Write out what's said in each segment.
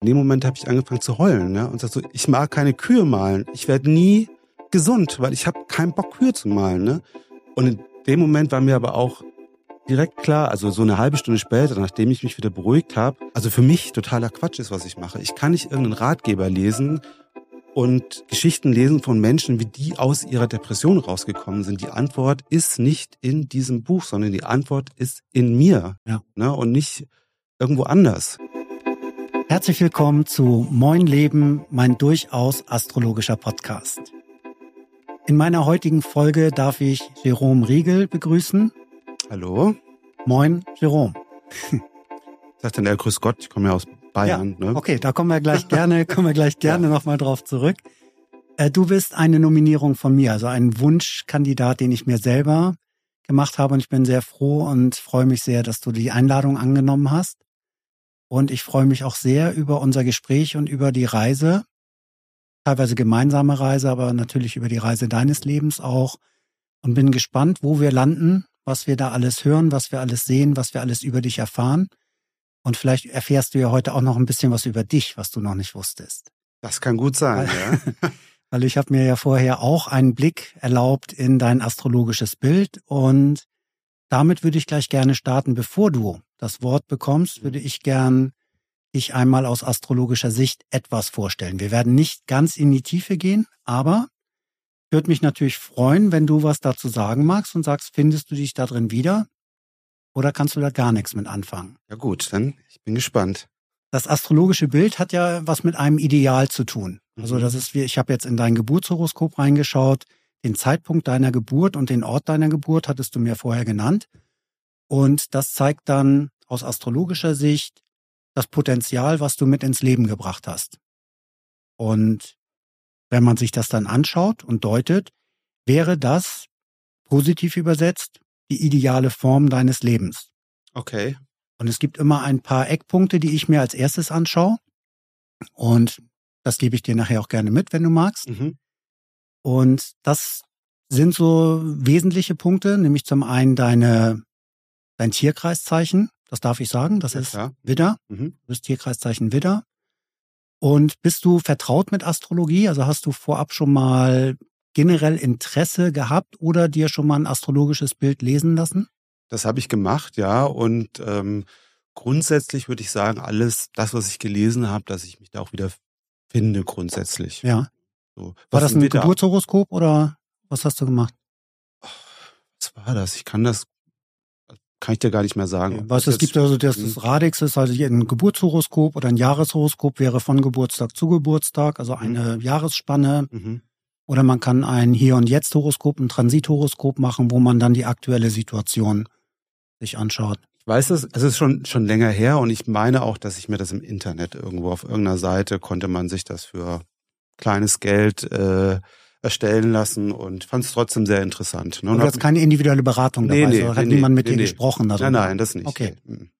In dem Moment habe ich angefangen zu heulen ne? und sag so, ich mag keine Kühe malen. Ich werde nie gesund, weil ich habe keinen Bock, Kühe zu malen. Ne? Und in dem Moment war mir aber auch direkt klar, also so eine halbe Stunde später, nachdem ich mich wieder beruhigt habe, also für mich totaler Quatsch ist, was ich mache. Ich kann nicht irgendeinen Ratgeber lesen und Geschichten lesen von Menschen, wie die aus ihrer Depression rausgekommen sind. Die Antwort ist nicht in diesem Buch, sondern die Antwort ist in mir ja. ne, und nicht irgendwo anders. Herzlich willkommen zu Moin Leben, mein durchaus astrologischer Podcast. In meiner heutigen Folge darf ich Jerome Riegel begrüßen. Hallo. Moin, Jerome. Sagt denn der Grüß Gott, ich komme ja aus Bayern. Ja, ne? Okay, da kommen wir gleich gerne, kommen wir gleich gerne ja. nochmal drauf zurück. Äh, du bist eine Nominierung von mir, also ein Wunschkandidat, den ich mir selber gemacht habe und ich bin sehr froh und freue mich sehr, dass du die Einladung angenommen hast. Und ich freue mich auch sehr über unser Gespräch und über die Reise, teilweise gemeinsame Reise, aber natürlich über die Reise deines Lebens auch. Und bin gespannt, wo wir landen, was wir da alles hören, was wir alles sehen, was wir alles über dich erfahren. Und vielleicht erfährst du ja heute auch noch ein bisschen was über dich, was du noch nicht wusstest. Das kann gut sein, weil, ja. Weil ich habe mir ja vorher auch einen Blick erlaubt in dein astrologisches Bild und damit würde ich gleich gerne starten. Bevor du das Wort bekommst, würde ich gern dich einmal aus astrologischer Sicht etwas vorstellen. Wir werden nicht ganz in die Tiefe gehen, aber würde mich natürlich freuen, wenn du was dazu sagen magst und sagst, findest du dich da drin wieder? Oder kannst du da gar nichts mit anfangen? Ja gut, dann ich bin gespannt. Das astrologische Bild hat ja was mit einem Ideal zu tun. Also mhm. das ist wie, ich habe jetzt in dein Geburtshoroskop reingeschaut. Den Zeitpunkt deiner Geburt und den Ort deiner Geburt hattest du mir vorher genannt. Und das zeigt dann aus astrologischer Sicht das Potenzial, was du mit ins Leben gebracht hast. Und wenn man sich das dann anschaut und deutet, wäre das positiv übersetzt die ideale Form deines Lebens. Okay. Und es gibt immer ein paar Eckpunkte, die ich mir als erstes anschaue. Und das gebe ich dir nachher auch gerne mit, wenn du magst. Mhm. Und das sind so wesentliche Punkte, nämlich zum einen deine, dein Tierkreiszeichen, das darf ich sagen, das ja, ist klar. Widder. Mhm. Du bist Tierkreiszeichen Widder. Und bist du vertraut mit Astrologie? Also hast du vorab schon mal generell Interesse gehabt oder dir schon mal ein astrologisches Bild lesen lassen? Das habe ich gemacht, ja. Und ähm, grundsätzlich würde ich sagen, alles, das, was ich gelesen habe, dass ich mich da auch wieder finde, grundsätzlich. Ja. So, war das ein Geburtshoroskop oder was hast du gemacht? Was war das? Ich kann das, kann ich dir gar nicht mehr sagen. Was es gibt also das, das. Radix ist also ein Geburtshoroskop oder ein Jahreshoroskop wäre von Geburtstag zu Geburtstag, also eine mhm. Jahresspanne. Mhm. Oder man kann ein Hier- und Jetzt-Horoskop, ein Transithoroskop machen, wo man dann die aktuelle Situation sich anschaut. Ich weiß es, es ist schon, schon länger her und ich meine auch, dass ich mir das im Internet irgendwo auf irgendeiner Seite konnte man sich das für kleines Geld äh, erstellen lassen und fand es trotzdem sehr interessant. Ne? Und du hast keine individuelle Beratung dabei, nee, nee, also hat nee, niemand mit nee, dir gesprochen darüber? Nein, nein, das nicht. Okay. Mhm.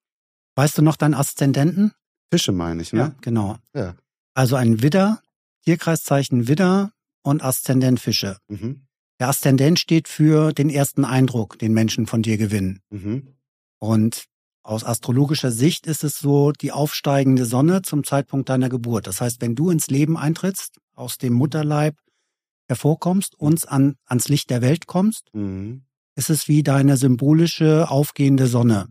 Weißt du noch deinen Aszendenten? Fische meine ich, ne? Ja, genau. Ja. Also ein Widder, Tierkreiszeichen Widder, und Aszendent Fische. Mhm. Der Aszendent steht für den ersten Eindruck, den Menschen von dir gewinnen. Mhm. Und aus astrologischer Sicht ist es so die aufsteigende Sonne zum Zeitpunkt deiner Geburt. Das heißt, wenn du ins Leben eintrittst, aus dem Mutterleib hervorkommst, uns an, ans Licht der Welt kommst, mhm. ist es wie deine symbolische aufgehende Sonne.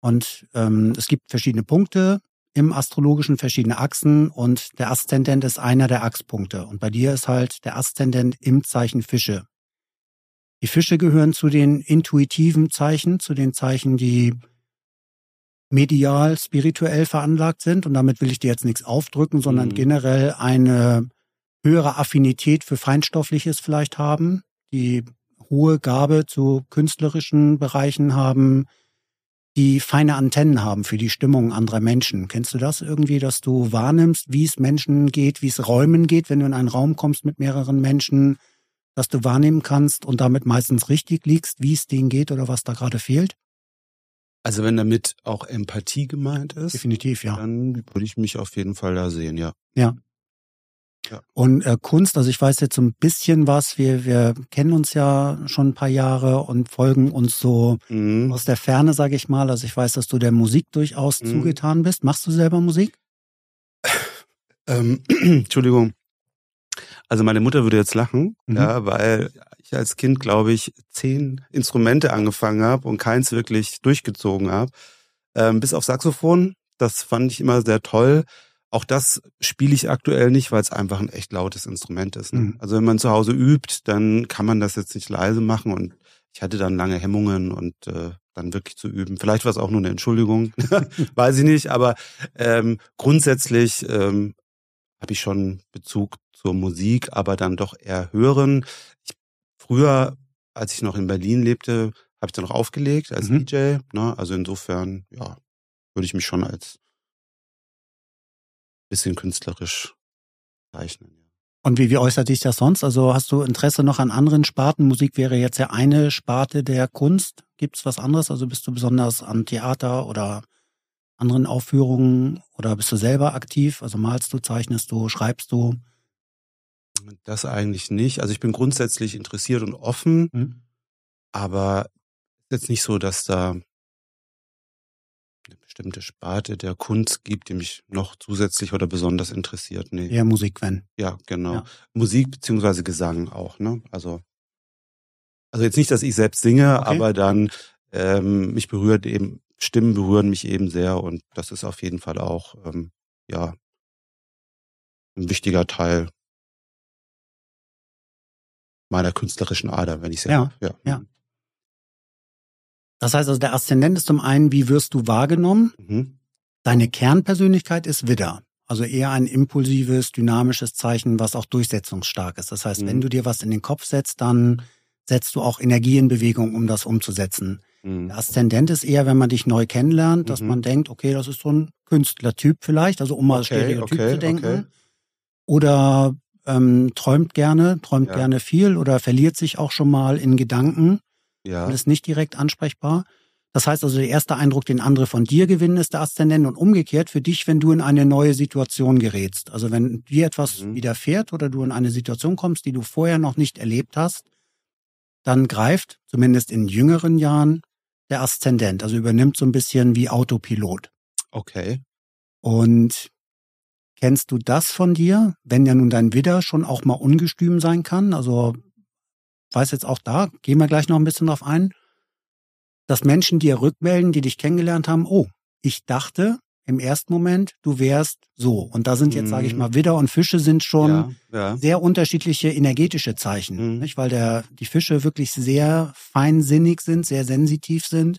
Und ähm, es gibt verschiedene Punkte, im Astrologischen verschiedene Achsen und der Aszendent ist einer der Achspunkte. Und bei dir ist halt der Aszendent im Zeichen Fische. Die Fische gehören zu den intuitiven Zeichen, zu den Zeichen, die medial, spirituell veranlagt sind. Und damit will ich dir jetzt nichts aufdrücken, sondern mhm. generell eine höhere Affinität für Feinstoffliches vielleicht haben, die hohe Gabe zu künstlerischen Bereichen haben, die feine Antennen haben für die Stimmung anderer Menschen. Kennst du das irgendwie, dass du wahrnimmst, wie es Menschen geht, wie es Räumen geht, wenn du in einen Raum kommst mit mehreren Menschen, dass du wahrnehmen kannst und damit meistens richtig liegst, wie es denen geht oder was da gerade fehlt? Also wenn damit auch Empathie gemeint ist, definitiv ja. Dann würde ich mich auf jeden Fall da sehen, ja. Ja. Ja. Und äh, Kunst, also ich weiß jetzt so ein bisschen was, wir, wir kennen uns ja schon ein paar Jahre und folgen uns so mhm. aus der Ferne, sage ich mal. Also ich weiß, dass du der Musik durchaus mhm. zugetan bist. Machst du selber Musik? Ähm, Entschuldigung. Also meine Mutter würde jetzt lachen, mhm. ja, weil ich als Kind, glaube ich, zehn Instrumente angefangen habe und keins wirklich durchgezogen habe. Ähm, bis auf Saxophon. Das fand ich immer sehr toll. Auch das spiele ich aktuell nicht, weil es einfach ein echt lautes Instrument ist. Ne? Mhm. Also wenn man zu Hause übt, dann kann man das jetzt nicht leise machen und ich hatte dann lange Hemmungen und äh, dann wirklich zu üben. Vielleicht war es auch nur eine Entschuldigung, weiß ich nicht, aber ähm, grundsätzlich ähm, habe ich schon Bezug zur Musik, aber dann doch eher hören. Ich, früher, als ich noch in Berlin lebte, habe ich dann noch aufgelegt als mhm. DJ. Ne? Also insofern, ja, würde ich mich schon als bisschen künstlerisch zeichnen. Und wie, wie äußert sich das sonst? Also hast du Interesse noch an anderen Sparten? Musik wäre jetzt ja eine Sparte der Kunst. Gibt es was anderes? Also bist du besonders am Theater oder anderen Aufführungen oder bist du selber aktiv? Also malst du, zeichnest du, schreibst du? Das eigentlich nicht. Also ich bin grundsätzlich interessiert und offen, mhm. aber jetzt nicht so, dass da eine bestimmte Sparte der Kunst gibt, die mich noch zusätzlich oder besonders interessiert. Nee. Eher Musik, wenn. Ja, genau. Ja. Musik beziehungsweise Gesang auch, ne? Also, also jetzt nicht, dass ich selbst singe, okay. aber dann ähm, mich berührt eben, Stimmen berühren mich eben sehr und das ist auf jeden Fall auch, ähm, ja, ein wichtiger Teil meiner künstlerischen Ader, wenn ich sage. Ja, ja. ja. Das heißt also, der Aszendent ist zum einen, wie wirst du wahrgenommen? Mhm. Deine Kernpersönlichkeit ist Widder. Also eher ein impulsives, dynamisches Zeichen, was auch durchsetzungsstark ist. Das heißt, mhm. wenn du dir was in den Kopf setzt, dann setzt du auch Energie in Bewegung, um das umzusetzen. Mhm. Der Aszendent ist eher, wenn man dich neu kennenlernt, dass mhm. man denkt, okay, das ist so ein Künstlertyp vielleicht, also um mal okay, Stereotyp okay, zu denken. Okay. Oder ähm, träumt gerne, träumt ja. gerne viel oder verliert sich auch schon mal in Gedanken ja. und ist nicht direkt ansprechbar. Das heißt also, der erste Eindruck, den andere von dir gewinnen, ist der Aszendent und umgekehrt für dich, wenn du in eine neue Situation gerätst. Also wenn dir etwas mhm. widerfährt oder du in eine Situation kommst, die du vorher noch nicht erlebt hast, dann greift, zumindest in jüngeren Jahren, der Aszendent. Also übernimmt so ein bisschen wie Autopilot. Okay. Und kennst du das von dir, wenn ja nun dein Widder schon auch mal ungestüm sein kann? Also weiß jetzt auch da, gehen wir gleich noch ein bisschen drauf ein, dass Menschen dir rückmelden, die dich kennengelernt haben, oh, ich dachte im ersten Moment, du wärst so. Und da sind jetzt, mhm. sage ich mal, Widder und Fische sind schon ja, ja. sehr unterschiedliche energetische Zeichen, mhm. nicht? weil der, die Fische wirklich sehr feinsinnig sind, sehr sensitiv sind,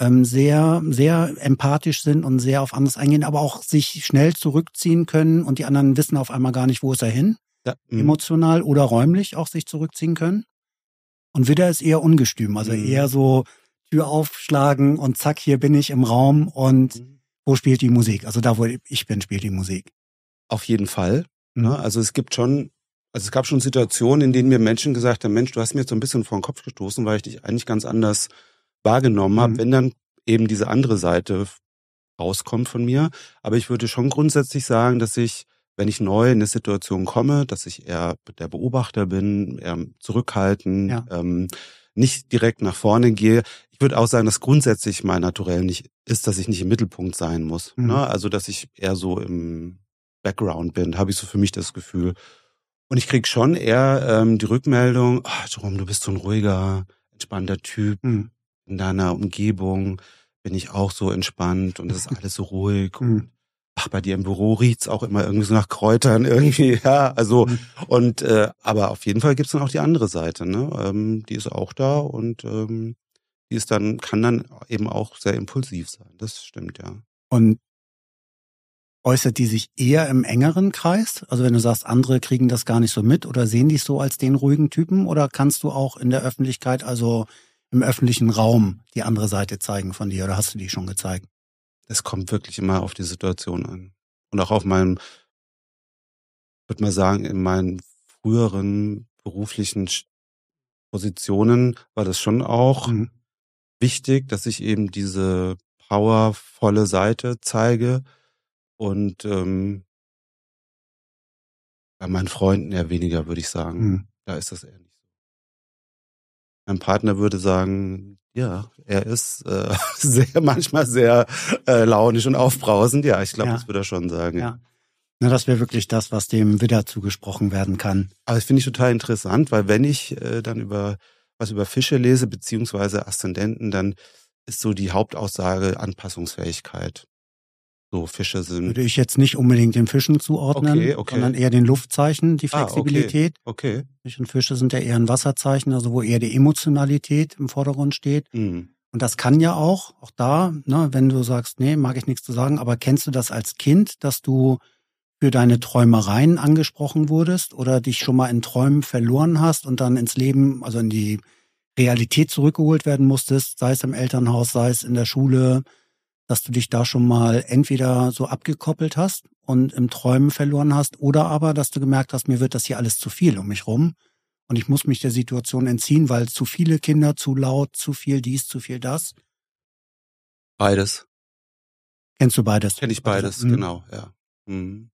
ähm, sehr, sehr empathisch sind und sehr auf anderes eingehen, aber auch sich schnell zurückziehen können und die anderen wissen auf einmal gar nicht, wo ist er hin ja, mhm. emotional oder räumlich auch sich zurückziehen können. Und Widder ist eher ungestüm, also mhm. eher so Tür aufschlagen und zack, hier bin ich im Raum und mhm. Wo spielt die Musik? Also da, wo ich bin, spielt die Musik. Auf jeden Fall. Ne? Also es gibt schon, also es gab schon Situationen, in denen mir Menschen gesagt haben, Mensch, du hast mir jetzt so ein bisschen vor den Kopf gestoßen, weil ich dich eigentlich ganz anders wahrgenommen habe, mhm. wenn dann eben diese andere Seite rauskommt von mir. Aber ich würde schon grundsätzlich sagen, dass ich wenn ich neu in eine Situation komme, dass ich eher der Beobachter bin, eher zurückhalten, ja. ähm, nicht direkt nach vorne gehe. Ich würde auch sagen, dass grundsätzlich mein Naturell nicht ist, dass ich nicht im Mittelpunkt sein muss. Mhm. Ne? Also dass ich eher so im Background bin, habe ich so für mich das Gefühl. Und ich krieg schon eher ähm, die Rückmeldung, ach, Jerome, du bist so ein ruhiger, entspannter Typ mhm. in deiner Umgebung bin ich auch so entspannt und es ist alles so ruhig. Mhm. Und ach, bei dir im Büro riecht's auch immer irgendwie so nach Kräutern irgendwie, ja, also mhm. und äh, aber auf jeden Fall gibt's dann auch die andere Seite, ne? Ähm, die ist auch da und ähm, die ist dann, kann dann eben auch sehr impulsiv sein. Das stimmt, ja. Und äußert die sich eher im engeren Kreis? Also wenn du sagst, andere kriegen das gar nicht so mit oder sehen dich so als den ruhigen Typen oder kannst du auch in der Öffentlichkeit, also im öffentlichen Raum, die andere Seite zeigen von dir oder hast du die schon gezeigt? es kommt wirklich immer auf die Situation an. Und auch auf meinem, würde man sagen, in meinen früheren beruflichen Positionen war das schon auch mhm. Wichtig, dass ich eben diese powervolle Seite zeige. Und ähm, bei meinen Freunden eher weniger, würde ich sagen. Mhm. Da ist das eher nicht so. Mein Partner würde sagen, ja, er ist äh, sehr manchmal sehr äh, launisch und aufbrausend. Ja, ich glaube, ja. das würde er schon sagen. Ja. Na, das wäre wirklich das, was dem Widder zugesprochen werden kann. Aber das finde ich total interessant, weil wenn ich äh, dann über was über Fische lese, beziehungsweise Aszendenten, dann ist so die Hauptaussage Anpassungsfähigkeit. So Fische sind. Würde ich jetzt nicht unbedingt den Fischen zuordnen, okay, okay. sondern eher den Luftzeichen, die Flexibilität. Ah, okay. okay. Fische und Fische sind ja eher ein Wasserzeichen, also wo eher die Emotionalität im Vordergrund steht. Mhm. Und das kann ja auch, auch da, ne, wenn du sagst, nee, mag ich nichts zu sagen, aber kennst du das als Kind, dass du für deine Träumereien angesprochen wurdest oder dich schon mal in Träumen verloren hast und dann ins Leben, also in die Realität zurückgeholt werden musstest, sei es im Elternhaus, sei es in der Schule, dass du dich da schon mal entweder so abgekoppelt hast und im Träumen verloren hast oder aber, dass du gemerkt hast, mir wird das hier alles zu viel um mich rum und ich muss mich der Situation entziehen, weil zu viele Kinder, zu laut, zu viel dies, zu viel das? Beides. Kennst du beides? Kenn ich beides, also, genau, ja. Mhm.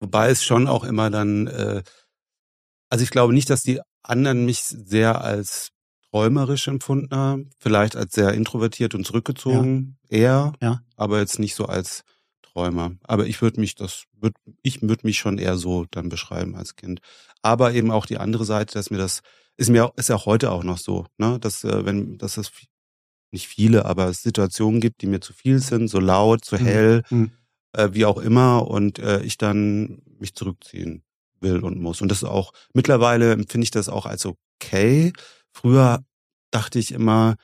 Wobei es schon auch immer dann, äh, also ich glaube nicht, dass die anderen mich sehr als träumerisch empfunden haben, vielleicht als sehr introvertiert und zurückgezogen, ja. eher, ja. aber jetzt nicht so als Träumer. Aber ich würde mich, das würd, ich würde mich schon eher so dann beschreiben als Kind. Aber eben auch die andere Seite, dass mir das, ist mir, ist ja auch heute auch noch so, ne, dass, äh, wenn, dass es nicht viele, aber es Situationen gibt, die mir zu viel sind, so laut, so mhm. hell, mhm. Äh, wie auch immer, und äh, ich dann mich zurückziehen will und muss. Und das ist auch, mittlerweile empfinde ich das auch als okay. Früher dachte ich immer,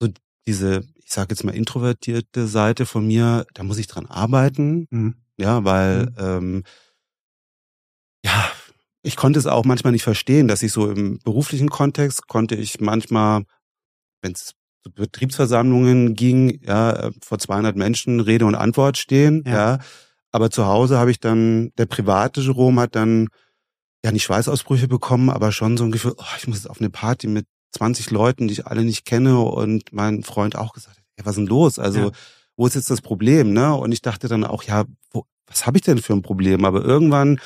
so diese, ich sage jetzt mal, introvertierte Seite von mir, da muss ich dran arbeiten. Mhm. Ja, weil mhm. ähm, ja, ich konnte es auch manchmal nicht verstehen, dass ich so im beruflichen Kontext konnte ich manchmal, wenn es Betriebsversammlungen ging, ja, vor 200 Menschen Rede und Antwort stehen, ja. ja. Aber zu Hause habe ich dann, der private Jerome hat dann ja nicht Schweißausbrüche bekommen, aber schon so ein Gefühl, oh, ich muss jetzt auf eine Party mit 20 Leuten, die ich alle nicht kenne und mein Freund auch gesagt hat, ja, was ist denn los? Also, ja. wo ist jetzt das Problem, ne? Und ich dachte dann auch, ja, wo, was habe ich denn für ein Problem? Aber irgendwann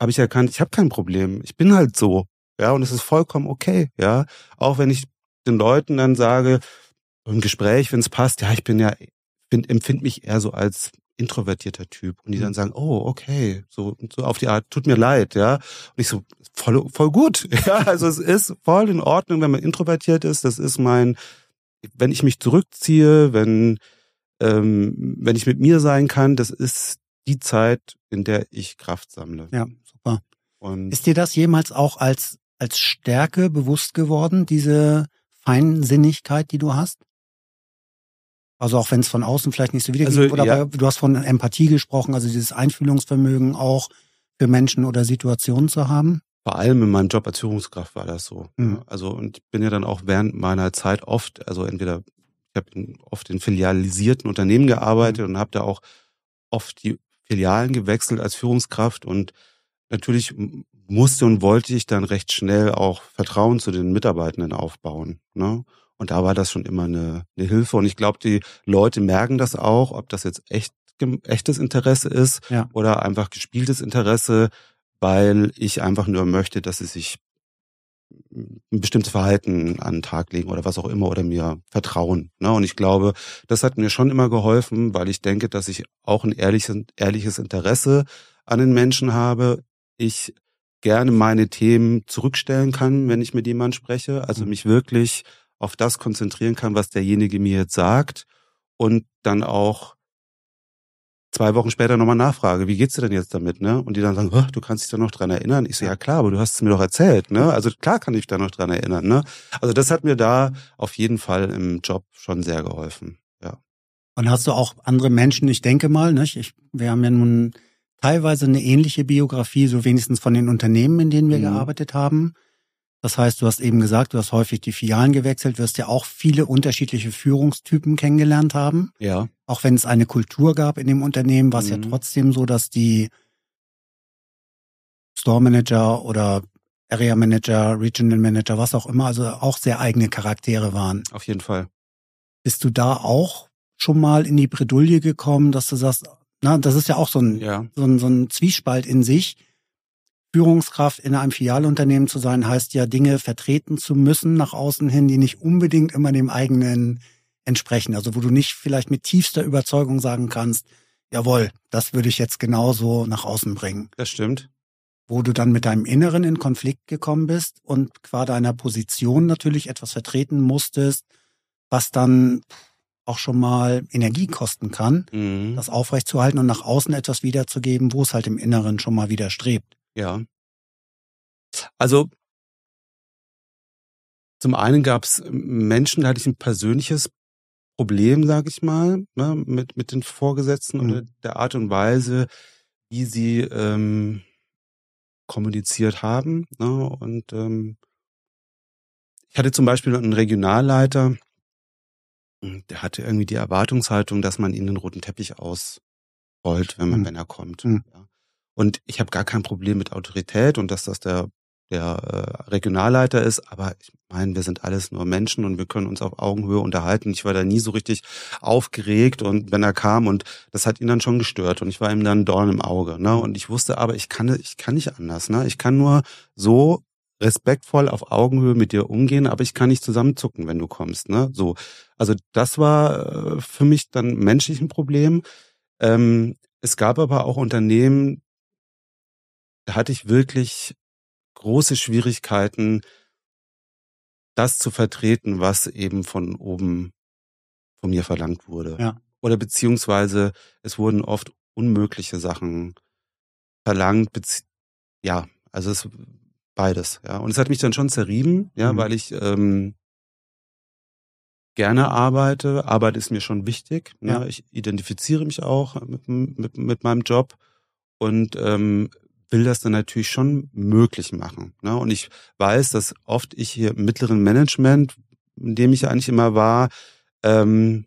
habe ich erkannt, ich habe kein Problem. Ich bin halt so, ja, und es ist vollkommen okay, ja. Auch wenn ich den Leuten dann sage, im Gespräch, wenn es passt, ja, ich bin ja, bin, empfinde mich eher so als introvertierter Typ und die dann mhm. sagen, oh, okay, so, so auf die Art, tut mir leid, ja. Und ich so, voll, voll gut, ja. Also es ist voll in Ordnung, wenn man introvertiert ist. Das ist mein, wenn ich mich zurückziehe, wenn, ähm, wenn ich mit mir sein kann, das ist die Zeit, in der ich Kraft sammle. Ja, super. Und ist dir das jemals auch als, als Stärke bewusst geworden, diese Feinsinnigkeit, die du hast? Also auch wenn es von außen vielleicht nicht so wiedergeht, also, oder ja. du hast von Empathie gesprochen, also dieses Einfühlungsvermögen auch für Menschen oder Situationen zu haben. Vor allem in meinem Job als Führungskraft war das so. Mhm. Also und ich bin ja dann auch während meiner Zeit oft, also entweder ich habe oft in filialisierten Unternehmen gearbeitet mhm. und habe da auch oft die Filialen gewechselt als Führungskraft und natürlich musste und wollte ich dann recht schnell auch Vertrauen zu den Mitarbeitenden aufbauen. Ne? Und da war das schon immer eine, eine Hilfe. Und ich glaube, die Leute merken das auch, ob das jetzt echt echtes Interesse ist ja. oder einfach gespieltes Interesse, weil ich einfach nur möchte, dass sie sich ein bestimmtes Verhalten an den Tag legen oder was auch immer oder mir vertrauen. Ne? Und ich glaube, das hat mir schon immer geholfen, weil ich denke, dass ich auch ein ehrliches, ehrliches Interesse an den Menschen habe. Ich gerne meine Themen zurückstellen kann, wenn ich mit jemandem spreche. Also mhm. mich wirklich auf das konzentrieren kann, was derjenige mir jetzt sagt und dann auch zwei Wochen später nochmal nachfrage, wie geht's dir denn jetzt damit, ne? Und die dann sagen, oh, du kannst dich da noch dran erinnern. Ich so, ja klar, aber du hast es mir doch erzählt, ne? Also klar kann ich da noch dran erinnern, ne? Also das hat mir da auf jeden Fall im Job schon sehr geholfen, ja. Und hast du auch andere Menschen, ich denke mal, ne? Ich, wir haben ja nun teilweise eine ähnliche Biografie, so wenigstens von den Unternehmen, in denen wir mhm. gearbeitet haben. Das heißt, du hast eben gesagt, du hast häufig die Filialen gewechselt, wirst ja auch viele unterschiedliche Führungstypen kennengelernt haben. Ja. Auch wenn es eine Kultur gab in dem Unternehmen, war es mhm. ja trotzdem so, dass die Store Manager oder Area Manager, Regional Manager, was auch immer, also auch sehr eigene Charaktere waren. Auf jeden Fall. Bist du da auch schon mal in die Bredouille gekommen, dass du sagst, na, das ist ja auch so ein, ja. so ein, so ein Zwiespalt in sich Führungskraft in einem Filialunternehmen zu sein, heißt ja, Dinge vertreten zu müssen nach außen hin, die nicht unbedingt immer dem eigenen entsprechen. Also wo du nicht vielleicht mit tiefster Überzeugung sagen kannst, jawohl, das würde ich jetzt genauso nach außen bringen. Das stimmt. Wo du dann mit deinem Inneren in Konflikt gekommen bist und qua deiner Position natürlich etwas vertreten musstest, was dann auch schon mal Energie kosten kann, mhm. das aufrechtzuerhalten und nach außen etwas wiederzugeben, wo es halt im Inneren schon mal widerstrebt. Ja. Also zum einen gab es Menschen, da hatte ich ein persönliches Problem, sage ich mal, ne, mit, mit den Vorgesetzten mhm. oder der Art und Weise, wie sie ähm, kommuniziert haben. Ne, und ähm, ich hatte zum Beispiel einen Regionalleiter, der hatte irgendwie die Erwartungshaltung, dass man ihn den roten Teppich ausrollt, wenn man, mhm. wenn er kommt. Mhm. Ja. Und ich habe gar kein Problem mit Autorität und dass das der der äh, Regionalleiter ist, aber ich meine, wir sind alles nur Menschen und wir können uns auf Augenhöhe unterhalten. Ich war da nie so richtig aufgeregt und wenn er kam und das hat ihn dann schon gestört und ich war ihm dann Dorn im Auge. Ne? Und ich wusste aber, ich kann, ich kann nicht anders. Ne? Ich kann nur so respektvoll auf Augenhöhe mit dir umgehen, aber ich kann nicht zusammenzucken, wenn du kommst. Ne? So, also das war äh, für mich dann menschlich ein Problem. Ähm, es gab aber auch Unternehmen, da hatte ich wirklich große Schwierigkeiten, das zu vertreten, was eben von oben von mir verlangt wurde. Ja. Oder beziehungsweise es wurden oft unmögliche Sachen verlangt. Ja, also es beides. Ja, und es hat mich dann schon zerrieben, ja, mhm. weil ich ähm, gerne arbeite. Arbeit ist mir schon wichtig. Ne? Ja. Ich identifiziere mich auch mit, mit, mit meinem Job und ähm, will das dann natürlich schon möglich machen. Ne? Und ich weiß, dass oft ich hier im mittleren Management, in dem ich ja eigentlich immer war, ähm,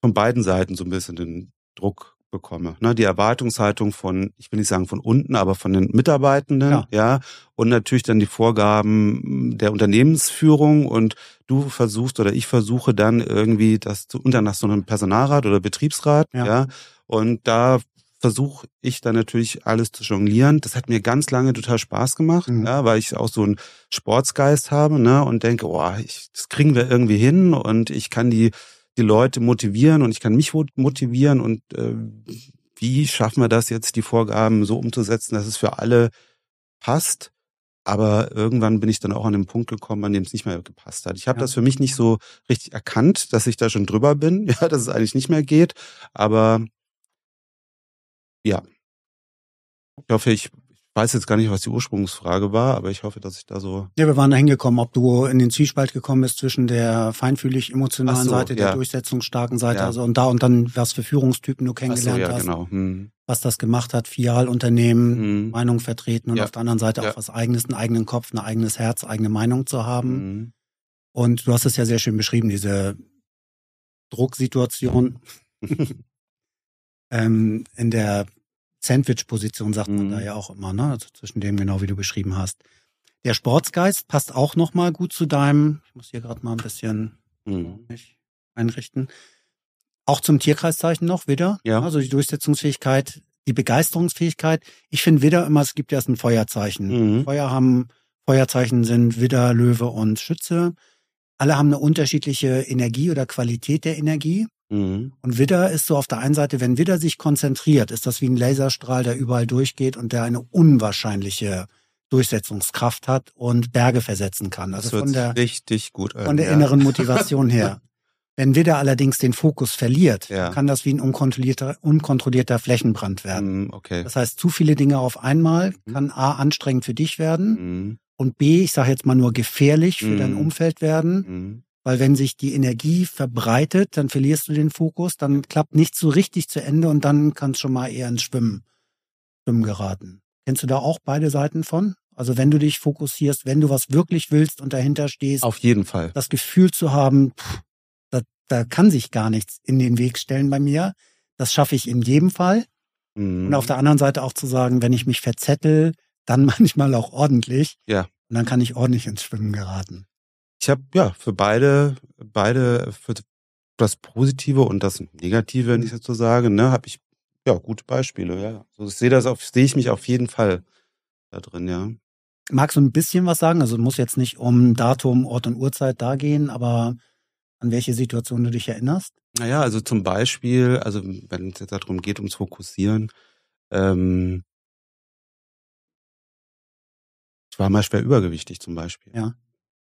von beiden Seiten so ein bisschen den Druck bekomme. Ne? Die Erwartungshaltung von, ich will nicht sagen von unten, aber von den Mitarbeitenden, ja. ja, und natürlich dann die Vorgaben der Unternehmensführung und du versuchst oder ich versuche dann irgendwie das zu unter nach so einem Personalrat oder Betriebsrat, ja, ja und da versuche ich dann natürlich alles zu jonglieren. Das hat mir ganz lange total Spaß gemacht, mhm. ja, weil ich auch so einen Sportsgeist habe ne, und denke, oh, ich, das kriegen wir irgendwie hin und ich kann die, die Leute motivieren und ich kann mich motivieren und äh, wie schaffen wir das jetzt, die Vorgaben so umzusetzen, dass es für alle passt. Aber irgendwann bin ich dann auch an den Punkt gekommen, an dem es nicht mehr gepasst hat. Ich habe ja. das für mich nicht so richtig erkannt, dass ich da schon drüber bin, ja, dass es eigentlich nicht mehr geht. Aber ja. Ich hoffe, ich weiß jetzt gar nicht, was die Ursprungsfrage war, aber ich hoffe, dass ich da so. Ja, wir waren da hingekommen, ob du in den Zwiespalt gekommen bist zwischen der feinfühlig emotionalen so, Seite, der durchsetzungsstarken Seite, ja. also und da und dann, was für Führungstypen du kennengelernt so, ja, hast. Genau. Hm. Was das gemacht hat, Fialunternehmen, hm. Meinung vertreten und ja. auf der anderen Seite auch was eigenes, einen eigenen Kopf, ein eigenes Herz, eigene Meinung zu haben. Hm. Und du hast es ja sehr schön beschrieben, diese Drucksituation. ähm, in der Sandwich-Position sagt man da mhm. ja auch immer, ne? Also zwischen dem genau wie du beschrieben hast. Der Sportsgeist passt auch noch mal gut zu deinem. Ich muss hier gerade mal ein bisschen mhm. einrichten. Auch zum Tierkreiszeichen noch wieder. Ja. Also die Durchsetzungsfähigkeit, die Begeisterungsfähigkeit. Ich finde wieder immer, es gibt erst ein Feuerzeichen. Mhm. Feuer haben, Feuerzeichen sind Widder, Löwe und Schütze. Alle haben eine unterschiedliche Energie oder Qualität der Energie. Mhm. Und Widder ist so auf der einen Seite, wenn Widder sich konzentriert, ist das wie ein Laserstrahl, der überall durchgeht und der eine unwahrscheinliche Durchsetzungskraft hat und Berge versetzen kann. Also von der richtig gut an, von der ja. inneren Motivation her. Wenn Widder allerdings den Fokus verliert, ja. kann das wie ein unkontrollierter, unkontrollierter Flächenbrand werden. Mm, okay. Das heißt, zu viele Dinge auf einmal mhm. kann A anstrengend für dich werden mm. und B, ich sage jetzt mal nur gefährlich für mm. dein Umfeld werden. Weil wenn sich die Energie verbreitet, dann verlierst du den Fokus, dann klappt nichts so richtig zu Ende und dann kannst schon mal eher ins Schwimmen, Schwimmen geraten. Kennst du da auch beide Seiten von? Also wenn du dich fokussierst, wenn du was wirklich willst und dahinter stehst. Auf jeden Fall. Das Gefühl zu haben, pff, da, da kann sich gar nichts in den Weg stellen bei mir. Das schaffe ich in jedem Fall. Mhm. Und auf der anderen Seite auch zu sagen, wenn ich mich verzettel, dann manchmal auch ordentlich. Ja. Und dann kann ich ordentlich ins Schwimmen geraten ich habe ja für beide, beide, für das Positive und das Negative, wenn ich jetzt so sage, ne, habe ich ja gute Beispiele. Ja, so ich sehe das auf, sehe ich mich auf jeden Fall da drin, ja. Magst du ein bisschen was sagen? Also muss jetzt nicht um Datum, Ort und Uhrzeit da gehen, aber an welche Situation du dich erinnerst? Naja, also zum Beispiel, also wenn es jetzt darum geht, ums Fokussieren, ähm, ich war mal schwer übergewichtig zum Beispiel. Ja.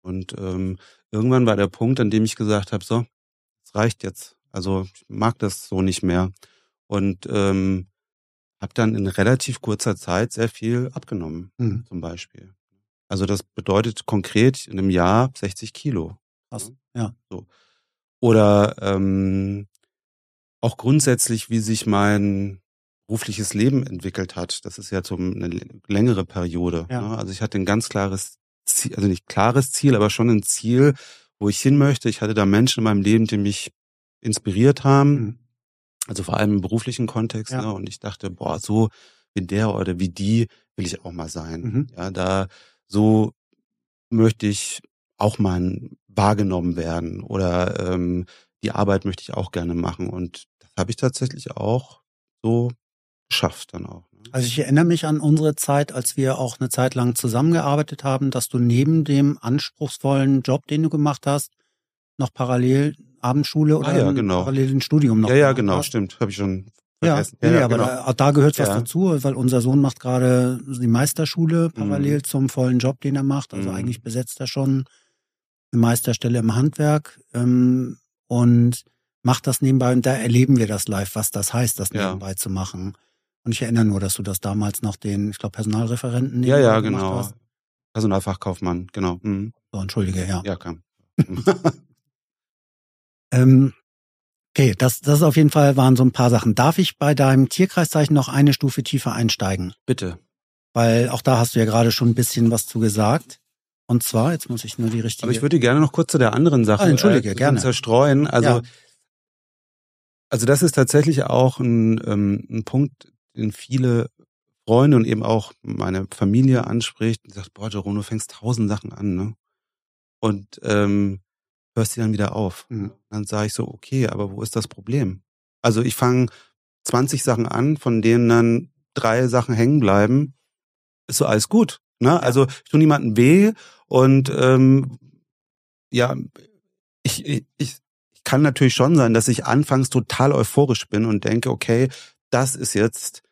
Und ähm, irgendwann war der Punkt, an dem ich gesagt habe, so, es reicht jetzt. Also ich mag das so nicht mehr. Und ähm, habe dann in relativ kurzer Zeit sehr viel abgenommen, mhm. zum Beispiel. Also das bedeutet konkret in einem Jahr 60 Kilo. Krass, ja. So. Oder ähm, auch grundsätzlich, wie sich mein berufliches Leben entwickelt hat. Das ist ja so eine längere Periode. Ja. Ne? Also ich hatte ein ganz klares Ziel, also nicht klares Ziel, aber schon ein Ziel, wo ich hin möchte. Ich hatte da Menschen in meinem Leben, die mich inspiriert haben. Mhm. Also vor allem im beruflichen Kontext. Ja. Ne? Und ich dachte, boah, so wie der oder wie die will ich auch mal sein. Mhm. Ja, da so möchte ich auch mal wahrgenommen werden oder ähm, die Arbeit möchte ich auch gerne machen und das habe ich tatsächlich auch so geschafft dann auch. Also ich erinnere mich an unsere Zeit, als wir auch eine Zeit lang zusammengearbeitet haben, dass du neben dem anspruchsvollen Job, den du gemacht hast, noch parallel Abendschule oder ah, ja, genau. parallel ein Studium noch. Ja, ja, genau, hast. stimmt, habe ich schon vergessen. Ja, ja, ja aber genau. da, da gehört was ja. dazu, weil unser Sohn macht gerade die Meisterschule parallel mhm. zum vollen Job, den er macht. Also mhm. eigentlich besetzt er schon eine Meisterstelle im Handwerk ähm, und macht das nebenbei und da erleben wir das live, was das heißt, das nebenbei zu machen. Und ich erinnere nur, dass du das damals noch den, ich glaube, Personalreferenten Ja, ja, genau. Hast. Personalfachkaufmann, genau. Mhm. So, entschuldige, ja. Ja, kam. ähm, okay, das, das auf jeden Fall waren so ein paar Sachen. Darf ich bei deinem Tierkreiszeichen noch eine Stufe tiefer einsteigen? Bitte. Weil auch da hast du ja gerade schon ein bisschen was zu gesagt. Und zwar, jetzt muss ich nur die richtige. Aber ich würde gerne noch kurz zu der anderen Sache ah, entschuldige, äh, gerne. zerstreuen. Also, ja. also das ist tatsächlich auch ein, ähm, ein Punkt, den viele Freunde und eben auch meine Familie anspricht und sagt, boah, Jerome, du fängst tausend Sachen an, ne? Und ähm, hörst die dann wieder auf. Mhm. Dann sage ich so, okay, aber wo ist das Problem? Also ich fange 20 Sachen an, von denen dann drei Sachen hängen bleiben. Ist so alles gut. Ne? Also ich tue niemandem weh und ähm, ja, ich, ich, ich kann natürlich schon sein, dass ich anfangs total euphorisch bin und denke, okay, das ist jetzt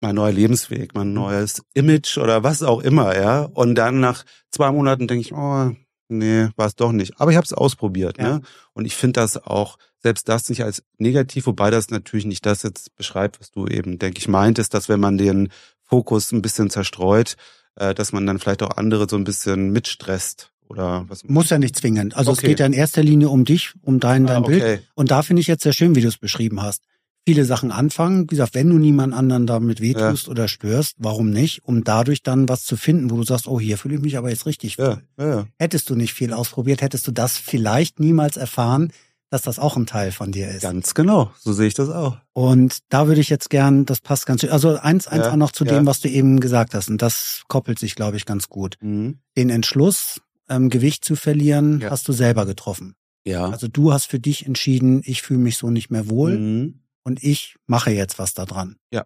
mein neuer Lebensweg, mein mhm. neues Image oder was auch immer, ja. Und dann nach zwei Monaten denke ich, oh, nee, war es doch nicht. Aber ich habe es ausprobiert, ja. ne? Und ich finde das auch, selbst das nicht als negativ, wobei das natürlich nicht das jetzt beschreibt, was du eben, denke ich, meintest, dass wenn man den Fokus ein bisschen zerstreut, äh, dass man dann vielleicht auch andere so ein bisschen mitstresst oder was? Muss ja nicht zwingend. Also okay. es geht ja in erster Linie um dich, um dein, dein ah, okay. Bild. Und da finde ich jetzt sehr schön, wie du es beschrieben hast. Viele Sachen anfangen. Wie gesagt, wenn du niemand anderen damit wehtust ja. oder störst, warum nicht? Um dadurch dann was zu finden, wo du sagst, oh, hier fühle ich mich aber jetzt richtig wohl. Ja, ja. Hättest du nicht viel ausprobiert, hättest du das vielleicht niemals erfahren, dass das auch ein Teil von dir ist. Ganz genau, so sehe ich das auch. Und da würde ich jetzt gern, das passt ganz, also eins, eins auch noch zu dem, was du eben gesagt hast, und das koppelt sich, glaube ich, ganz gut. Mhm. Den Entschluss, ähm, Gewicht zu verlieren, hast du selber getroffen. Ja. Also du hast für dich entschieden, ich fühle mich so nicht mehr wohl mhm. Und ich mache jetzt was da dran. Ja.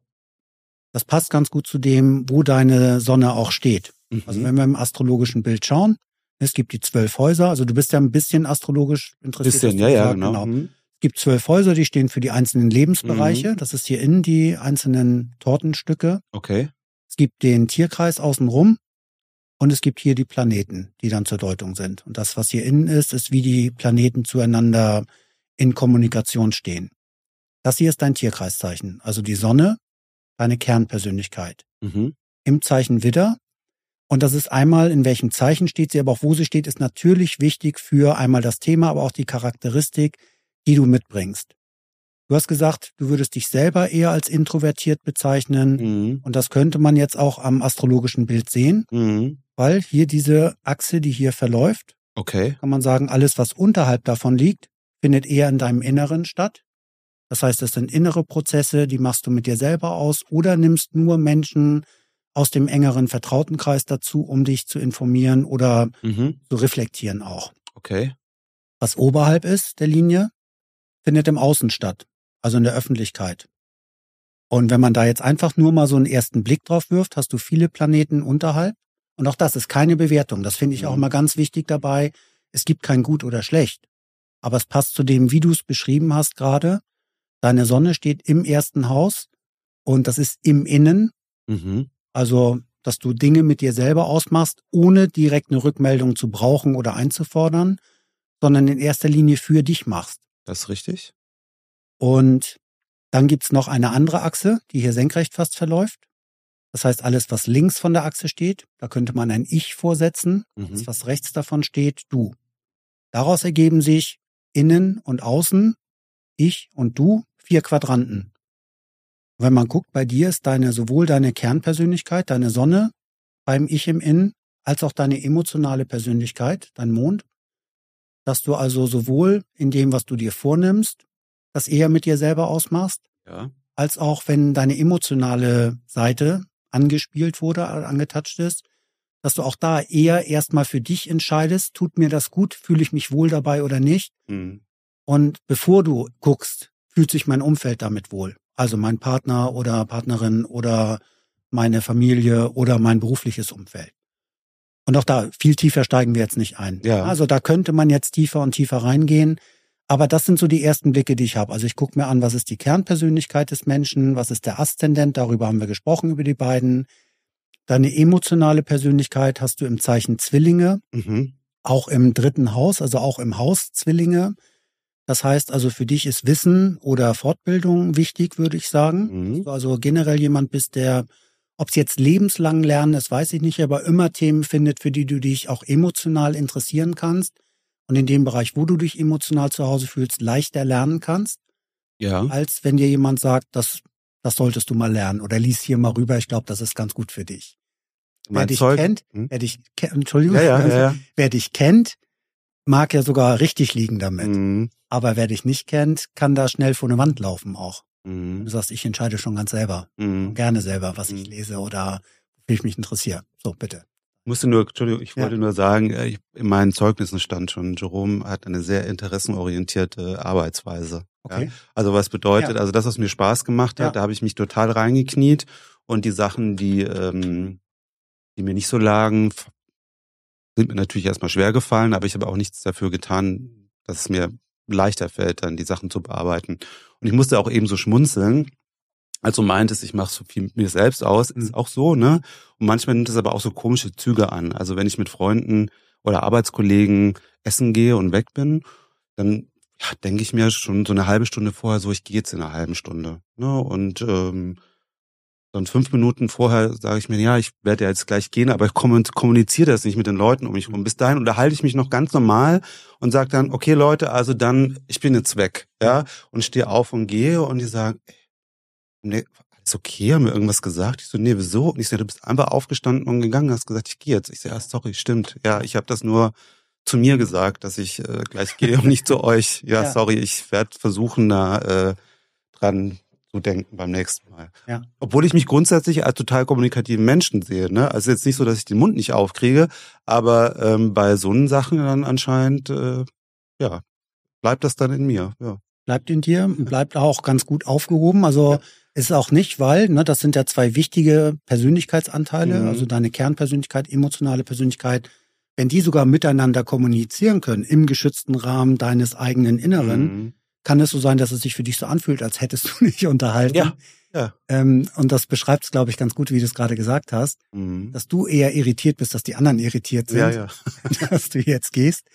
Das passt ganz gut zu dem, wo deine Sonne auch steht. Mhm. Also wenn wir im astrologischen Bild schauen, es gibt die zwölf Häuser, also du bist ja ein bisschen astrologisch interessiert. Bisschen, ja, ja, genau. genau. Mhm. Es gibt zwölf Häuser, die stehen für die einzelnen Lebensbereiche. Mhm. Das ist hier innen die einzelnen Tortenstücke. Okay. Es gibt den Tierkreis außenrum und es gibt hier die Planeten, die dann zur Deutung sind. Und das, was hier innen ist, ist, wie die Planeten zueinander in Kommunikation stehen. Das hier ist dein Tierkreiszeichen, also die Sonne, deine Kernpersönlichkeit. Mhm. Im Zeichen Widder und das ist einmal, in welchem Zeichen steht sie, aber auch wo sie steht, ist natürlich wichtig für einmal das Thema, aber auch die Charakteristik, die du mitbringst. Du hast gesagt, du würdest dich selber eher als introvertiert bezeichnen. Mhm. Und das könnte man jetzt auch am astrologischen Bild sehen, mhm. weil hier diese Achse, die hier verläuft, okay. kann man sagen, alles, was unterhalb davon liegt, findet eher in deinem Inneren statt. Das heißt, das sind innere Prozesse, die machst du mit dir selber aus oder nimmst nur Menschen aus dem engeren Vertrautenkreis dazu, um dich zu informieren oder mhm. zu reflektieren auch. Okay. Was oberhalb ist der Linie, findet im Außen statt, also in der Öffentlichkeit. Und wenn man da jetzt einfach nur mal so einen ersten Blick drauf wirft, hast du viele Planeten unterhalb. Und auch das ist keine Bewertung. Das finde ich mhm. auch immer ganz wichtig dabei. Es gibt kein gut oder schlecht. Aber es passt zu dem, wie du es beschrieben hast gerade. Deine Sonne steht im ersten Haus und das ist im Innen. Mhm. Also, dass du Dinge mit dir selber ausmachst, ohne direkt eine Rückmeldung zu brauchen oder einzufordern, sondern in erster Linie für dich machst. Das ist richtig. Und dann gibt's noch eine andere Achse, die hier senkrecht fast verläuft. Das heißt, alles, was links von der Achse steht, da könnte man ein Ich vorsetzen. Mhm. Das, was rechts davon steht, du. Daraus ergeben sich innen und außen, ich und du, vier Quadranten. Wenn man guckt, bei dir ist deine, sowohl deine Kernpersönlichkeit, deine Sonne beim Ich im Innen, als auch deine emotionale Persönlichkeit, dein Mond, dass du also sowohl in dem, was du dir vornimmst, das eher mit dir selber ausmachst, ja. als auch wenn deine emotionale Seite angespielt wurde, angetatscht ist, dass du auch da eher erstmal für dich entscheidest, tut mir das gut, fühle ich mich wohl dabei oder nicht. Mhm. Und bevor du guckst, fühlt sich mein Umfeld damit wohl. Also mein Partner oder Partnerin oder meine Familie oder mein berufliches Umfeld. Und auch da, viel tiefer steigen wir jetzt nicht ein. Ja. Also da könnte man jetzt tiefer und tiefer reingehen. Aber das sind so die ersten Blicke, die ich habe. Also ich gucke mir an, was ist die Kernpersönlichkeit des Menschen, was ist der Aszendent, darüber haben wir gesprochen, über die beiden. Deine emotionale Persönlichkeit hast du im Zeichen Zwillinge, mhm. auch im dritten Haus, also auch im Haus Zwillinge. Das heißt also, für dich ist Wissen oder Fortbildung wichtig, würde ich sagen. Mhm. also generell jemand bist, der, ob es jetzt lebenslang lernen ist, weiß ich nicht, aber immer Themen findet, für die du dich auch emotional interessieren kannst und in dem Bereich, wo du dich emotional zu Hause fühlst, leichter lernen kannst. Ja. Als wenn dir jemand sagt, das, das solltest du mal lernen oder lies hier mal rüber, ich glaube, das ist ganz gut für dich. Mein wer dich Zeug? kennt, hm? wer dich Entschuldigung, ja, ja, ja, wer dich kennt, mag ja sogar richtig liegen damit. Mhm. Aber wer dich nicht kennt, kann da schnell vor eine Wand laufen auch. Mhm. Du sagst, ich entscheide schon ganz selber. Mhm. Gerne selber, was ich mhm. lese oder wie ich mich interessiere. So, bitte musste nur, Entschuldigung, ich wollte ja. nur sagen, äh, ich, in meinen Zeugnissen stand schon, Jerome hat eine sehr interessenorientierte Arbeitsweise. Okay. Ja? Also was bedeutet, ja. also das, was mir Spaß gemacht hat, da habe ich mich total reingekniet und die Sachen, die, ähm, die mir nicht so lagen, sind mir natürlich erstmal schwer gefallen, aber ich habe auch nichts dafür getan, dass es mir leichter fällt, dann die Sachen zu bearbeiten. Und ich musste auch eben so schmunzeln, also meintest, ich mache so viel mit mir selbst aus, ist mhm. auch so, ne? Und manchmal nimmt es aber auch so komische Züge an. Also wenn ich mit Freunden oder Arbeitskollegen essen gehe und weg bin, dann ja, denke ich mir schon so eine halbe Stunde vorher, so ich gehe jetzt in einer halben Stunde. Ne? Und ähm, dann fünf Minuten vorher sage ich mir, ja, ich werde ja jetzt gleich gehen, aber ich kommuniziere das nicht mit den Leuten um mich herum. Bis dahin unterhalte ich mich noch ganz normal und sage dann, okay Leute, also dann, ich bin jetzt weg, ja, und stehe auf und gehe und die sagen, nee, alles okay, haben wir irgendwas gesagt? Ich so, nee, wieso? Und ich so, du bist einfach aufgestanden und gegangen, hast gesagt, ich gehe jetzt. Ich so, ja, sorry, stimmt. Ja, ich habe das nur zu mir gesagt, dass ich äh, gleich gehe und nicht zu euch. Ja, ja. sorry, ich werde versuchen, da äh, dran zu denken beim nächsten Mal. Ja. Obwohl ich mich grundsätzlich als total kommunikativen Menschen sehe. Ne? Also jetzt nicht so, dass ich den Mund nicht aufkriege, aber ähm, bei so einen Sachen dann anscheinend, äh, ja, bleibt das dann in mir. Ja. Bleibt in dir, bleibt auch ganz gut aufgehoben. Also ja ist auch nicht, weil, ne, das sind ja zwei wichtige Persönlichkeitsanteile, mhm. also deine Kernpersönlichkeit, emotionale Persönlichkeit. Wenn die sogar miteinander kommunizieren können im geschützten Rahmen deines eigenen Inneren, mhm. Kann es so sein, dass es sich für dich so anfühlt, als hättest du nicht unterhalten. Ja. Ja. Ähm, und das beschreibt es, glaube ich, ganz gut, wie du es gerade gesagt hast, mhm. dass du eher irritiert bist, dass die anderen irritiert sind, ja, ja. dass du jetzt gehst.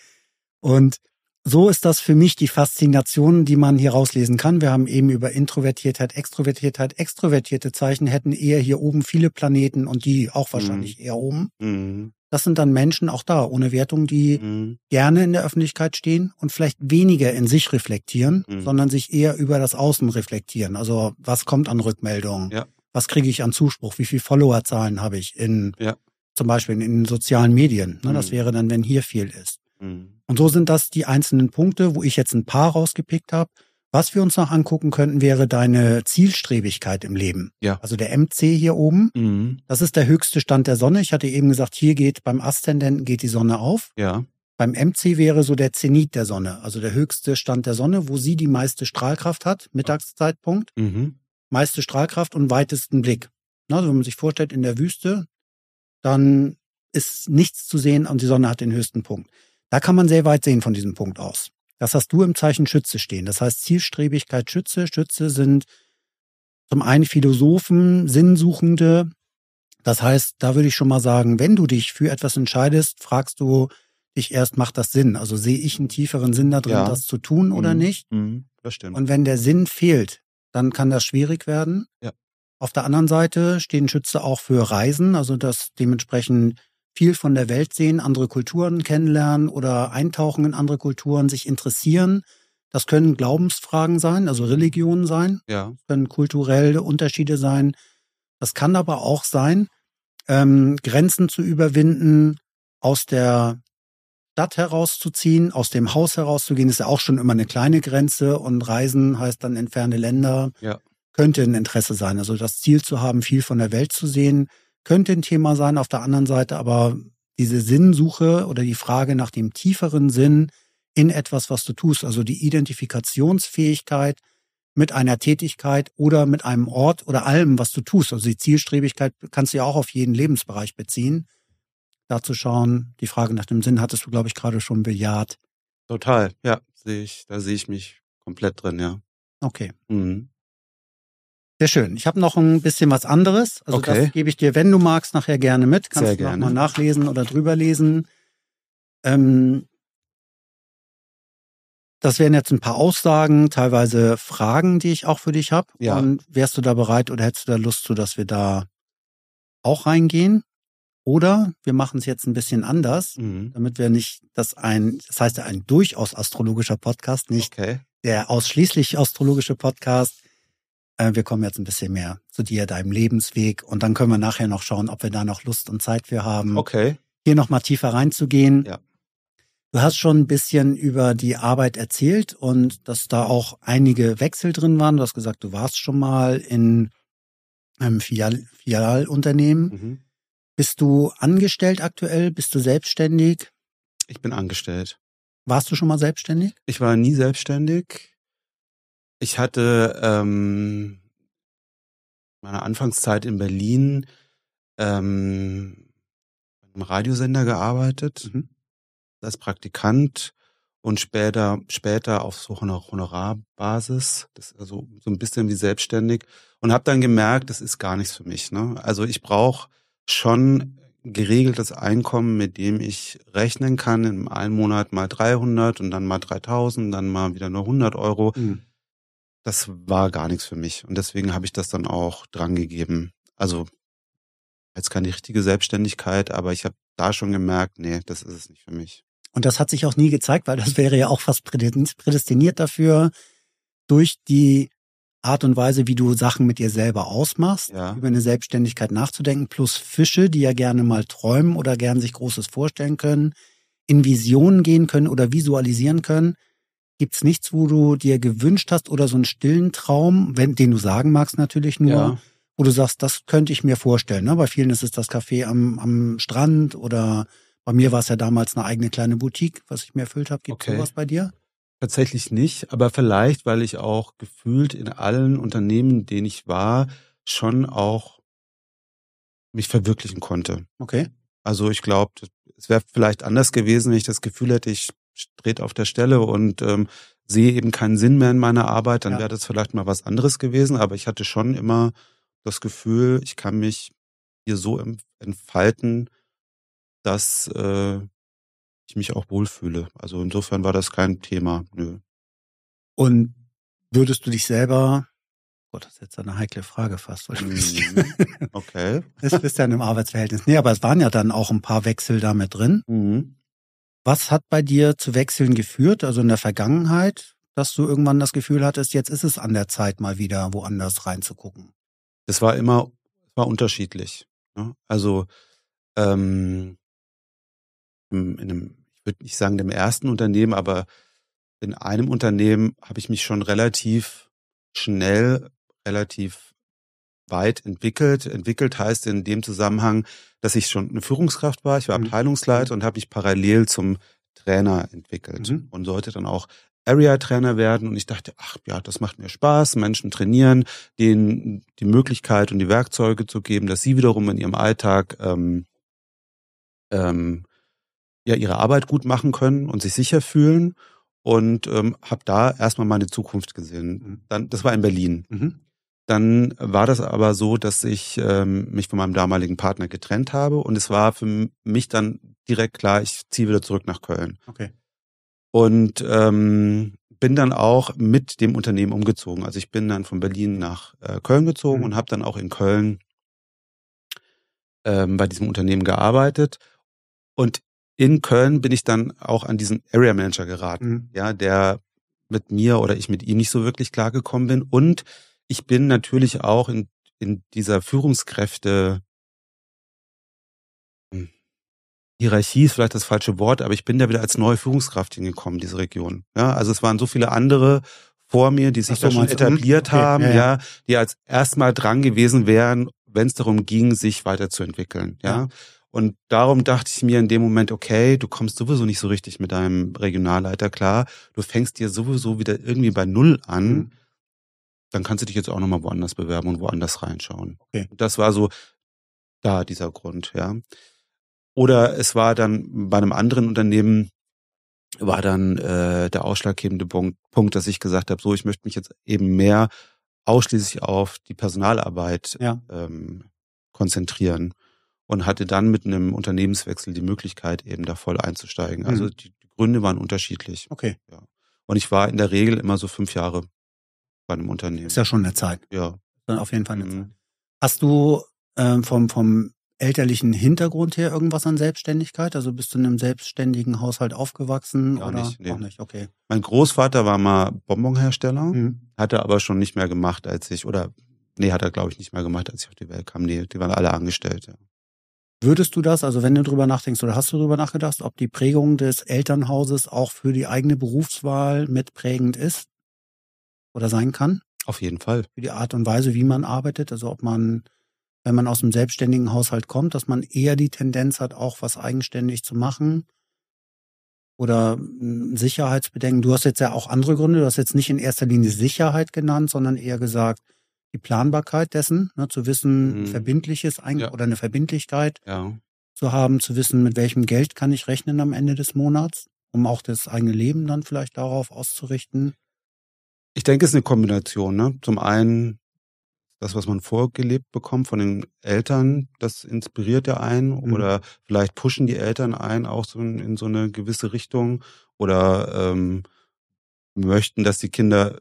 Und so ist das für mich die Faszination, die man hier rauslesen kann. Wir haben eben über Introvertiertheit, Extrovertiertheit. Extrovertierte Zeichen hätten eher hier oben viele Planeten und die auch wahrscheinlich mhm. eher oben. Mhm. Das sind dann Menschen auch da, ohne Wertung, die mhm. gerne in der Öffentlichkeit stehen und vielleicht weniger in sich reflektieren, mhm. sondern sich eher über das Außen reflektieren. Also was kommt an Rückmeldungen? Ja. Was kriege ich an Zuspruch? Wie viele Followerzahlen habe ich in ja. zum Beispiel in, in sozialen Medien? Ne, das mhm. wäre dann, wenn hier viel ist. Mhm. Und so sind das die einzelnen Punkte, wo ich jetzt ein paar rausgepickt habe. Was wir uns noch angucken könnten, wäre deine Zielstrebigkeit im Leben. Ja. Also der MC hier oben. Mhm. Das ist der höchste Stand der Sonne. Ich hatte eben gesagt, hier geht beim Aszendenten geht die Sonne auf. Ja. Beim MC wäre so der Zenit der Sonne, also der höchste Stand der Sonne, wo sie die meiste Strahlkraft hat, Mittagszeitpunkt, mhm. meiste Strahlkraft und weitesten Blick. Also wenn man sich vorstellt, in der Wüste, dann ist nichts zu sehen und die Sonne hat den höchsten Punkt. Da kann man sehr weit sehen von diesem Punkt aus. Das hast du im Zeichen Schütze stehen. Das heißt Zielstrebigkeit Schütze. Schütze sind zum einen Philosophen, Sinnsuchende. Das heißt, da würde ich schon mal sagen, wenn du dich für etwas entscheidest, fragst du dich erst, macht das Sinn? Also sehe ich einen tieferen Sinn da drin, ja. das zu tun oder mhm. nicht? Mhm. Das stimmt. Und wenn der Sinn fehlt, dann kann das schwierig werden. Ja. Auf der anderen Seite stehen Schütze auch für Reisen, also das dementsprechend viel von der Welt sehen, andere Kulturen kennenlernen oder eintauchen in andere Kulturen, sich interessieren. Das können Glaubensfragen sein, also Religionen sein, ja. können kulturelle Unterschiede sein. Das kann aber auch sein, ähm, Grenzen zu überwinden, aus der Stadt herauszuziehen, aus dem Haus herauszugehen, ist ja auch schon immer eine kleine Grenze und Reisen heißt dann entfernte Länder. Ja. Könnte ein Interesse sein. Also das Ziel zu haben, viel von der Welt zu sehen, könnte ein Thema sein. Auf der anderen Seite aber diese Sinnsuche oder die Frage nach dem tieferen Sinn in etwas, was du tust, also die Identifikationsfähigkeit mit einer Tätigkeit oder mit einem Ort oder allem, was du tust. Also die Zielstrebigkeit kannst du ja auch auf jeden Lebensbereich beziehen. Da zu schauen, die Frage nach dem Sinn hattest du, glaube ich, gerade schon bejaht. Total, ja, sehe ich, da sehe ich mich komplett drin, ja. Okay. Mhm. Sehr schön. Ich habe noch ein bisschen was anderes. Also okay. das gebe ich dir, wenn du magst, nachher gerne mit. Kannst Sehr du nochmal nachlesen oder drüber lesen. Ähm, das wären jetzt ein paar Aussagen, teilweise Fragen, die ich auch für dich habe. Ja. Und wärst du da bereit oder hättest du da Lust zu, dass wir da auch reingehen? Oder wir machen es jetzt ein bisschen anders, mhm. damit wir nicht das ein, das heißt ja ein durchaus astrologischer Podcast, nicht okay. der ausschließlich astrologische Podcast wir kommen jetzt ein bisschen mehr zu dir, deinem Lebensweg und dann können wir nachher noch schauen, ob wir da noch Lust und Zeit für haben. Okay. Hier noch mal tiefer reinzugehen. Ja. Du hast schon ein bisschen über die Arbeit erzählt und dass da auch einige Wechsel drin waren. Du hast gesagt, du warst schon mal in einem Filial Filialunternehmen. Mhm. Bist du angestellt aktuell? Bist du selbstständig? Ich bin angestellt. Warst du schon mal selbstständig? Ich war nie selbstständig. Ich hatte ähm, meine Anfangszeit in Berlin ähm, im Radiosender gearbeitet mhm. als Praktikant und später später auf so einer Honorarbasis, das ist also so ein bisschen wie selbstständig und habe dann gemerkt, das ist gar nichts für mich. Ne? Also ich brauche schon geregeltes Einkommen, mit dem ich rechnen kann. In einem Monat mal 300 und dann mal 3000, dann mal wieder nur 100 Euro. Mhm das war gar nichts für mich. Und deswegen habe ich das dann auch dran gegeben. Also jetzt keine richtige Selbstständigkeit, aber ich habe da schon gemerkt, nee, das ist es nicht für mich. Und das hat sich auch nie gezeigt, weil das wäre ja auch fast prädestiniert dafür, durch die Art und Weise, wie du Sachen mit dir selber ausmachst, ja. über eine Selbstständigkeit nachzudenken, plus Fische, die ja gerne mal träumen oder gerne sich Großes vorstellen können, in Visionen gehen können oder visualisieren können, Gibt's nichts, wo du dir gewünscht hast oder so einen stillen Traum, wenn, den du sagen magst natürlich nur, ja. wo du sagst, das könnte ich mir vorstellen. Ne? Bei vielen ist es das Café am, am Strand oder bei mir war es ja damals eine eigene kleine Boutique, was ich mir erfüllt habe. Gibt okay. sowas bei dir? Tatsächlich nicht, aber vielleicht, weil ich auch gefühlt in allen Unternehmen, denen ich war, schon auch mich verwirklichen konnte. Okay. Also ich glaube, es wäre vielleicht anders gewesen, wenn ich das Gefühl hätte, ich dreht auf der Stelle und ähm, sehe eben keinen Sinn mehr in meiner Arbeit, dann ja. wäre das vielleicht mal was anderes gewesen. Aber ich hatte schon immer das Gefühl, ich kann mich hier so entfalten, dass äh, ich mich auch wohlfühle. Also insofern war das kein Thema. Nö. Und würdest du dich selber Gott, das ist jetzt eine heikle Frage fast. Mhm. Okay. Das bist ja in einem Arbeitsverhältnis. Nee, aber es waren ja dann auch ein paar Wechsel damit drin. Mhm. Was hat bei dir zu Wechseln geführt, also in der Vergangenheit, dass du irgendwann das Gefühl hattest, jetzt ist es an der Zeit, mal wieder woanders reinzugucken? Das war immer, war unterschiedlich. Ne? Also ähm, in einem, ich würde nicht sagen dem ersten Unternehmen, aber in einem Unternehmen habe ich mich schon relativ schnell, relativ weit entwickelt. Entwickelt heißt in dem Zusammenhang, dass ich schon eine Führungskraft war. Ich war mhm. Abteilungsleiter und habe mich parallel zum Trainer entwickelt mhm. und sollte dann auch Area-Trainer werden. Und ich dachte, ach ja, das macht mir Spaß, Menschen trainieren, denen die Möglichkeit und die Werkzeuge zu geben, dass sie wiederum in ihrem Alltag ähm, ähm, ja ihre Arbeit gut machen können und sich sicher fühlen. und ähm, habe da erstmal meine Zukunft gesehen. Mhm. Dann, das war in Berlin. Mhm. Dann war das aber so, dass ich ähm, mich von meinem damaligen Partner getrennt habe und es war für mich dann direkt klar, ich ziehe wieder zurück nach Köln. Okay. Und ähm, bin dann auch mit dem Unternehmen umgezogen. Also ich bin dann von Berlin nach äh, Köln gezogen mhm. und habe dann auch in Köln ähm, bei diesem Unternehmen gearbeitet. Und in Köln bin ich dann auch an diesen Area Manager geraten, mhm. ja, der mit mir oder ich mit ihm nicht so wirklich klargekommen bin. Und ich bin natürlich auch in, in dieser Führungskräfte hm, Hierarchie ist vielleicht das falsche Wort, aber ich bin da wieder als neue Führungskraft hingekommen, diese Region. Ja, also es waren so viele andere vor mir, die sich so, da schon etabliert okay, haben, ja, ja. ja, die als erstmal dran gewesen wären, wenn es darum ging, sich weiterzuentwickeln. Ja? ja. Und darum dachte ich mir in dem Moment, okay, du kommst sowieso nicht so richtig mit deinem Regionalleiter klar. Du fängst dir sowieso wieder irgendwie bei Null an. Mhm dann kannst du dich jetzt auch nochmal woanders bewerben und woanders reinschauen. Okay. Das war so da dieser Grund, ja. Oder es war dann bei einem anderen Unternehmen, war dann äh, der ausschlaggebende Punkt, Punkt, dass ich gesagt habe, so, ich möchte mich jetzt eben mehr ausschließlich auf die Personalarbeit ja. ähm, konzentrieren und hatte dann mit einem Unternehmenswechsel die Möglichkeit, eben da voll einzusteigen. Also mhm. die, die Gründe waren unterschiedlich. Okay. Ja. Und ich war in der Regel immer so fünf Jahre bei einem Unternehmen. Ist ja schon eine Zeit. Ja. Dann auf jeden Fall eine mhm. Zeit. Hast du ähm, vom, vom elterlichen Hintergrund her irgendwas an Selbstständigkeit? Also bist du in einem selbstständigen Haushalt aufgewachsen Gar oder nicht, nee. auch nicht? Okay. Mein Großvater war mal Bonbonhersteller, mhm. hat er aber schon nicht mehr gemacht, als ich oder nee, hat er glaube ich nicht mehr gemacht, als ich auf die Welt kam. Nee, die waren alle Angestellte. Würdest du das, also wenn du drüber nachdenkst oder hast du drüber nachgedacht, ob die Prägung des Elternhauses auch für die eigene Berufswahl mitprägend ist? Oder sein kann. Auf jeden Fall. Für die Art und Weise, wie man arbeitet. Also ob man, wenn man aus einem selbstständigen Haushalt kommt, dass man eher die Tendenz hat, auch was eigenständig zu machen. Oder Sicherheitsbedenken. Du hast jetzt ja auch andere Gründe. Du hast jetzt nicht in erster Linie Sicherheit genannt, sondern eher gesagt, die Planbarkeit dessen, ne, zu wissen, mhm. verbindliches ja. oder eine Verbindlichkeit ja. zu haben, zu wissen, mit welchem Geld kann ich rechnen am Ende des Monats, um auch das eigene Leben dann vielleicht darauf auszurichten. Ich denke, es ist eine Kombination. Ne? Zum einen das, was man vorgelebt bekommt von den Eltern, das inspiriert ja einen mhm. oder vielleicht pushen die Eltern ein auch so in, in so eine gewisse Richtung oder ähm, möchten, dass die Kinder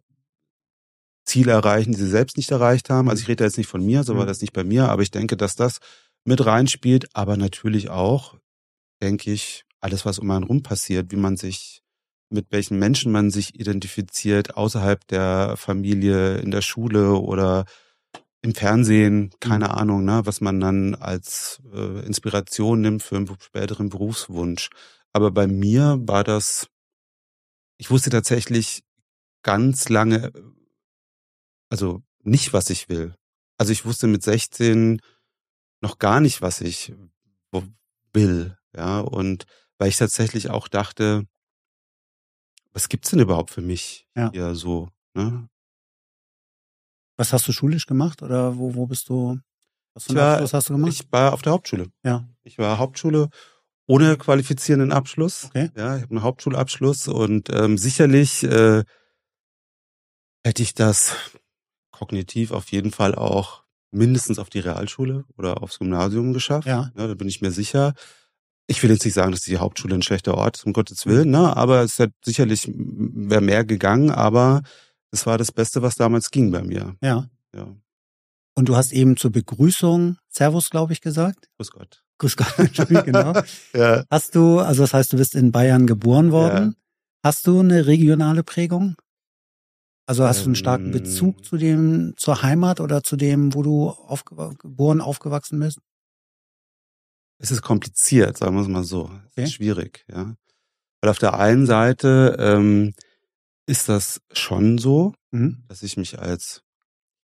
Ziele erreichen, die sie selbst nicht erreicht haben. Also ich rede jetzt nicht von mir, so war mhm. das nicht bei mir, aber ich denke, dass das mit reinspielt, aber natürlich auch, denke ich, alles, was um einen rum passiert, wie man sich mit welchen Menschen man sich identifiziert, außerhalb der Familie, in der Schule oder im Fernsehen, keine mhm. Ahnung, ne, was man dann als äh, Inspiration nimmt für einen späteren Berufswunsch. Aber bei mir war das, ich wusste tatsächlich ganz lange, also nicht, was ich will. Also ich wusste mit 16 noch gar nicht, was ich will, ja, und weil ich tatsächlich auch dachte, was gibt's denn überhaupt für mich ja. hier so? Ne? Was hast du schulisch gemacht oder wo, wo bist du? Was für einen war, Abschluss hast du gemacht? Ich war auf der Hauptschule. Ja. Ich war Hauptschule ohne qualifizierenden Abschluss. Okay. Ja, ich habe einen Hauptschulabschluss und ähm, sicherlich äh, hätte ich das kognitiv auf jeden Fall auch mindestens auf die Realschule oder aufs Gymnasium geschafft. Ja. ja da bin ich mir sicher. Ich will jetzt nicht sagen, dass die Hauptschule ein schlechter Ort ist, um Gottes Willen, ne? aber es hat sicherlich wäre mehr gegangen, aber es war das Beste, was damals ging bei mir. Ja. Ja. Und du hast eben zur Begrüßung Servus, glaube ich, gesagt. Grüß Gott. Grüß Gott, genau. ja. Hast du, also das heißt, du bist in Bayern geboren worden. Ja. Hast du eine regionale Prägung? Also hast du einen starken Bezug ähm. zu dem, zur Heimat oder zu dem, wo du aufge geboren, aufgewachsen bist? Es ist kompliziert, sagen wir es mal so. Es okay. ist schwierig, ja. Weil auf der einen Seite ähm, ist das schon so, mhm. dass ich mich als,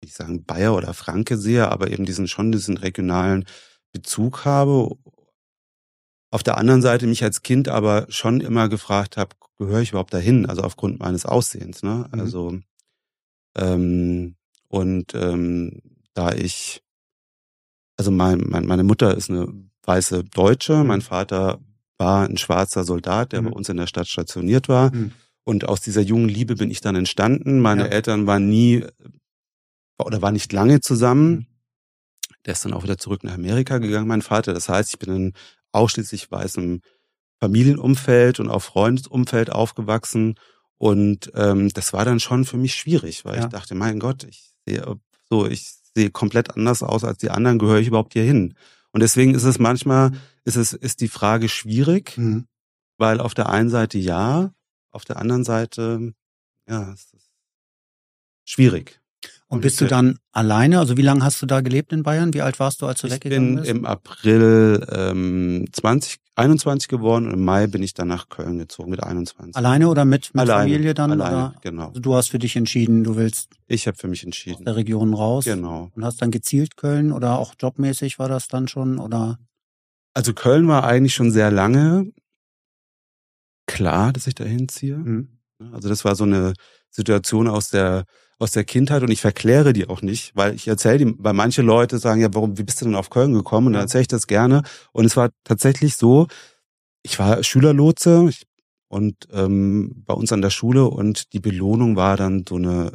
ich sagen Bayer oder Franke sehe, aber eben diesen schon diesen regionalen Bezug habe. Auf der anderen Seite mich als Kind aber schon immer gefragt habe, gehöre ich überhaupt dahin? Also aufgrund meines Aussehens, ne? Mhm. Also ähm, und ähm, da ich, also mein, mein, meine Mutter ist eine weiße Deutsche. Mhm. Mein Vater war ein schwarzer Soldat, der mhm. bei uns in der Stadt stationiert war. Mhm. Und aus dieser jungen Liebe bin ich dann entstanden. Meine ja. Eltern waren nie oder waren nicht lange zusammen. Mhm. Der ist dann auch wieder zurück nach Amerika gegangen, mein Vater. Das heißt, ich bin in ausschließlich weißem Familienumfeld und auch Freundesumfeld aufgewachsen. Und ähm, das war dann schon für mich schwierig, weil ja. ich dachte, mein Gott, ich sehe so, ich sehe komplett anders aus als die anderen, gehöre ich überhaupt hier hin? Und deswegen ist es manchmal, ist es, ist die Frage schwierig, mhm. weil auf der einen Seite ja, auf der anderen Seite, ja, es ist schwierig. Und bist du dann alleine? Also wie lange hast du da gelebt in Bayern? Wie alt warst du, als du ich weggegangen bist? Ich bin im April ähm, 20, 21 geworden und im Mai bin ich dann nach Köln gezogen mit 21. Alleine oder mit, mit alleine, Familie dann? Alleine, oder? genau. Also du hast für dich entschieden, du willst ich habe für mich entschieden. aus der Region raus. Genau. Und hast dann gezielt Köln oder auch jobmäßig war das dann schon? oder? Also Köln war eigentlich schon sehr lange klar, dass ich da hinziehe. Mhm. Also das war so eine Situation aus der aus der Kindheit und ich verkläre die auch nicht, weil ich erzähle die, weil manche Leute sagen, ja, warum, wie bist du denn auf Köln gekommen? Und dann erzähle ich das gerne. Und es war tatsächlich so, ich war Schülerlotse ich, und ähm, bei uns an der Schule und die Belohnung war dann so eine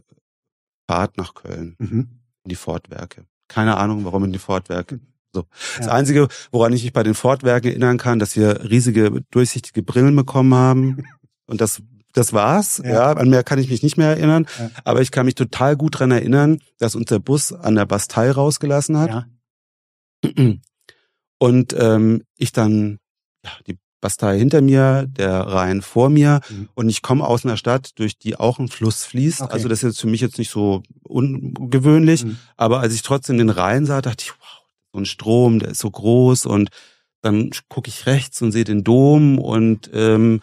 Fahrt nach Köln mhm. in die Fortwerke. Keine Ahnung, warum in die Fortwerke. So. Ja. Das Einzige, woran ich mich bei den Fortwerken erinnern kann, dass wir riesige durchsichtige Brillen bekommen haben. Und das das war's. Ja. ja. an mehr kann ich mich nicht mehr erinnern. Ja. Aber ich kann mich total gut dran erinnern, dass uns der Bus an der Bastei rausgelassen hat. Ja. Und ähm, ich dann ja, die Bastei hinter mir, der Rhein vor mir mhm. und ich komme aus einer Stadt, durch die auch ein Fluss fließt. Okay. Also das ist jetzt für mich jetzt nicht so ungewöhnlich, mhm. aber als ich trotzdem den Rhein sah, dachte ich, wow, so ein Strom, der ist so groß und dann gucke ich rechts und sehe den Dom und ähm,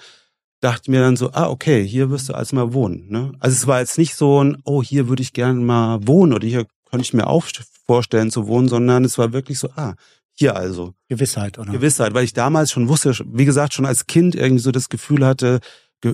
dachte mir dann so, ah, okay, hier wirst du also mal wohnen. Ne? Also es war jetzt nicht so ein, oh, hier würde ich gerne mal wohnen oder hier könnte ich mir auch vorstellen zu wohnen, sondern es war wirklich so, ah, hier also. Gewissheit, oder? Gewissheit, weil ich damals schon wusste, wie gesagt, schon als Kind irgendwie so das Gefühl hatte,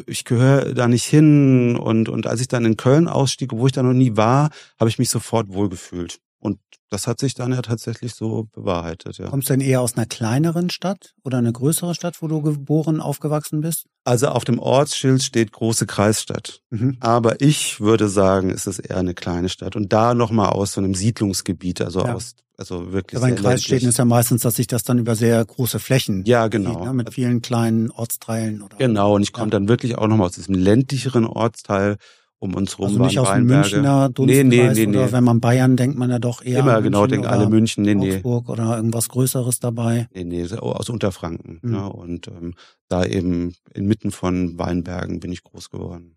ich gehöre da nicht hin und, und als ich dann in Köln ausstieg, wo ich da noch nie war, habe ich mich sofort wohlgefühlt. Und das hat sich dann ja tatsächlich so bewahrheitet, ja. Kommst du denn eher aus einer kleineren Stadt oder einer größeren Stadt, wo du geboren, aufgewachsen bist? Also auf dem Ortsschild steht große Kreisstadt. Mhm. Aber ich würde sagen, es ist eher eine kleine Stadt. Und da nochmal aus so einem Siedlungsgebiet, also ja. aus, also wirklich. Aber in Kreisstädten ist ja meistens, dass sich das dann über sehr große Flächen. Ja, genau. Sieht, ne? Mit vielen kleinen Ortsteilen oder. Genau. Und ich komme ja. dann wirklich auch nochmal aus diesem ländlicheren Ortsteil um uns rum also nicht aus dem Münchner Dunstkreis nee, nee, nee, nee. oder wenn man Bayern denkt man ja doch eher immer genau denken alle München nee nee Augsburg oder irgendwas Größeres dabei nee nee aus Unterfranken mhm. ne? und ähm, da eben inmitten von Weinbergen bin ich groß geworden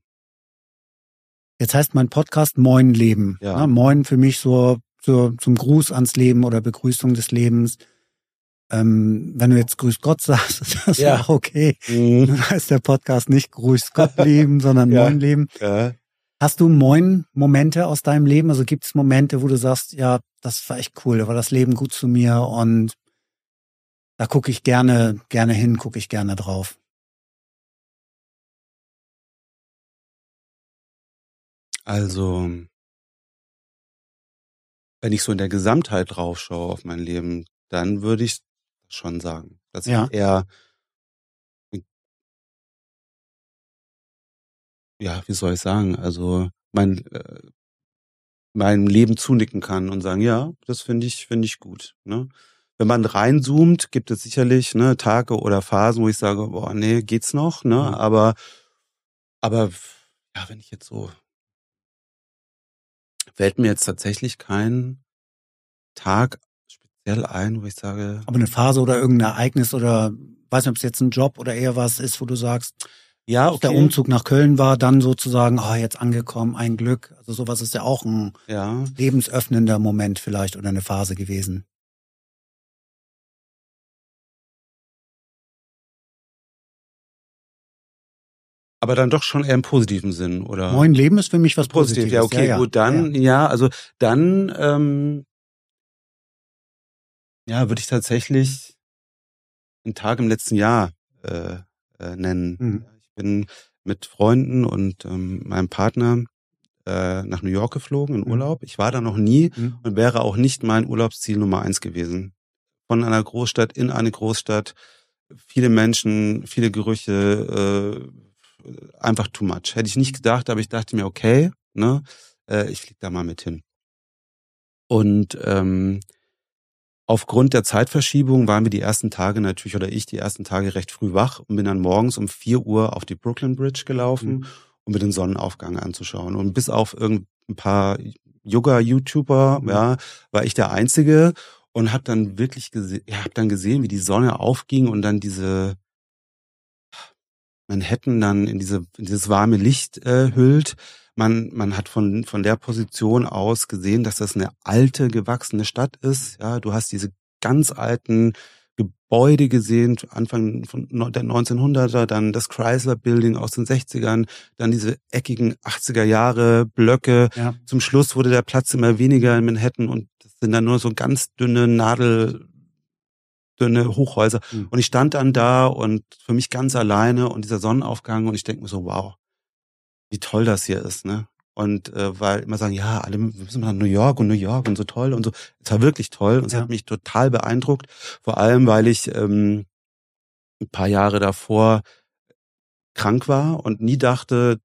jetzt heißt mein Podcast Moin Leben ja. Ne? Moin für mich so, so zum Gruß ans Leben oder Begrüßung des Lebens ähm, wenn du jetzt Grüß Gott sagst, ist das ja auch okay. Mhm. Dann heißt der Podcast nicht Grüß Gott Leben, sondern ja. Moin Leben. Ja. Hast du moin Momente aus deinem Leben? Also gibt es Momente, wo du sagst, ja, das war echt cool, da war das Leben gut zu mir und da gucke ich gerne, gerne hin, gucke ich gerne drauf. Also, wenn ich so in der Gesamtheit drauf schaue auf mein Leben, dann würde ich schon sagen, dass ja. ich eher ja, wie soll ich sagen, also mein äh, meinem Leben zunicken kann und sagen, ja, das finde ich finde ich gut. Ne? Wenn man reinzoomt, gibt es sicherlich ne, Tage oder Phasen, wo ich sage, boah, nee, geht's noch, ne? Mhm. Aber aber ja, wenn ich jetzt so fällt mir jetzt tatsächlich kein Tag speziell ein, wo ich sage. Aber eine Phase oder irgendein Ereignis oder weiß nicht, ob es jetzt ein Job oder eher was ist, wo du sagst, ja, okay. der Umzug nach Köln war, dann sozusagen, oh, jetzt angekommen, ein Glück. Also sowas ist ja auch ein ja. lebensöffnender Moment vielleicht oder eine Phase gewesen. Aber dann doch schon eher im positiven Sinn, oder? Neuen Leben ist für mich was Positives. Positiv, ja, okay, ja, gut, dann, ja. ja, also dann, ähm, ja, würde ich tatsächlich einen Tag im letzten Jahr äh, äh, nennen. Mhm bin mit Freunden und ähm, meinem Partner äh, nach New York geflogen in mhm. Urlaub. Ich war da noch nie mhm. und wäre auch nicht mein Urlaubsziel Nummer eins gewesen. Von einer Großstadt in eine Großstadt, viele Menschen, viele Gerüche, äh, einfach too much. Hätte ich nicht gedacht, aber ich dachte mir, okay, ne, äh, ich flieg da mal mit hin. Und ähm, aufgrund der Zeitverschiebung waren wir die ersten Tage natürlich, oder ich die ersten Tage recht früh wach und bin dann morgens um vier Uhr auf die Brooklyn Bridge gelaufen, mhm. um mir den Sonnenaufgang anzuschauen. Und bis auf irgendein paar Yoga-YouTuber, mhm. ja, war ich der Einzige und habe dann wirklich gesehen, ja, habe dann gesehen, wie die Sonne aufging und dann diese Manhattan dann in diese in dieses warme Licht äh, hüllt. Man man hat von von der Position aus gesehen, dass das eine alte gewachsene Stadt ist. Ja, du hast diese ganz alten Gebäude gesehen, Anfang von der 1900er, dann das Chrysler Building aus den 60ern, dann diese eckigen 80er Jahre Blöcke. Ja. Zum Schluss wurde der Platz immer weniger in Manhattan und das sind dann nur so ganz dünne Nadel dünne Hochhäuser. Mhm. Und ich stand dann da und für mich ganz alleine und dieser Sonnenaufgang und ich denke mir so, wow, wie toll das hier ist, ne? Und äh, weil immer sagen, ja, alle müssen nach New York und New York und so toll und so. Es war wirklich toll und es ja. hat mich total beeindruckt. Vor allem, weil ich ähm, ein paar Jahre davor krank war und nie dachte,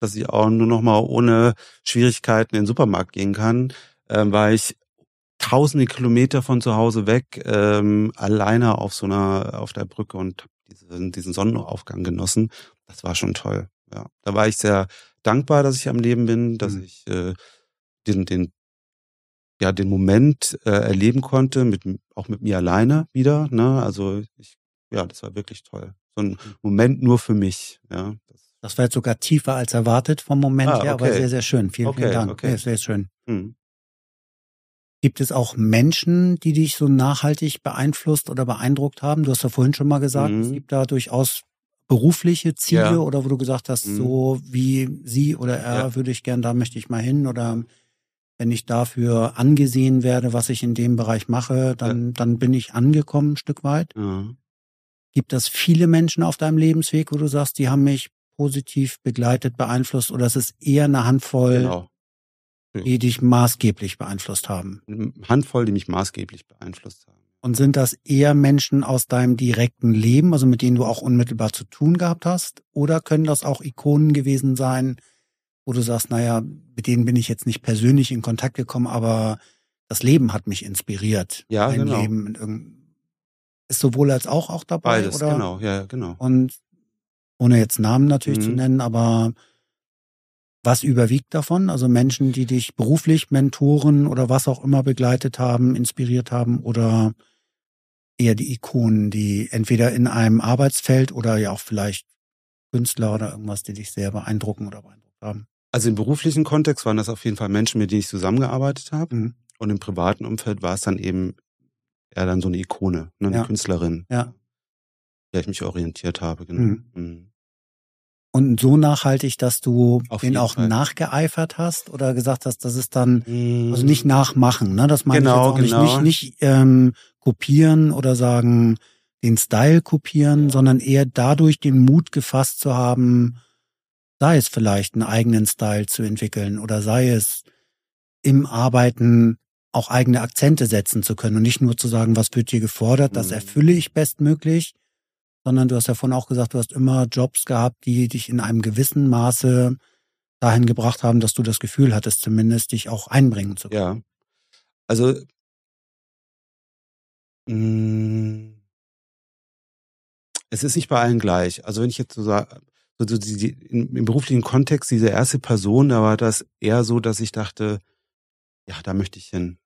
dass ich auch nur noch mal ohne Schwierigkeiten in den Supermarkt gehen kann, ähm, war ich tausende Kilometer von zu Hause weg, ähm, alleine auf so einer, auf der Brücke und diesen, diesen Sonnenaufgang genossen. Das war schon toll. Ja, da war ich sehr dankbar, dass ich am Leben bin, dass mhm. ich äh, den, den, ja, den Moment äh, erleben konnte, mit, auch mit mir alleine wieder. Ne? Also ich, ja, das war wirklich toll. So ein mhm. Moment nur für mich. Ja, das, das war jetzt sogar tiefer als erwartet vom Moment ah, her, okay. aber sehr, sehr schön. Vielen, okay, vielen Dank. Okay. Ja, sehr schön. Mhm. Gibt es auch Menschen, die dich so nachhaltig beeinflusst oder beeindruckt haben? Du hast ja vorhin schon mal gesagt, mhm. es gibt da durchaus berufliche Ziele ja. oder wo du gesagt hast, mhm. so wie sie oder er ja. würde ich gern, da möchte ich mal hin oder wenn ich dafür angesehen werde, was ich in dem Bereich mache, dann, ja. dann bin ich angekommen ein Stück weit. Gibt es viele Menschen auf deinem Lebensweg, wo du sagst, die haben mich positiv begleitet, beeinflusst oder es ist eher eine Handvoll, genau. die dich maßgeblich beeinflusst haben? Eine Handvoll, die mich maßgeblich beeinflusst haben. Und sind das eher Menschen aus deinem direkten Leben, also mit denen du auch unmittelbar zu tun gehabt hast? Oder können das auch Ikonen gewesen sein, wo du sagst, naja, mit denen bin ich jetzt nicht persönlich in Kontakt gekommen, aber das Leben hat mich inspiriert. Ja, mein genau. Leben ist sowohl als auch auch dabei. Beides, oder? genau, ja, genau. Und ohne jetzt Namen natürlich mhm. zu nennen, aber was überwiegt davon? Also Menschen, die dich beruflich, Mentoren oder was auch immer begleitet haben, inspiriert haben oder eher die Ikonen, die entweder in einem Arbeitsfeld oder ja auch vielleicht Künstler oder irgendwas, die dich sehr beeindrucken oder beeindruckt haben? Also im beruflichen Kontext waren das auf jeden Fall Menschen, mit denen ich zusammengearbeitet habe. Mhm. Und im privaten Umfeld war es dann eben eher dann so eine Ikone, ne, eine ja. Künstlerin, ja. der ich mich orientiert habe. Genau. Mhm. Mhm. Und so nachhaltig, dass du Auf den auch Fall. nachgeeifert hast oder gesagt hast, das ist dann, also nicht nachmachen, ne? Das meine genau, ich jetzt auch genau. nicht, nicht, nicht ähm, kopieren oder sagen, den Style kopieren, sondern eher dadurch den Mut gefasst zu haben, sei es vielleicht einen eigenen Style zu entwickeln oder sei es im Arbeiten auch eigene Akzente setzen zu können und nicht nur zu sagen, was wird dir gefordert, das mhm. erfülle ich bestmöglich, sondern du hast ja vorhin auch gesagt, du hast immer Jobs gehabt, die dich in einem gewissen Maße dahin gebracht haben, dass du das Gefühl hattest, zumindest dich auch einbringen zu können. Ja. Also mh, mm, es ist nicht bei allen gleich. Also wenn ich jetzt so sage, so, so die, die, im beruflichen Kontext, diese erste Person, da war das eher so, dass ich dachte, ja, da möchte ich hin.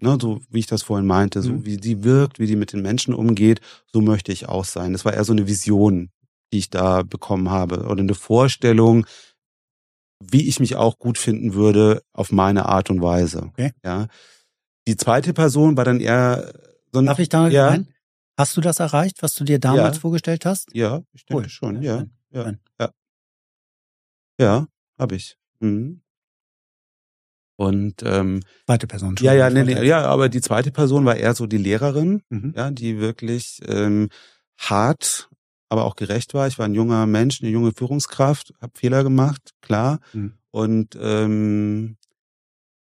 Ne, so wie ich das vorhin meinte, so mhm. wie sie wirkt, wie die mit den Menschen umgeht, so möchte ich auch sein. Das war eher so eine Vision, die ich da bekommen habe oder eine Vorstellung, wie ich mich auch gut finden würde auf meine Art und Weise. Okay. Ja. Die zweite Person war dann eher so ein, Darf ich da ja. rein? Hast du das erreicht, was du dir damals ja. vorgestellt hast? Ja, ich denke cool. schon, ja. Ja, ja. ja habe ich. Mhm. Und ähm, zweite Person schon. Ja, ja, nee, nee, ja, aber die zweite Person war eher so die Lehrerin, mhm. ja, die wirklich ähm, hart, aber auch gerecht war. Ich war ein junger Mensch, eine junge Führungskraft, habe Fehler gemacht, klar. Mhm. Und ähm,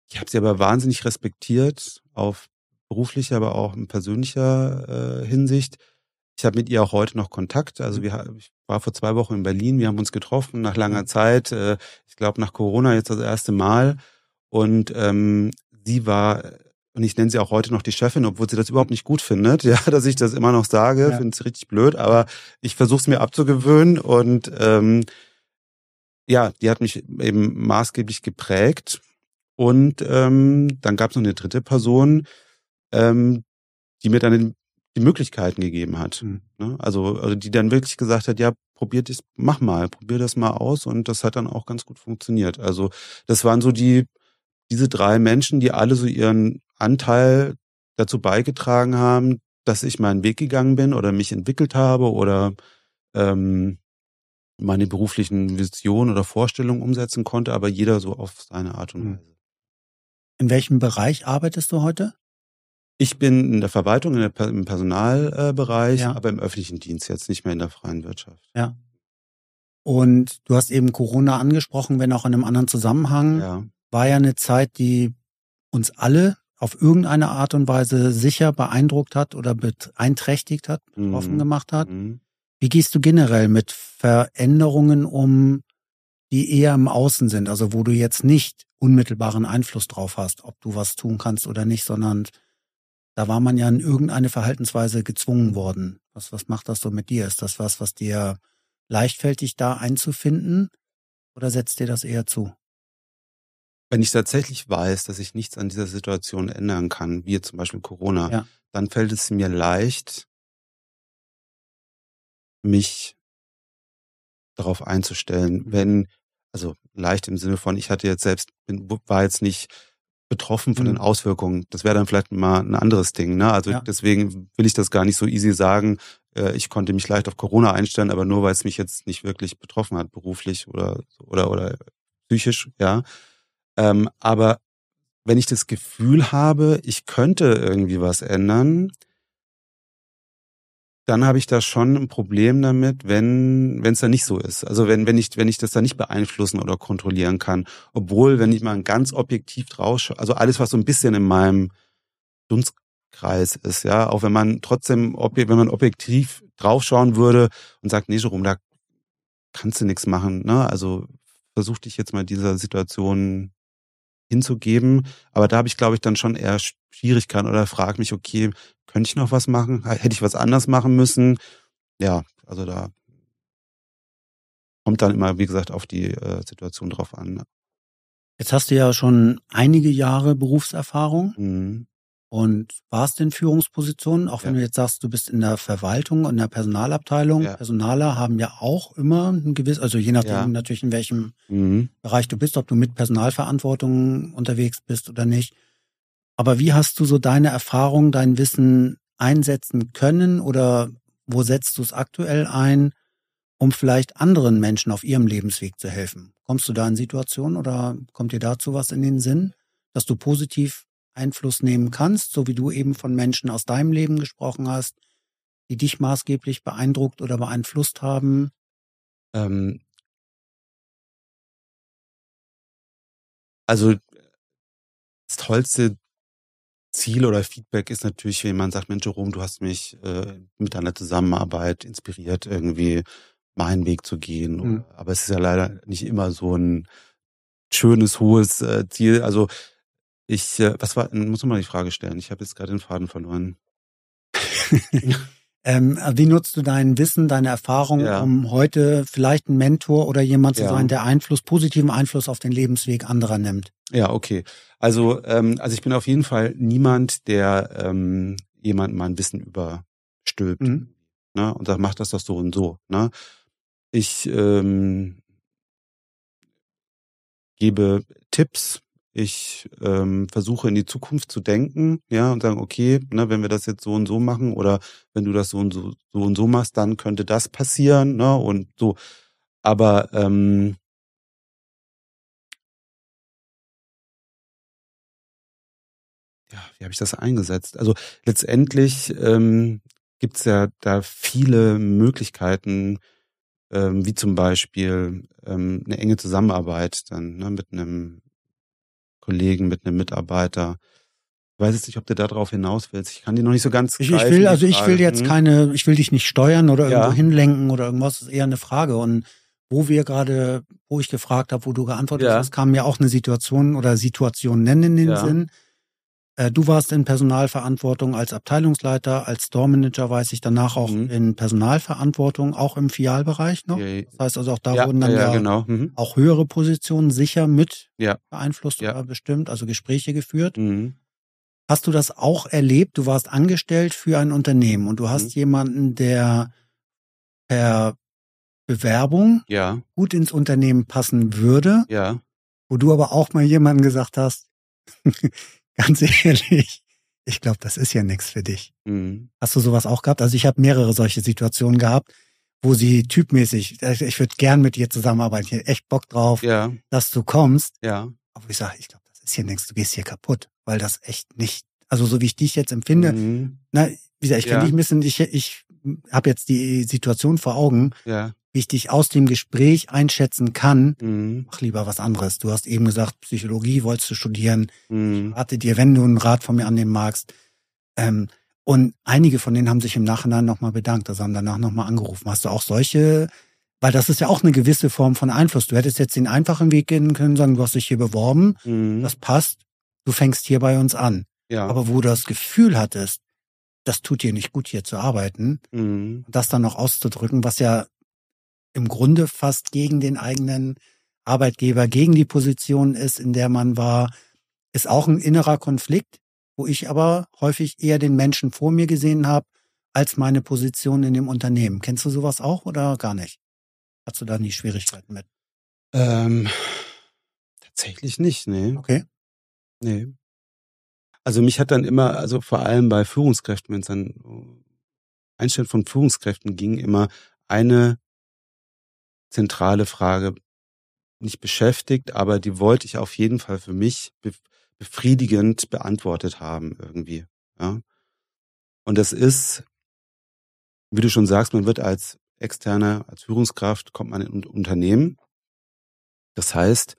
ich habe sie aber wahnsinnig respektiert auf beruflicher, aber auch in persönlicher äh, Hinsicht. Ich habe mit ihr auch heute noch Kontakt. Also mhm. wir, ich war vor zwei Wochen in Berlin, wir haben uns getroffen nach langer mhm. Zeit. Äh, ich glaube nach Corona jetzt das erste Mal. Und ähm, sie war, und ich nenne sie auch heute noch die Chefin, obwohl sie das überhaupt nicht gut findet, ja, dass ich das immer noch sage, ja. finde es richtig blöd, aber ich versuche es mir abzugewöhnen und ähm, ja, die hat mich eben maßgeblich geprägt. Und ähm, dann gab es noch eine dritte Person, ähm, die mir dann die Möglichkeiten gegeben hat. Mhm. Ne? Also, also die dann wirklich gesagt hat, ja, probiert das, mach mal, probier das mal aus und das hat dann auch ganz gut funktioniert. Also das waren so die, diese drei Menschen, die alle so ihren Anteil dazu beigetragen haben, dass ich meinen Weg gegangen bin oder mich entwickelt habe oder ähm, meine beruflichen Visionen oder Vorstellungen umsetzen konnte, aber jeder so auf seine Art und hm. Weise. In welchem Bereich arbeitest du heute? Ich bin in der Verwaltung, in der, im Personalbereich, ja. aber im öffentlichen Dienst, jetzt nicht mehr in der freien Wirtschaft. Ja. Und du hast eben Corona angesprochen, wenn auch in einem anderen Zusammenhang. Ja. War ja eine Zeit, die uns alle auf irgendeine Art und Weise sicher beeindruckt hat oder beeinträchtigt hat, betroffen mhm. gemacht hat. Mhm. Wie gehst du generell mit Veränderungen um, die eher im Außen sind, also wo du jetzt nicht unmittelbaren Einfluss drauf hast, ob du was tun kannst oder nicht, sondern da war man ja in irgendeine Verhaltensweise gezwungen worden. Was, was macht das so mit dir? Ist das was, was dir leichtfältig da einzufinden oder setzt dir das eher zu? Wenn ich tatsächlich weiß, dass ich nichts an dieser Situation ändern kann, wie zum Beispiel Corona, ja. dann fällt es mir leicht, mich darauf einzustellen, mhm. wenn, also leicht im Sinne von, ich hatte jetzt selbst, bin, war jetzt nicht betroffen von mhm. den Auswirkungen. Das wäre dann vielleicht mal ein anderes Ding. Ne? Also ja. deswegen will ich das gar nicht so easy sagen. Äh, ich konnte mich leicht auf Corona einstellen, aber nur weil es mich jetzt nicht wirklich betroffen hat, beruflich oder oder oder psychisch, ja. Ähm, aber wenn ich das Gefühl habe, ich könnte irgendwie was ändern, dann habe ich da schon ein Problem damit, wenn wenn es da nicht so ist. Also wenn wenn ich wenn ich das da nicht beeinflussen oder kontrollieren kann, obwohl wenn ich mal ganz objektiv drauf, also alles was so ein bisschen in meinem Dunstkreis ist, ja, auch wenn man trotzdem wenn man objektiv draufschauen würde und sagt, nee, Jerome, da kannst du nichts machen, ne? Also versuch dich jetzt mal dieser Situation hinzugeben. Aber da habe ich, glaube ich, dann schon eher Schwierigkeiten oder frage mich, okay, könnte ich noch was machen? Hätte ich was anders machen müssen? Ja, also da kommt dann immer, wie gesagt, auf die äh, Situation drauf an. Jetzt hast du ja schon einige Jahre Berufserfahrung. Mhm. Und warst in Führungspositionen, auch wenn ja. du jetzt sagst, du bist in der Verwaltung und der Personalabteilung. Ja. Personaler haben ja auch immer ein gewiss, also je nachdem ja. natürlich in welchem mhm. Bereich du bist, ob du mit Personalverantwortung unterwegs bist oder nicht. Aber wie hast du so deine Erfahrung, dein Wissen einsetzen können oder wo setzt du es aktuell ein, um vielleicht anderen Menschen auf ihrem Lebensweg zu helfen? Kommst du da in Situationen oder kommt dir dazu was in den Sinn, dass du positiv Einfluss nehmen kannst, so wie du eben von Menschen aus deinem Leben gesprochen hast, die dich maßgeblich beeindruckt oder beeinflusst haben? Ähm, also das tollste Ziel oder Feedback ist natürlich, wenn man sagt, Mensch, Jerome, du hast mich äh, mit deiner Zusammenarbeit inspiriert, irgendwie meinen Weg zu gehen. Mhm. Aber es ist ja leider nicht immer so ein schönes, hohes äh, Ziel. Also ich, äh, was war, muss man mal die Frage stellen. Ich habe jetzt gerade den Faden verloren. ähm, wie nutzt du dein Wissen, deine Erfahrung, ja. um heute vielleicht ein Mentor oder jemand zu ja. sein, der Einfluss, positiven Einfluss auf den Lebensweg anderer nimmt? Ja, okay. Also, ähm, also ich bin auf jeden Fall niemand, der ähm, jemandem mein Wissen überstülpt mhm. ne, und sagt, mach das doch so und so. Ne? Ich ähm, gebe Tipps, ich ähm, versuche in die Zukunft zu denken, ja, und sagen, okay, ne, wenn wir das jetzt so und so machen oder wenn du das so und so, so und so machst, dann könnte das passieren, ne, und so. Aber ähm, ja, wie habe ich das eingesetzt? Also letztendlich ähm, gibt es ja da viele Möglichkeiten, ähm, wie zum Beispiel ähm, eine enge Zusammenarbeit dann ne, mit einem Kollegen, mit einem Mitarbeiter, weiß jetzt nicht, ob du da drauf hinaus willst. Ich kann dir noch nicht so ganz. Ich, ich will, also ich will jetzt hm? keine, ich will dich nicht steuern oder irgendwo ja. hinlenken oder irgendwas. Das ist eher eine Frage. Und wo wir gerade, wo ich gefragt habe, wo du geantwortet ja. hast, kam mir auch eine Situation oder Situation nennen in den ja. Sinn. Äh, du warst in Personalverantwortung als Abteilungsleiter, als Store-Manager weiß ich, danach auch mhm. in Personalverantwortung, auch im Fialbereich noch. Ja, das heißt also auch da wurden dann ja, genau. mhm. auch höhere Positionen sicher mit beeinflusst oder bestimmt, also Gespräche geführt. Mhm. Hast du das auch erlebt? Du warst angestellt für ein Unternehmen und du hast mhm. jemanden, der per Bewerbung ja. gut ins Unternehmen passen würde. Ja. Wo du aber auch mal jemandem gesagt hast, ganz ehrlich, ich glaube, das ist ja nichts für dich. Mhm. Hast du sowas auch gehabt? Also ich habe mehrere solche Situationen gehabt, wo sie typmäßig, ich würde gern mit dir zusammenarbeiten, ich hätte echt Bock drauf, ja. dass du kommst. Ja. Aber ich sage, ich glaube, das ist hier nichts, du gehst hier kaputt, weil das echt nicht, also so wie ich dich jetzt empfinde, mhm. na, wie gesagt, ich ja. dich ein bisschen, ich, ich habe jetzt die Situation vor Augen. Ja wie ich dich aus dem Gespräch einschätzen kann, mhm. mach lieber was anderes. Du hast eben gesagt, Psychologie wolltest du studieren. Mhm. Ich rate dir, wenn du einen Rat von mir annehmen magst. Ähm, und einige von denen haben sich im Nachhinein nochmal bedankt, also haben danach nochmal angerufen. Hast du auch solche, weil das ist ja auch eine gewisse Form von Einfluss. Du hättest jetzt den einfachen Weg gehen können, sagen, du hast dich hier beworben, mhm. das passt, du fängst hier bei uns an. Ja. Aber wo du das Gefühl hattest, das tut dir nicht gut, hier zu arbeiten, mhm. das dann noch auszudrücken, was ja im Grunde fast gegen den eigenen Arbeitgeber, gegen die Position ist, in der man war, ist auch ein innerer Konflikt, wo ich aber häufig eher den Menschen vor mir gesehen habe, als meine Position in dem Unternehmen. Kennst du sowas auch oder gar nicht? Hast du da nie Schwierigkeiten mit? Ähm, tatsächlich nicht, nee. Okay. Nee. Also mich hat dann immer, also vor allem bei Führungskräften, wenn es dann Einstellen von Führungskräften ging, immer eine zentrale Frage nicht beschäftigt, aber die wollte ich auf jeden Fall für mich befriedigend beantwortet haben irgendwie. Ja. Und das ist, wie du schon sagst, man wird als externe, als Führungskraft kommt man in ein Unternehmen. Das heißt,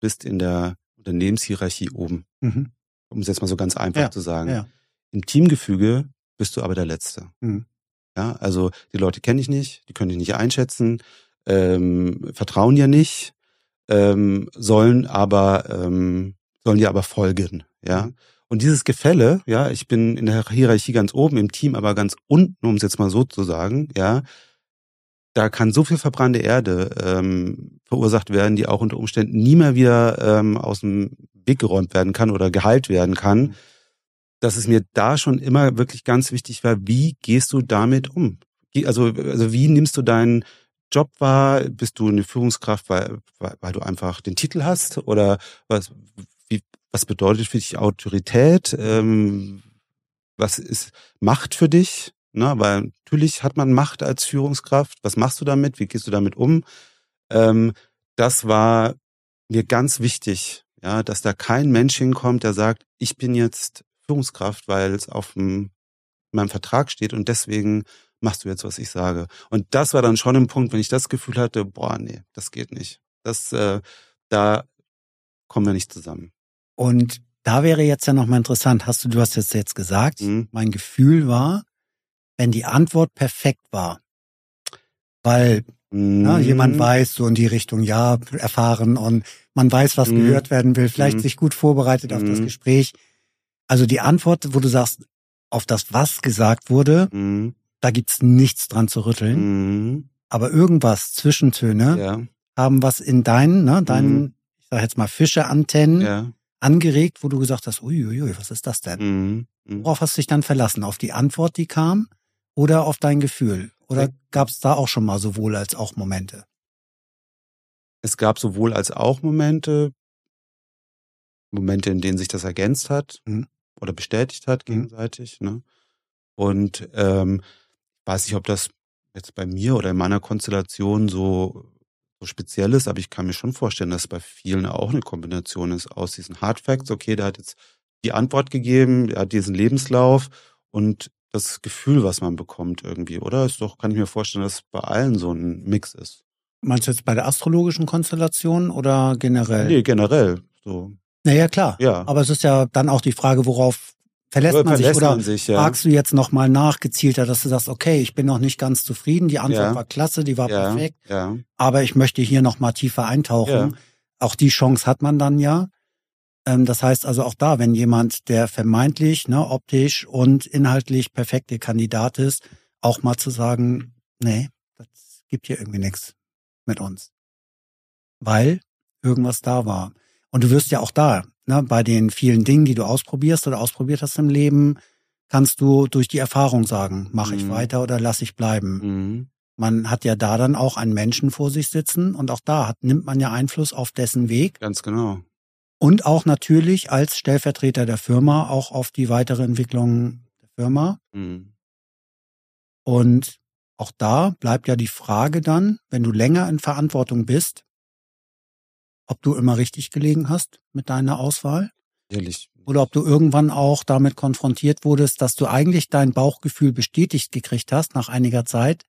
bist in der Unternehmenshierarchie oben. Mhm. Um es jetzt mal so ganz einfach ja, zu sagen. Ja. Im Teamgefüge bist du aber der Letzte. Mhm. Ja, also die Leute kenne ich nicht, die können dich nicht einschätzen, ähm, vertrauen ja nicht, ähm, sollen aber ähm, sollen ja aber folgen, ja. Mhm. Und dieses Gefälle, ja, ich bin in der Hierarchie ganz oben, im Team aber ganz unten, um es jetzt mal so zu sagen, ja, da kann so viel verbrannte Erde ähm, verursacht werden, die auch unter Umständen nie mehr wieder ähm, aus dem Weg geräumt werden kann oder geheilt werden kann, mhm. dass es mir da schon immer wirklich ganz wichtig war, wie gehst du damit um? Also, also wie nimmst du deinen Job war? Bist du eine Führungskraft, weil, weil, weil du einfach den Titel hast? Oder was, wie, was bedeutet für dich Autorität? Ähm, was ist Macht für dich? Na, weil natürlich hat man Macht als Führungskraft. Was machst du damit? Wie gehst du damit um? Ähm, das war mir ganz wichtig, ja, dass da kein Mensch hinkommt, der sagt, ich bin jetzt Führungskraft, weil es auf meinem Vertrag steht und deswegen machst du jetzt, was ich sage. Und das war dann schon ein Punkt, wenn ich das Gefühl hatte, boah, nee, das geht nicht. Das, äh, da kommen wir nicht zusammen. Und da wäre jetzt ja nochmal interessant, hast du, du hast jetzt jetzt gesagt, mhm. mein Gefühl war, wenn die Antwort perfekt war, weil mhm. na, jemand weiß, so in die Richtung, ja, erfahren und man weiß, was mhm. gehört werden will, vielleicht mhm. sich gut vorbereitet auf das mhm. Gespräch. Also die Antwort, wo du sagst, auf das, was gesagt wurde, mhm da gibt's nichts dran zu rütteln. Mhm. Aber irgendwas, Zwischentöne, ja. haben was in deinen, ne, deinen, mhm. ich sag jetzt mal Fischeantennen ja. angeregt, wo du gesagt hast, uiuiui, was ist das denn? Mhm. mhm. Worauf hast du dich dann verlassen? Auf die Antwort, die kam oder auf dein Gefühl? Oder gab's da auch schon mal sowohl als auch Momente? Es gab sowohl als auch Momente, Momente, in denen sich das ergänzt hat mhm. oder bestätigt hat mhm. gegenseitig. Ne? Und ähm, weiß nicht, ob das jetzt bei mir oder in meiner Konstellation so, so speziell ist, aber ich kann mir schon vorstellen, dass bei vielen auch eine Kombination ist aus diesen Hard Facts. Okay, der hat jetzt die Antwort gegeben, er hat diesen Lebenslauf und das Gefühl, was man bekommt irgendwie, oder? Ist doch, kann ich mir vorstellen, dass bei allen so ein Mix ist. Meinst du jetzt bei der astrologischen Konstellation oder generell? Nee, generell. So. Naja, klar. Ja. Aber es ist ja dann auch die Frage, worauf verlässt man Verlässt sich oder man sich, ja. fragst du jetzt nochmal nach gezielter, dass du sagst, okay, ich bin noch nicht ganz zufrieden, die Antwort Ja. war klasse, die war ja, perfekt, aber ich möchte hier nochmal tiefer eintauchen. Auch die Chance hat man dann ja. Ähm, das heißt also auch da, wenn jemand, der vermeintlich, ne, optisch und inhaltlich perfekte Kandidat ist, auch mal zu sagen, nee, das gibt hier irgendwie nichts mit uns. Weil irgendwas da war. Und du wirst ja auch da, ne, bei den vielen Dingen, die du ausprobierst oder ausprobiert hast im Leben, kannst du durch die Erfahrung sagen, mache ich Mhm. weiter oder lass ich bleiben. mhm. Man hat ja da dann auch einen Menschen vor sich sitzen und auch da hat, nimmt man ja Einfluss auf dessen Weg ganz genau. und auch natürlich als Stellvertreter der Firma auch auf die weitere Entwicklung der Firma. Mhm. Und auch da bleibt ja die Frage dann, wenn du länger in Verantwortung bist, ob du immer richtig gelegen hast mit deiner Auswahl Ehrlich. oder ob du irgendwann auch damit konfrontiert wurdest, dass du eigentlich dein Bauchgefühl bestätigt gekriegt hast nach einiger Zeit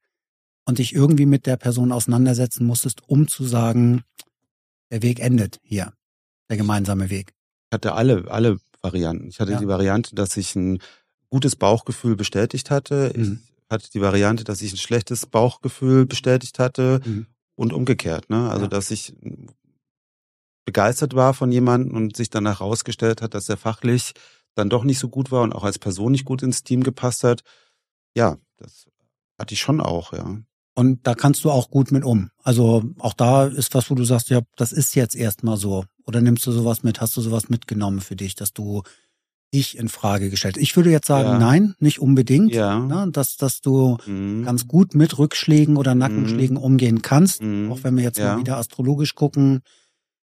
und dich irgendwie mit der Person auseinandersetzen musstest, um zu sagen, der Weg endet hier, der gemeinsame Weg. Ich hatte alle, alle Varianten. Ich hatte Ja. die Variante, dass ich ein gutes Bauchgefühl bestätigt hatte. Mhm. Ich hatte die Variante, dass ich ein schlechtes Bauchgefühl bestätigt hatte Mhm. und umgekehrt. Ne? Also Ja. dass ich begeistert war von jemandem und sich danach herausgestellt hat, dass er fachlich dann doch nicht so gut war und auch als Person nicht gut ins Team gepasst hat. Ja, das hatte ich schon auch, ja. Und da kannst du auch gut mit um. Also auch da ist was, wo du sagst, ja, das ist jetzt erstmal so. Oder nimmst du sowas mit? Hast du sowas mitgenommen für dich, dass du dich in Frage gestellt? Ich würde jetzt sagen, Ja. nein, nicht unbedingt. Ja. Ne, dass, dass du Mhm. ganz gut mit Rückschlägen oder Nackenschlägen umgehen kannst. Mhm. Auch wenn wir jetzt Ja. mal wieder astrologisch gucken,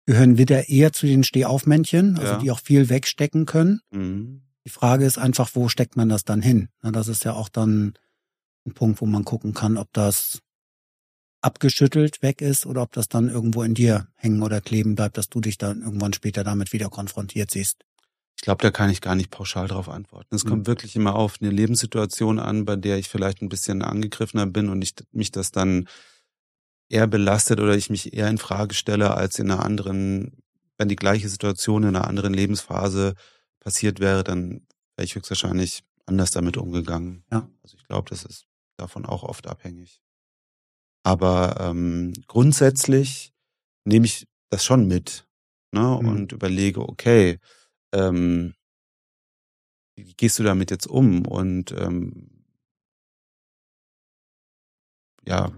gehören wieder eher zu den Stehaufmännchen, also Ja. die auch viel wegstecken können. Mhm. Die Frage ist einfach, wo steckt man das dann hin? Das ist ja auch dann ein Punkt, wo man gucken kann, ob das abgeschüttelt weg ist oder ob das dann irgendwo in dir hängen oder kleben bleibt, dass du dich dann irgendwann später damit wieder konfrontiert siehst. Ich glaube, da kann ich gar nicht pauschal drauf antworten. Es Mhm. kommt wirklich immer auf eine Lebenssituation an, bei der ich vielleicht ein bisschen angegriffener bin und ich mich das dann eher belastet oder ich mich eher in Frage stelle als in einer anderen, wenn die gleiche Situation in einer anderen Lebensphase passiert wäre, dann wäre ich höchstwahrscheinlich anders damit umgegangen. Ja. Also ich glaube, das ist davon auch oft abhängig. Aber ähm, grundsätzlich nehme ich das schon mit ne, Mhm. und überlege, okay, ähm, wie gehst du damit jetzt um und ähm, ja,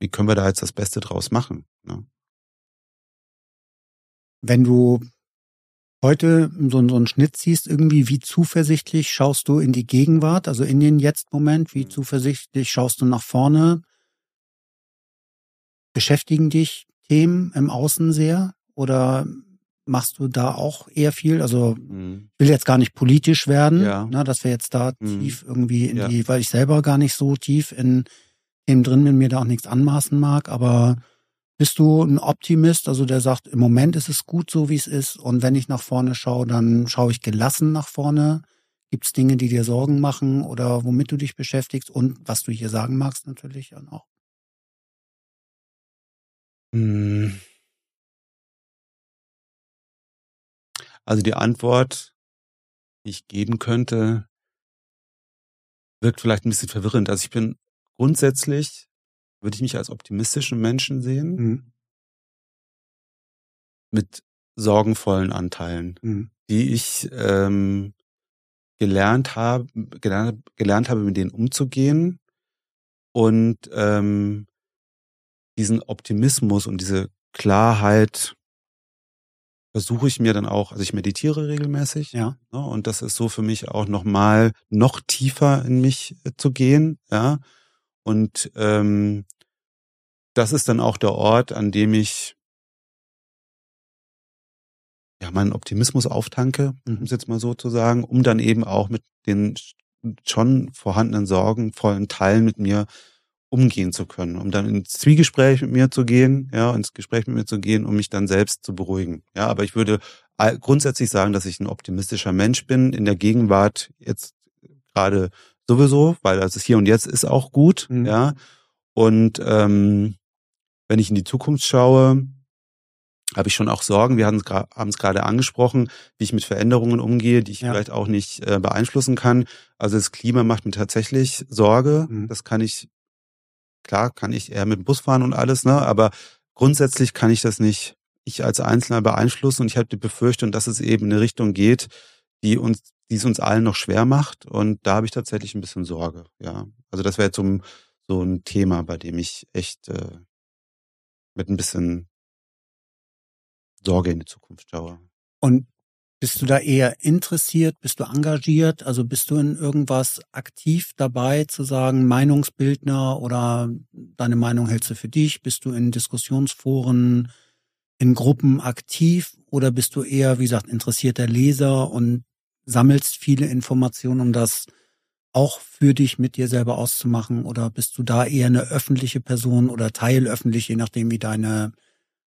wie können wir da jetzt das Beste draus machen? Ne? Wenn du heute so, so einen Schnitt siehst, irgendwie, wie zuversichtlich schaust du in die Gegenwart, also in den Jetzt-Moment, wie Mhm. zuversichtlich schaust du nach vorne? Beschäftigen dich Themen im Außen sehr oder machst du da auch eher viel? Also Mhm. ich will jetzt gar nicht politisch werden, Ja. ne, dass wir jetzt da Mhm. tief irgendwie in Ja. die, weil ich selber gar nicht so tief in Themen drin bin, mir da auch nichts anmaßen mag, aber bist du ein Optimist, also der sagt, im Moment ist es gut so, wie es ist und wenn ich nach vorne schaue, dann schaue ich gelassen nach vorne. Gibt es Dinge, die dir Sorgen machen oder womit du dich beschäftigst und was du hier sagen magst natürlich dann auch? Hm. Also die Antwort, die ich geben könnte, wirkt vielleicht ein bisschen verwirrend. Also ich bin grundsätzlich, würde ich mich als optimistischen Menschen sehen, Mhm. mit sorgenvollen Anteilen, Mhm. die ich ähm, gelernt habe, gelernt, gelernt habe, mit denen umzugehen und ähm, diesen Optimismus und diese Klarheit versuche ich mir dann auch, also ich meditiere regelmäßig, Ja. ne, und das ist so für mich auch nochmal noch tiefer in mich äh, zu gehen, ja. Und ähm, das ist dann auch der Ort, an dem ich ja meinen Optimismus auftanke, um Mhm. es jetzt mal so zu sagen, um dann eben auch mit den schon vorhandenen sorgenvollen Teilen mit mir umgehen zu können, um dann ins Zwiegespräch mit mir zu gehen, ja, ins Gespräch mit mir zu gehen, um mich dann selbst zu beruhigen. Ja, aber ich würde grundsätzlich sagen, dass ich ein optimistischer Mensch bin, in der Gegenwart jetzt gerade sowieso, weil das Hier und Jetzt ist auch gut, Mhm. ja. Und ähm, wenn ich in die Zukunft schaue, habe ich schon auch Sorgen. Wir haben es gerade angesprochen, wie ich mit Veränderungen umgehe, die ich ja. vielleicht auch nicht äh, beeinflussen kann. Also das Klima macht mir tatsächlich Sorge. Mhm. Das kann ich, klar, kann ich eher mit dem Bus fahren und alles, ne? Aber grundsätzlich kann ich das nicht ich als Einzelner beeinflussen und ich habe die Befürchtung, dass es eben in eine Richtung geht, die uns, die es uns allen noch schwer macht. Und da habe ich tatsächlich ein bisschen Sorge. Ja, also das wäre jetzt so ein, so ein Thema, bei dem ich echt äh, mit ein bisschen Sorge in die Zukunft schaue. Und bist du da eher interessiert? Bist du engagiert? Also bist du in irgendwas aktiv dabei zu sagen, Meinungsbildner oder deine Meinung hältst du für dich? Bist du in Diskussionsforen, in Gruppen aktiv oder bist du eher, wie gesagt, interessierter Leser und sammelst viele Informationen, um das auch für dich mit dir selber auszumachen? Oder bist du da eher eine öffentliche Person oder teilöffentlich, je nachdem, wie deine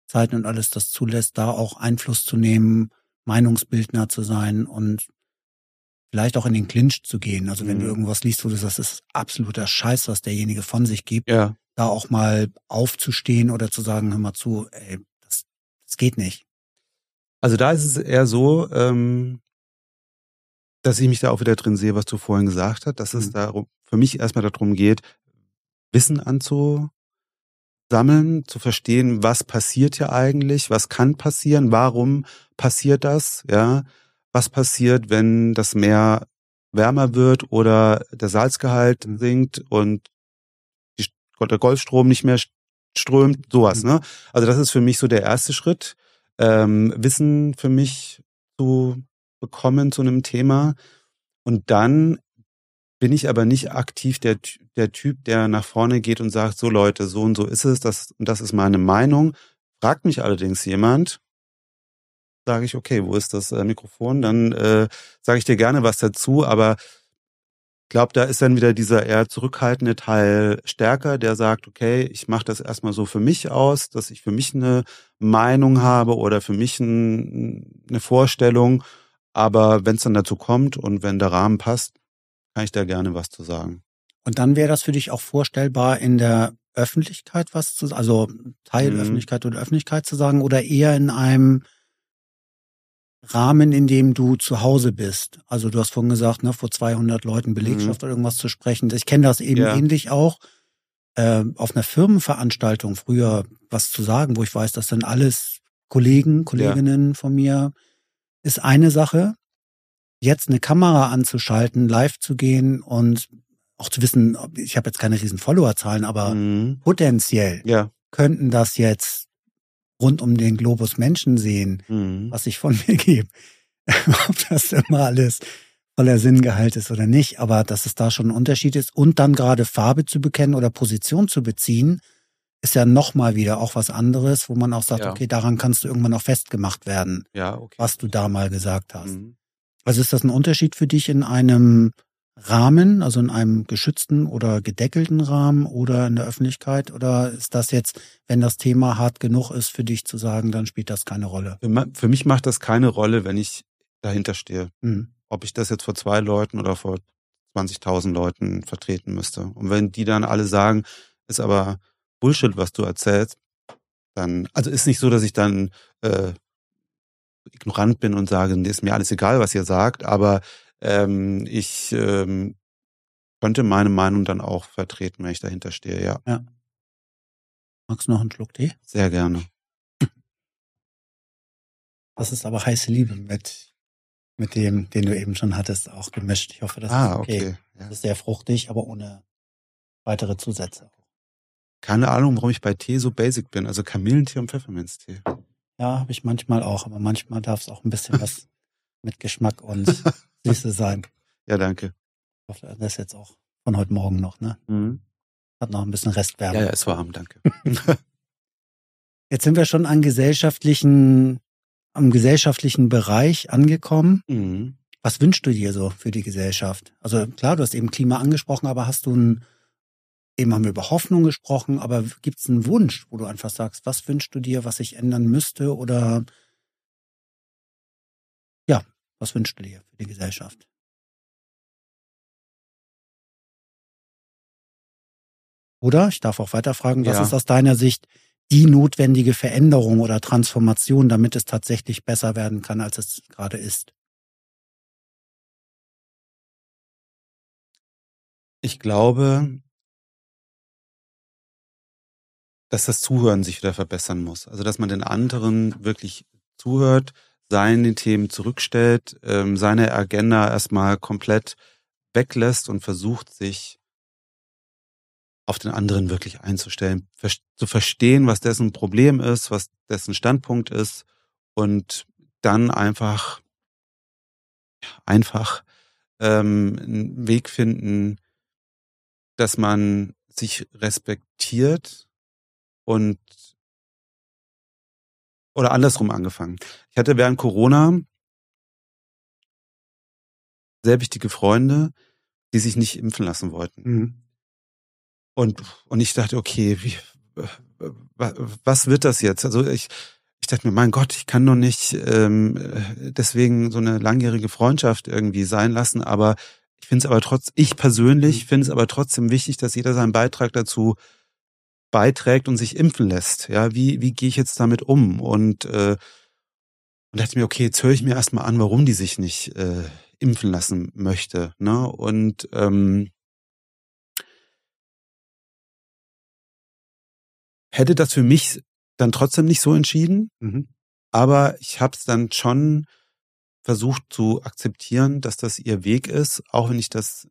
Zeit und alles das zulässt, da auch Einfluss zu nehmen, Meinungsbildner zu sein und vielleicht auch in den Clinch zu gehen. Also wenn mhm. du irgendwas liest, wo du sagst, das ist absoluter Scheiß, was derjenige von sich gibt, ja. da auch mal aufzustehen oder zu sagen, hör mal zu, ey, das, das geht nicht. Also da ist es eher so, ähm, dass ich mich da auch wieder drin sehe, was du vorhin gesagt hast, dass mhm. es darum, für mich erstmal darum geht, Wissen anzu, sammeln, zu verstehen, was passiert hier eigentlich, was kann passieren, warum passiert das, ja, was passiert, wenn das Meer wärmer wird oder der Salzgehalt mhm. sinkt und die, der Golfstrom nicht mehr strömt, sowas, mhm. ne? Also das ist für mich so der erste Schritt, ähm, Wissen für mich zu bekommen zu einem Thema und dann bin ich aber nicht aktiv der, der Typ, der nach vorne geht und sagt, so Leute, so und so ist es, das, das ist meine Meinung. Fragt mich allerdings jemand, sage ich, okay, wo ist das äh, Mikrofon? Dann äh, sage ich dir gerne was dazu, aber ich glaube, da ist dann wieder dieser eher zurückhaltende Teil stärker, der sagt, okay, ich mache das erstmal so für mich aus, dass ich für mich eine Meinung habe oder für mich ein, eine Vorstellung. Aber wenn es dann dazu kommt und wenn der Rahmen passt, kann ich da gerne was zu sagen. Und dann wäre das für dich auch vorstellbar, in der Öffentlichkeit was zu, also Teilöffentlichkeit mhm. oder Öffentlichkeit zu sagen oder eher in einem Rahmen, in dem du zu Hause bist. Also du hast vorhin gesagt, ne, vor 200 Leuten Belegschaft mhm. oder irgendwas zu sprechen. Ich kenne das eben ja. ähnlich auch. Äh, auf einer Firmenveranstaltung früher was zu sagen, wo ich weiß, das sind alles Kollegen, Kolleginnen ja. von mir, ist eine Sache jetzt eine Kamera anzuschalten, live zu gehen und auch zu wissen, ich habe jetzt keine riesen Followerzahlen, aber mhm. potenziell ja. könnten das jetzt rund um den Globus Menschen sehen, mhm. was ich von mir gebe. Ob das immer alles voller Sinngehalt ist oder nicht, aber dass es da schon ein Unterschied ist und dann gerade Farbe zu bekennen oder Position zu beziehen, ist ja nochmal wieder auch was anderes, wo man auch sagt, ja. okay, daran kannst du irgendwann auch festgemacht werden, ja, okay. was du da mal gesagt hast. Mhm. Also ist das ein Unterschied für dich in einem Rahmen, also in einem geschützten oder gedeckelten Rahmen oder in der Öffentlichkeit? Oder ist das jetzt, wenn das Thema hart genug ist für dich zu sagen, dann spielt das keine Rolle? Für mich macht das keine Rolle, wenn ich dahinter stehe. Mhm. Ob ich das jetzt vor zwei Leuten oder vor 20.000 Leuten vertreten müsste. Und wenn die dann alle sagen, ist aber Bullshit, was du erzählst, dann, also ist nicht so, dass ich dann äh, ignorant bin und sage, ist mir alles egal, was ihr sagt, aber ähm, ich ähm, könnte meine Meinung dann auch vertreten, wenn ich dahinter stehe, ja. ja. Magst du noch einen Schluck Tee? Sehr gerne. Das ist aber heiße Liebe mit, mit dem, den du eben schon hattest, auch gemischt. Ich hoffe, das ah, ist okay. okay. Ja. Das ist sehr fruchtig, aber ohne weitere Zusätze. Keine Ahnung, warum ich bei Tee so basic bin. Also Kamillentee und Pfefferminztee. Ja, habe ich manchmal auch, aber manchmal darf es auch ein bisschen was mit Geschmack und Süße sein. Ja, danke. Das ist jetzt auch von heute Morgen noch, ne? Mhm. Hat noch ein bisschen Restwärme. Ja, ja, es war warm, danke. jetzt sind wir schon an gesellschaftlichen, am gesellschaftlichen Bereich angekommen. Mhm. Was wünschst du dir so für die Gesellschaft? Also klar, du hast eben Klima angesprochen, aber hast du ein Eben haben wir über Hoffnung gesprochen, aber gibt es einen Wunsch, wo du einfach sagst, was wünschst du dir, was sich ändern müsste oder ja, was wünschst du dir für die Gesellschaft? Oder, ich darf auch weiter fragen, was ja. ist aus deiner Sicht die notwendige Veränderung oder Transformation, damit es tatsächlich besser werden kann, als es gerade ist? Ich glaube, dass das Zuhören sich wieder verbessern muss. Also dass man den anderen wirklich zuhört, seine Themen zurückstellt, ähm, seine Agenda erstmal komplett weglässt und versucht, sich auf den anderen wirklich einzustellen, zu verstehen, was dessen Problem ist, was dessen Standpunkt ist und dann einfach einfach ähm, einen Weg finden, dass man sich respektiert und oder andersrum angefangen. Ich hatte während Corona sehr wichtige Freunde, die sich nicht impfen lassen wollten. Mhm. Und, und ich dachte, okay, wie, was wird das jetzt? Also ich, ich dachte mir, mein Gott, ich kann doch nicht ähm, deswegen so eine langjährige Freundschaft irgendwie sein lassen, aber ich finde es aber trotz, ich persönlich mhm. finde es aber trotzdem wichtig, dass jeder seinen Beitrag dazu beiträgt und sich impfen lässt. Ja, wie, wie gehe ich jetzt damit um? Und, äh, und dachte mir, okay, jetzt höre ich mir erstmal an, warum die sich nicht äh, impfen lassen möchte. Ne? Und ähm, hätte das für mich dann trotzdem nicht so entschieden, mhm. aber ich habe es dann schon versucht zu akzeptieren, dass das ihr Weg ist, auch wenn ich das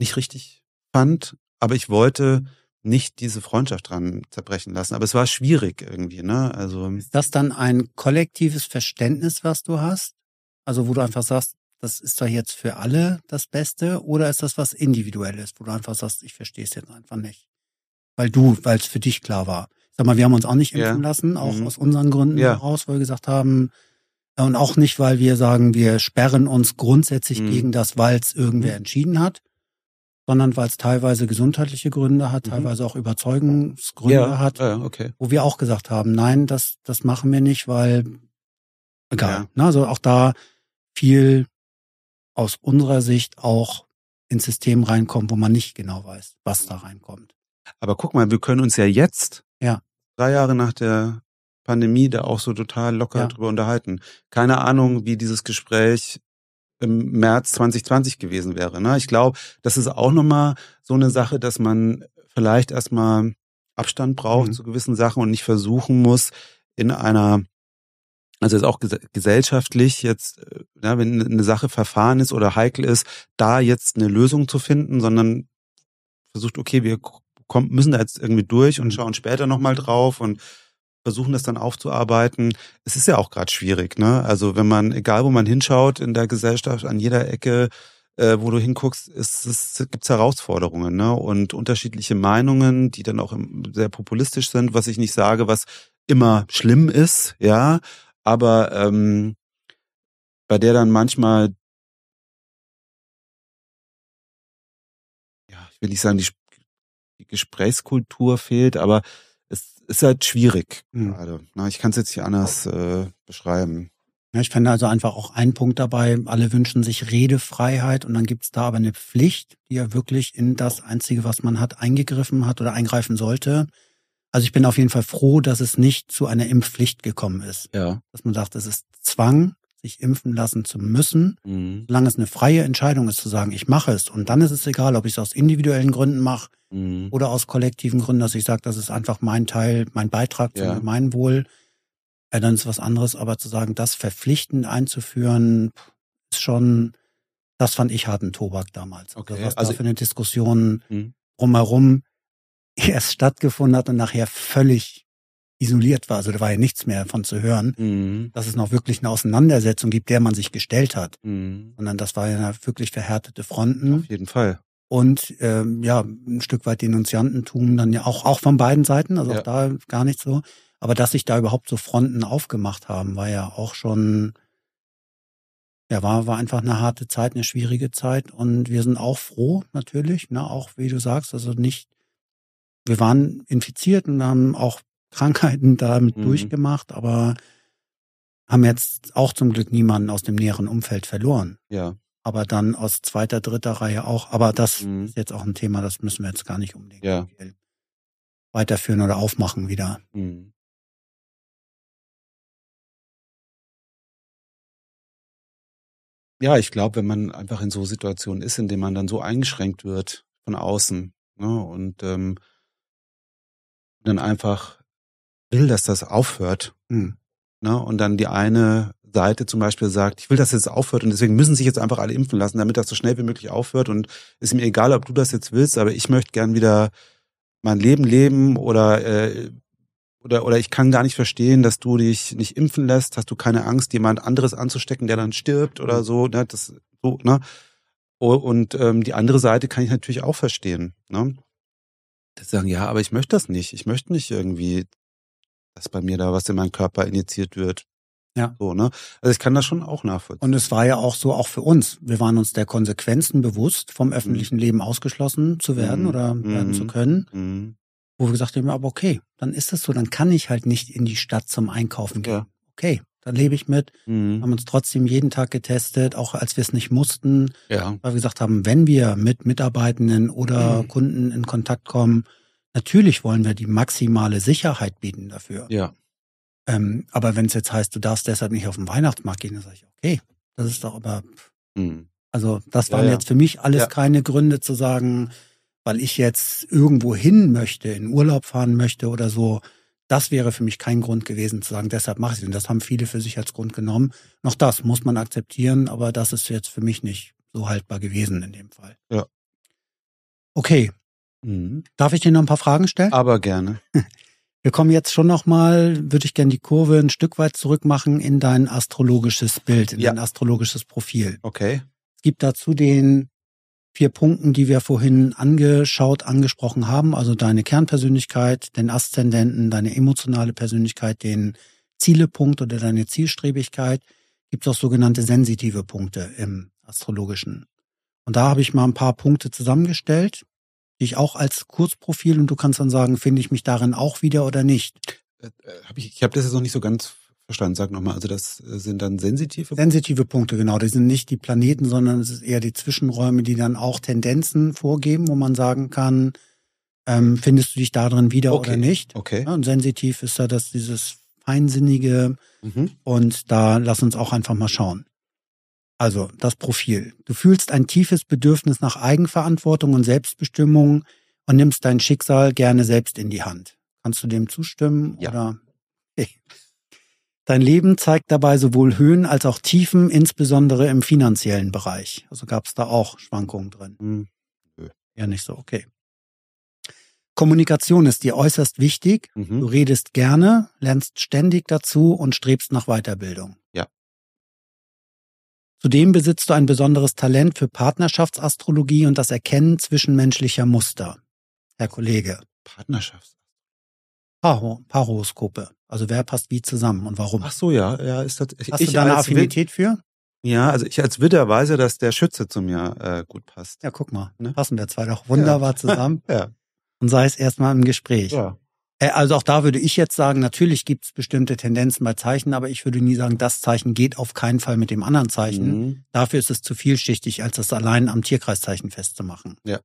nicht richtig fand, aber ich wollte nicht diese Freundschaft dran zerbrechen lassen. Aber es war schwierig irgendwie, ne? Also ist das dann ein kollektives Verständnis, was du hast? Also wo du einfach sagst, das ist doch jetzt für alle das Beste, oder ist das was Individuelles, wo du einfach sagst, ich verstehe es jetzt einfach nicht? weil du, weil es für dich klar war. Sag mal, wir haben uns auch nicht impfen ja. lassen, auch mhm. aus unseren Gründen ja. heraus, weil wir gesagt haben, äh, und auch nicht, weil wir sagen, wir sperren uns grundsätzlich mhm. gegen das, weil es irgendwer mhm. entschieden hat, sondern weil es teilweise gesundheitliche Gründe hat, mhm. teilweise auch Überzeugungsgründe ja. hat, ja, okay. wo wir auch gesagt haben, nein, das, das machen wir nicht, weil egal. Ja. Also auch da viel aus unserer Sicht auch ins System reinkommt, wo man nicht genau weiß, was da reinkommt. Aber guck mal, wir können uns ja jetzt, ja. drei Jahre nach der Pandemie, da auch so total locker ja. drüber unterhalten. Keine Ahnung, wie dieses Gespräch im März 2020 gewesen wäre. Ne? Ich glaube, das ist auch nochmal so eine Sache, dass man vielleicht erstmal Abstand braucht mhm. zu gewissen Sachen und nicht versuchen muss, in einer, also jetzt auch gesellschaftlich jetzt, äh, ja, wenn eine Sache verfahren ist oder heikel ist, da jetzt eine Lösung zu finden, sondern versucht, okay, wir kommen, müssen da jetzt irgendwie durch und mhm. schauen später nochmal drauf und versuchen das dann aufzuarbeiten. Es ist ja auch gerade schwierig, ne? Also wenn man, egal wo man hinschaut in der Gesellschaft, an jeder Ecke, äh, wo du hinguckst, ist, es gibt's Herausforderungen, ne? Und unterschiedliche Meinungen, die dann auch sehr populistisch sind, was ich nicht sage, was immer schlimm ist, ja, aber ähm, bei der dann manchmal ja, ich will nicht sagen, die die Gesprächskultur fehlt, aber ist halt schwierig mhm. gerade. Na, ich kann es jetzt hier anders äh, beschreiben. Ja, ich fände also einfach auch einen Punkt dabei, alle wünschen sich Redefreiheit und dann gibt es da aber eine Pflicht, die ja wirklich in das Einzige, was man hat, eingegriffen hat oder eingreifen sollte. Also ich bin auf jeden Fall froh, dass es nicht zu einer Impfpflicht gekommen ist. Ja. Dass man sagt, es ist Zwang, sich impfen lassen zu müssen, mhm. solange es eine freie Entscheidung ist, zu sagen, ich mache es. Und dann ist es egal, ob ich es aus individuellen Gründen mache mhm. oder aus kollektiven Gründen, dass ich sage, das ist einfach mein Teil, mein Beitrag zum ja. Gemeinwohl. Ja, dann ist was anderes. Aber zu sagen, das verpflichtend einzuführen, ist schon, das fand ich harten Tobak damals. Okay. Also was also, da für eine Diskussion mhm. drumherum erst stattgefunden hat und nachher völlig isoliert war. Also da war ja nichts mehr von zu hören, mhm. dass es noch wirklich eine Auseinandersetzung gibt, der man sich gestellt hat. Mhm. Sondern das war ja wirklich verhärtete Fronten. Auf jeden Fall. Und ähm, ja, ein Stück weit Denunziantentum dann ja auch, auch von beiden Seiten, also ja. auch da gar nicht so. Aber dass sich da überhaupt so Fronten aufgemacht haben, war ja auch schon, ja, war, war einfach eine harte Zeit, eine schwierige Zeit. Und wir sind auch froh, natürlich, ne, auch wie du sagst, also nicht, wir waren infiziert und haben auch Krankheiten damit mhm. durchgemacht, aber haben jetzt auch zum Glück niemanden aus dem näheren Umfeld verloren. Ja. Aber dann aus zweiter, dritter Reihe auch. Aber das mhm. ist jetzt auch ein Thema, das müssen wir jetzt gar nicht unbedingt. Ja. weiterführen oder aufmachen wieder. Mhm. Ja, ich glaube, wenn man einfach in so Situationen ist, in denen man dann so eingeschränkt wird von außen ne, und ähm, dann einfach will, dass das aufhört. Mhm. Ne, und dann die eine Seite zum Beispiel sagt, ich will, dass es aufhört und deswegen müssen sich jetzt einfach alle impfen lassen, damit das so schnell wie möglich aufhört und ist mir egal, ob du das jetzt willst, aber ich möchte gern wieder mein Leben leben oder äh, oder oder ich kann gar nicht verstehen, dass du dich nicht impfen lässt, hast du keine Angst, jemand anderes anzustecken, der dann stirbt oder mhm. so, ne, das so, ne? Und ähm, die andere Seite kann ich natürlich auch verstehen, ne? Das sagen, ja, aber ich möchte das nicht. Ich möchte nicht irgendwie, dass bei mir da was in meinen Körper injiziert wird. Ja. So, ne? Also ich kann das schon auch nachvollziehen. Und es war ja auch so, auch für uns. Wir waren uns der Konsequenzen bewusst, vom öffentlichen mhm. Leben ausgeschlossen zu werden mhm. oder werden mhm. zu können. Mhm. Wo wir gesagt haben, aber okay, dann ist das so, dann kann ich halt nicht in die Stadt zum Einkaufen gehen. Ja. Okay, dann lebe ich mit. Mhm. Haben uns trotzdem jeden Tag getestet, auch als wir es nicht mussten. Ja. Weil wir gesagt haben, wenn wir mit Mitarbeitenden oder mhm. Kunden in Kontakt kommen, natürlich wollen wir die maximale Sicherheit bieten dafür. Ja. Ähm, aber wenn es jetzt heißt, du darfst deshalb nicht auf den Weihnachtsmarkt gehen, dann sage ich, okay, das ist doch aber. Mhm. Also das waren ja, ja. jetzt für mich alles ja. keine Gründe zu sagen, weil ich jetzt irgendwo hin möchte, in Urlaub fahren möchte oder so. Das wäre für mich kein Grund gewesen zu sagen, deshalb mache ich es. Und das haben viele für sich als Grund genommen. Noch das muss man akzeptieren, aber das ist jetzt für mich nicht so haltbar gewesen in dem Fall. Ja. Okay. Mhm. Darf ich dir noch ein paar Fragen stellen? Aber gerne. Wir kommen jetzt schon nochmal, würde ich gerne die Kurve ein Stück weit zurückmachen in dein astrologisches Bild, in ja. dein astrologisches Profil. Okay. Es gibt dazu den vier Punkten, die wir vorhin angeschaut, angesprochen haben, also deine Kernpersönlichkeit, den Aszendenten, deine emotionale Persönlichkeit, den Zielepunkt oder deine Zielstrebigkeit, gibt es auch sogenannte sensitive Punkte im astrologischen. Und da habe ich mal ein paar Punkte zusammengestellt dich auch als Kurzprofil und du kannst dann sagen, finde ich mich darin auch wieder oder nicht. Äh, äh hab ich ich habe das jetzt noch nicht so ganz verstanden. Sag nochmal, also das äh, sind dann sensitive Sensitive Punkte, genau. Das sind nicht die Planeten, sondern es ist eher die Zwischenräume, die dann auch Tendenzen vorgeben, wo man sagen kann, ähm, findest du dich darin wieder okay. oder nicht. Okay. Ja, und sensitiv ist da das dieses Feinsinnige. Mhm. Und da lass uns auch einfach mal schauen. Also das Profil. Du fühlst ein tiefes Bedürfnis nach Eigenverantwortung und Selbstbestimmung und nimmst dein Schicksal gerne selbst in die Hand. Kannst du dem zustimmen? Ja. Oder? Hey. Dein Leben zeigt dabei sowohl Höhen als auch Tiefen, insbesondere im finanziellen Bereich. Also gab es da auch Schwankungen drin. Hm. Ja, nicht so, okay. Kommunikation ist dir äußerst wichtig. Mhm. Du redest gerne, lernst ständig dazu und strebst nach Weiterbildung. Zudem besitzt du ein besonderes Talent für Partnerschaftsastrologie und das Erkennen zwischenmenschlicher Muster. Herr Kollege. Partnerschafts. Paro, Paroskope. Also wer passt wie zusammen und warum? Ach so, ja, ja, ist das. Hast ich du da eine Affinität für? Ja, also ich als Widder weiß ja, dass der Schütze zu mir äh, gut passt. Ja, guck mal, ne? passen wir zwei doch wunderbar ja. zusammen. ja. Und sei es erstmal im Gespräch. Ja. Äh, also auch da würde ich jetzt sagen, natürlich gibt es bestimmte Tendenzen bei Zeichen, aber ich würde nie sagen, das Zeichen geht auf keinen Fall mit dem anderen Zeichen. Mhm. Dafür ist es zu vielschichtig, als das allein am Tierkreiszeichen festzumachen. Ja.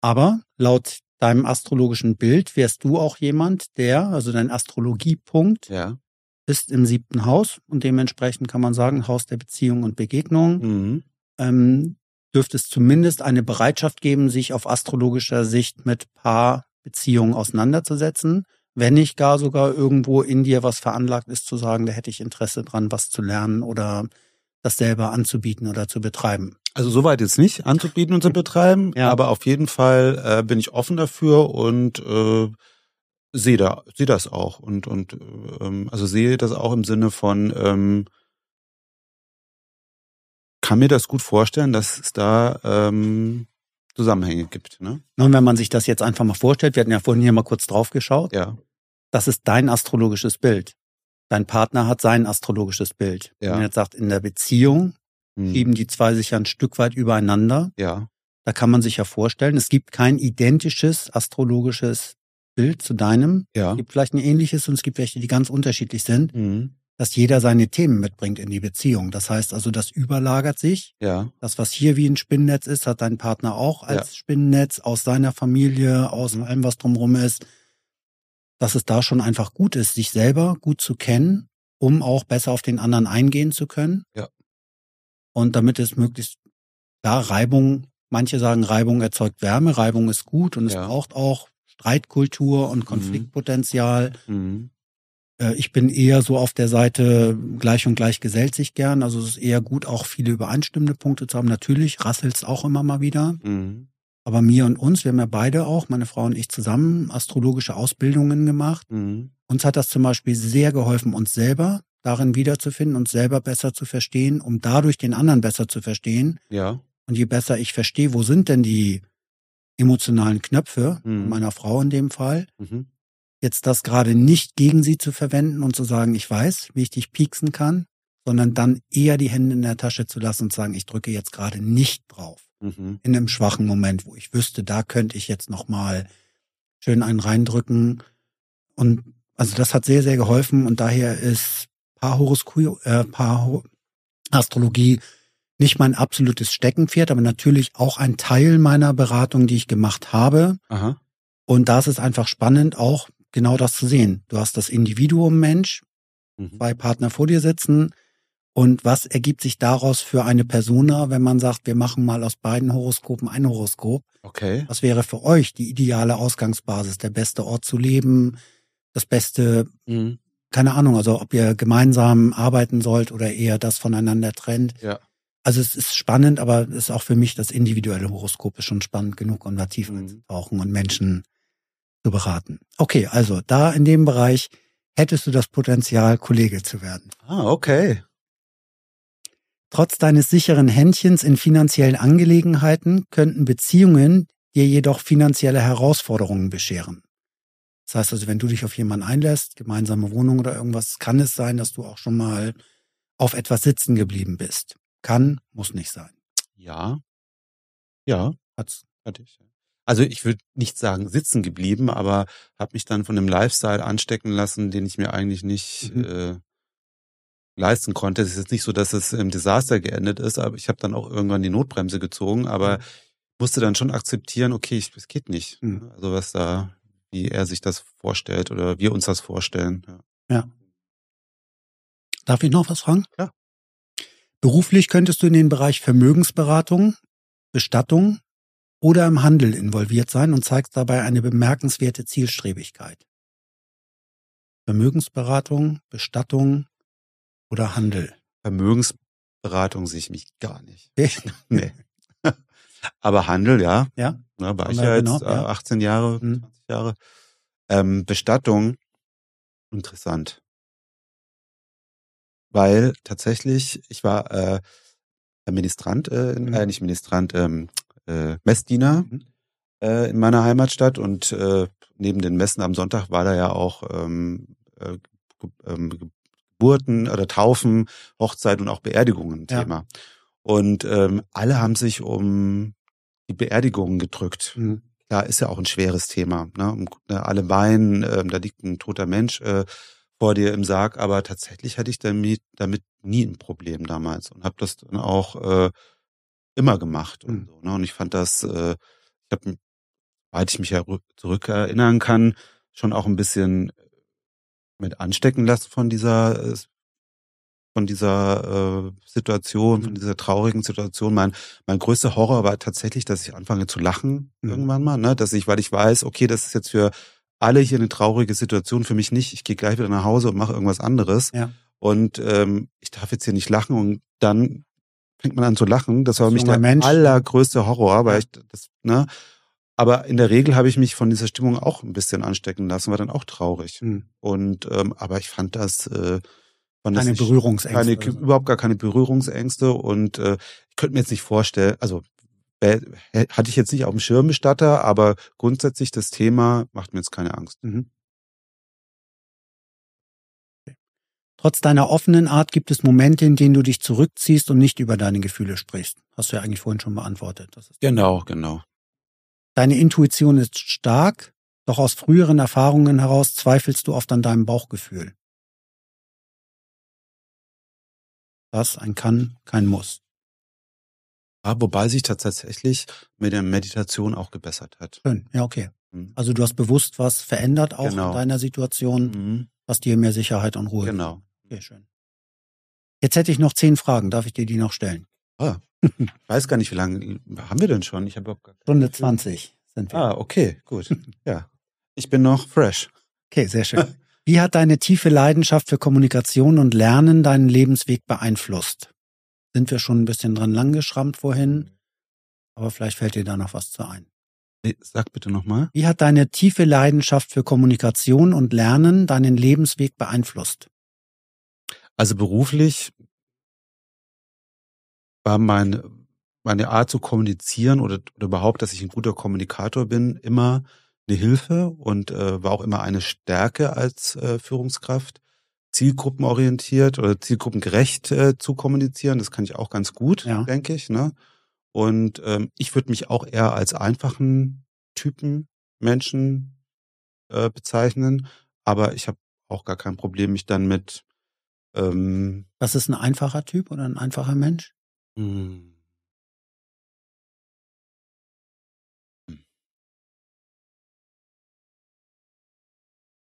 Aber laut deinem astrologischen Bild wärst du auch jemand, der, also dein Astrologiepunkt, ja. ist im siebten Haus und dementsprechend kann man sagen, Haus der Beziehung und Begegnung. Mhm. Ähm, dürfte es zumindest eine Bereitschaft geben, sich auf astrologischer Sicht mit Paar Beziehungen auseinanderzusetzen, wenn nicht gar sogar irgendwo in dir was veranlagt ist, zu sagen, da hätte ich Interesse dran, was zu lernen oder das selber anzubieten oder zu betreiben. Also soweit jetzt nicht anzubieten und zu betreiben, ja. aber auf jeden Fall äh, bin ich offen dafür und äh, sehe da sehe das auch und und ähm, also sehe das auch im Sinne von ähm, kann mir das gut vorstellen, dass es da ähm, Zusammenhänge gibt. Ne? Und wenn man sich das jetzt einfach mal vorstellt, wir hatten ja vorhin hier mal kurz drauf geschaut. Ja. Das ist dein astrologisches Bild. Dein Partner hat sein astrologisches Bild. Ja. Wenn man jetzt sagt, in der Beziehung hm. schieben die zwei sich ja ein Stück weit übereinander. Ja. Da kann man sich ja vorstellen, es gibt kein identisches astrologisches Bild zu deinem. Ja. Es gibt vielleicht ein ähnliches und es gibt welche, die ganz unterschiedlich sind. Mhm dass jeder seine Themen mitbringt in die Beziehung. Das heißt also, das überlagert sich. Ja. Das, was hier wie ein Spinnennetz ist, hat dein Partner auch als ja. Spinnennetz aus seiner Familie, aus mhm. allem, was drumherum ist. dass es da schon einfach gut ist, sich selber gut zu kennen, um auch besser auf den anderen eingehen zu können. Ja. Und damit es möglichst, ja, Reibung, manche sagen, Reibung erzeugt Wärme, Reibung ist gut und es ja. braucht auch Streitkultur und mhm. Konfliktpotenzial. Mhm. Äh, ich bin eher so auf der Seite gleich und gleich gesellt sich gern. Also es ist eher gut, auch viele übereinstimmende Punkte zu haben. Natürlich rasselt es auch immer mal wieder. Mhm. Aber mir und uns, wir haben ja beide auch, meine Frau und ich zusammen, astrologische Ausbildungen gemacht. Mhm. Uns hat das zum Beispiel sehr geholfen, uns selber darin wiederzufinden, uns selber besser zu verstehen, um dadurch den anderen besser zu verstehen. Ja. Und je besser ich verstehe, wo sind denn die emotionalen Knöpfe, mhm. meiner Frau in dem Fall, mhm. Jetzt das gerade nicht gegen sie zu verwenden und zu sagen, ich weiß, wie ich dich pieksen kann, sondern dann eher die Hände in der Tasche zu lassen und sagen, ich drücke jetzt gerade nicht drauf mhm. in einem schwachen Moment, wo ich wüsste, da könnte ich jetzt noch mal schön einen reindrücken. Und also das hat sehr, sehr geholfen und daher ist Paarhoroskop, äh, Paarastrologie nicht mein absolutes Steckenpferd, aber natürlich auch ein Teil meiner Beratung, die ich gemacht habe. Aha. Und da ist es einfach spannend, auch genau das zu sehen. Du hast das Individuum Mensch, mhm. zwei Partner vor dir sitzen, und was ergibt sich daraus für eine Persona, wenn man sagt, wir machen mal aus beiden Horoskopen ein Horoskop? Okay. Was wäre für euch die ideale Ausgangsbasis, der beste Ort zu leben, das beste, mhm. keine Ahnung, also ob ihr gemeinsam arbeiten sollt oder eher das voneinander trennt. Ja. Also es ist spannend, aber es ist auch für mich das individuelle Horoskop ist schon spannend genug, um da tiefer mhm. einzutauchen und Menschen zu beraten. Okay, also da in dem Bereich hättest du das Potenzial, Kollege zu werden. Ah, okay. Trotz deines sicheren Händchens in finanziellen Angelegenheiten könnten Beziehungen dir jedoch finanzielle Herausforderungen bescheren. Das heißt also, wenn du dich auf jemanden einlässt, gemeinsame Wohnung oder irgendwas, kann es sein, dass du auch schon mal auf etwas sitzen geblieben bist. Kann, muss nicht sein. Ja. Ja, hat's, hatte ich. Also ich würde nicht sagen sitzen geblieben, aber habe mich dann von einem Lifestyle anstecken lassen, den ich mir eigentlich nicht mhm. äh, leisten konnte. Es ist jetzt nicht so, dass es im Desaster geendet ist, aber ich habe dann auch irgendwann die Notbremse gezogen, aber mhm. musste dann schon akzeptieren, okay, es geht nicht. Mhm. Also was da, wie er sich das vorstellt oder wir uns das vorstellen. Ja. ja. Darf ich noch was fragen? Ja. Beruflich könntest du in den Bereich Vermögensberatung, Bestattung oder im Handel involviert sein und zeigst dabei eine bemerkenswerte Zielstrebigkeit. Vermögensberatung, Bestattung, oder Handel? Vermögensberatung sehe ich mich gar nicht. nee. Aber Handel, ja. Ja. ja war ich ja jetzt genau, ja. 18 Jahre, 20 mhm. Jahre. Ähm, Bestattung, interessant. Weil tatsächlich, ich war äh, Ministrant, äh, mhm. äh, nicht Ministrant, ähm, äh, Messdiener mhm. äh, in meiner Heimatstadt und äh, neben den Messen am Sonntag war da ja auch ähm, äh, ähm, Geburten oder Taufen, Hochzeit und auch Beerdigungen ein ja. Thema. Und ähm, alle haben sich um die Beerdigungen gedrückt. Mhm. Klar, ist ja auch ein schweres Thema. Ne? ne alle weinen, äh, da liegt ein toter Mensch äh, vor dir im Sarg, aber tatsächlich hatte ich damit, damit nie ein Problem damals und habe das dann auch äh, immer gemacht und mhm. so. Ne? Und ich fand das, äh, ich habe, soweit ich mich ja zurückerinnern kann, schon auch ein bisschen mit anstecken lassen von dieser äh, von dieser äh, Situation, von mhm. dieser traurigen Situation. Mein mein größter Horror war tatsächlich, dass ich anfange zu lachen mhm. irgendwann mal, ne, dass ich, weil ich weiß, okay, das ist jetzt für alle hier eine traurige Situation, für mich nicht. Ich gehe gleich wieder nach Hause und mache irgendwas anderes. Ja. Und ähm, ich darf jetzt hier nicht lachen und dann fängt man an zu lachen. Das war für mich der Mensch. allergrößte Horror, weil ich das, ne, aber in der Regel habe ich mich von dieser Stimmung auch ein bisschen anstecken lassen, war dann auch traurig. Mhm. Und ähm, aber ich fand das äh, fand keine das nicht, Berührungsängste. Keine, überhaupt gar keine Berührungsängste. Und äh, ich könnte mir jetzt nicht vorstellen, also hatte ich jetzt nicht auf dem Schirm Bestatter, aber grundsätzlich das Thema macht mir jetzt keine Angst. Mhm. Trotz deiner offenen Art gibt es Momente, in denen du dich zurückziehst und nicht über deine Gefühle sprichst. Hast du ja eigentlich vorhin schon beantwortet. genau, genau. Deine Intuition ist stark, doch aus früheren Erfahrungen heraus zweifelst du oft an deinem Bauchgefühl. Das ein Kann, kein Muss. Ja, wobei sich tatsächlich mit der Meditation auch gebessert hat. Schön, ja, okay. Mhm. Also du hast bewusst was verändert auch genau. in deiner Situation, mhm. was dir mehr Sicherheit und Ruhe Genau. Okay, schön. Jetzt hätte ich noch zehn Fragen. Darf ich dir die noch stellen? Ah, weiß gar nicht, wie lange haben wir denn schon? Ich habe Stunde 20 sind wir. Ah, okay, gut. ja. Ich bin noch fresh. Okay, sehr schön. Wie hat deine tiefe Leidenschaft für Kommunikation und Lernen deinen Lebensweg beeinflusst? Sind wir schon ein bisschen dran langgeschrammt vorhin, aber vielleicht fällt dir da noch was zu ein. Sag bitte nochmal. Wie hat deine tiefe Leidenschaft für Kommunikation und Lernen deinen Lebensweg beeinflusst? Also beruflich war meine, meine Art zu kommunizieren oder, oder überhaupt, dass ich ein guter Kommunikator bin, immer eine Hilfe und äh, war auch immer eine Stärke als äh, Führungskraft, zielgruppenorientiert oder zielgruppengerecht äh, zu kommunizieren. Das kann ich auch ganz gut, ja. denke ich. Ne? Und ähm, ich würde mich auch eher als einfachen Typen Menschen äh, bezeichnen, aber ich habe auch gar kein Problem, mich dann mit ähm, Was ist ein einfacher Typ oder ein einfacher Mensch? Hm.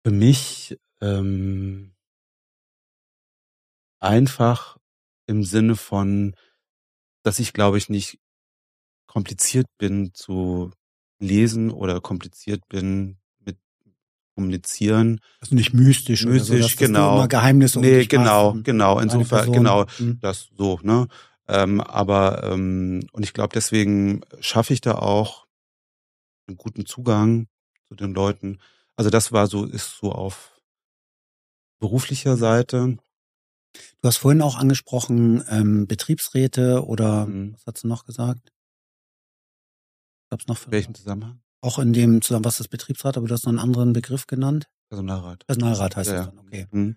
Für mich ähm, einfach im Sinne von, dass ich glaube ich nicht kompliziert bin zu lesen oder kompliziert bin kommunizieren. Also nicht mystisch, mystisch, oder so, genau. Geheimnisse nee, genau, genau. Insofern, genau, hm. das so, ne? Ähm, aber ähm, und ich glaube, deswegen schaffe ich da auch einen guten Zugang zu den Leuten. Also das war so, ist so auf beruflicher Seite. Du hast vorhin auch angesprochen, ähm, Betriebsräte oder mhm. was hast du noch gesagt? Gab's noch für welchen Zusammenhang? Auch in dem Zusammenhang, was ist Betriebsrat, aber du hast noch einen anderen Begriff genannt? Personalrat. Personalrat heißt ja, das dann, okay. Mhm.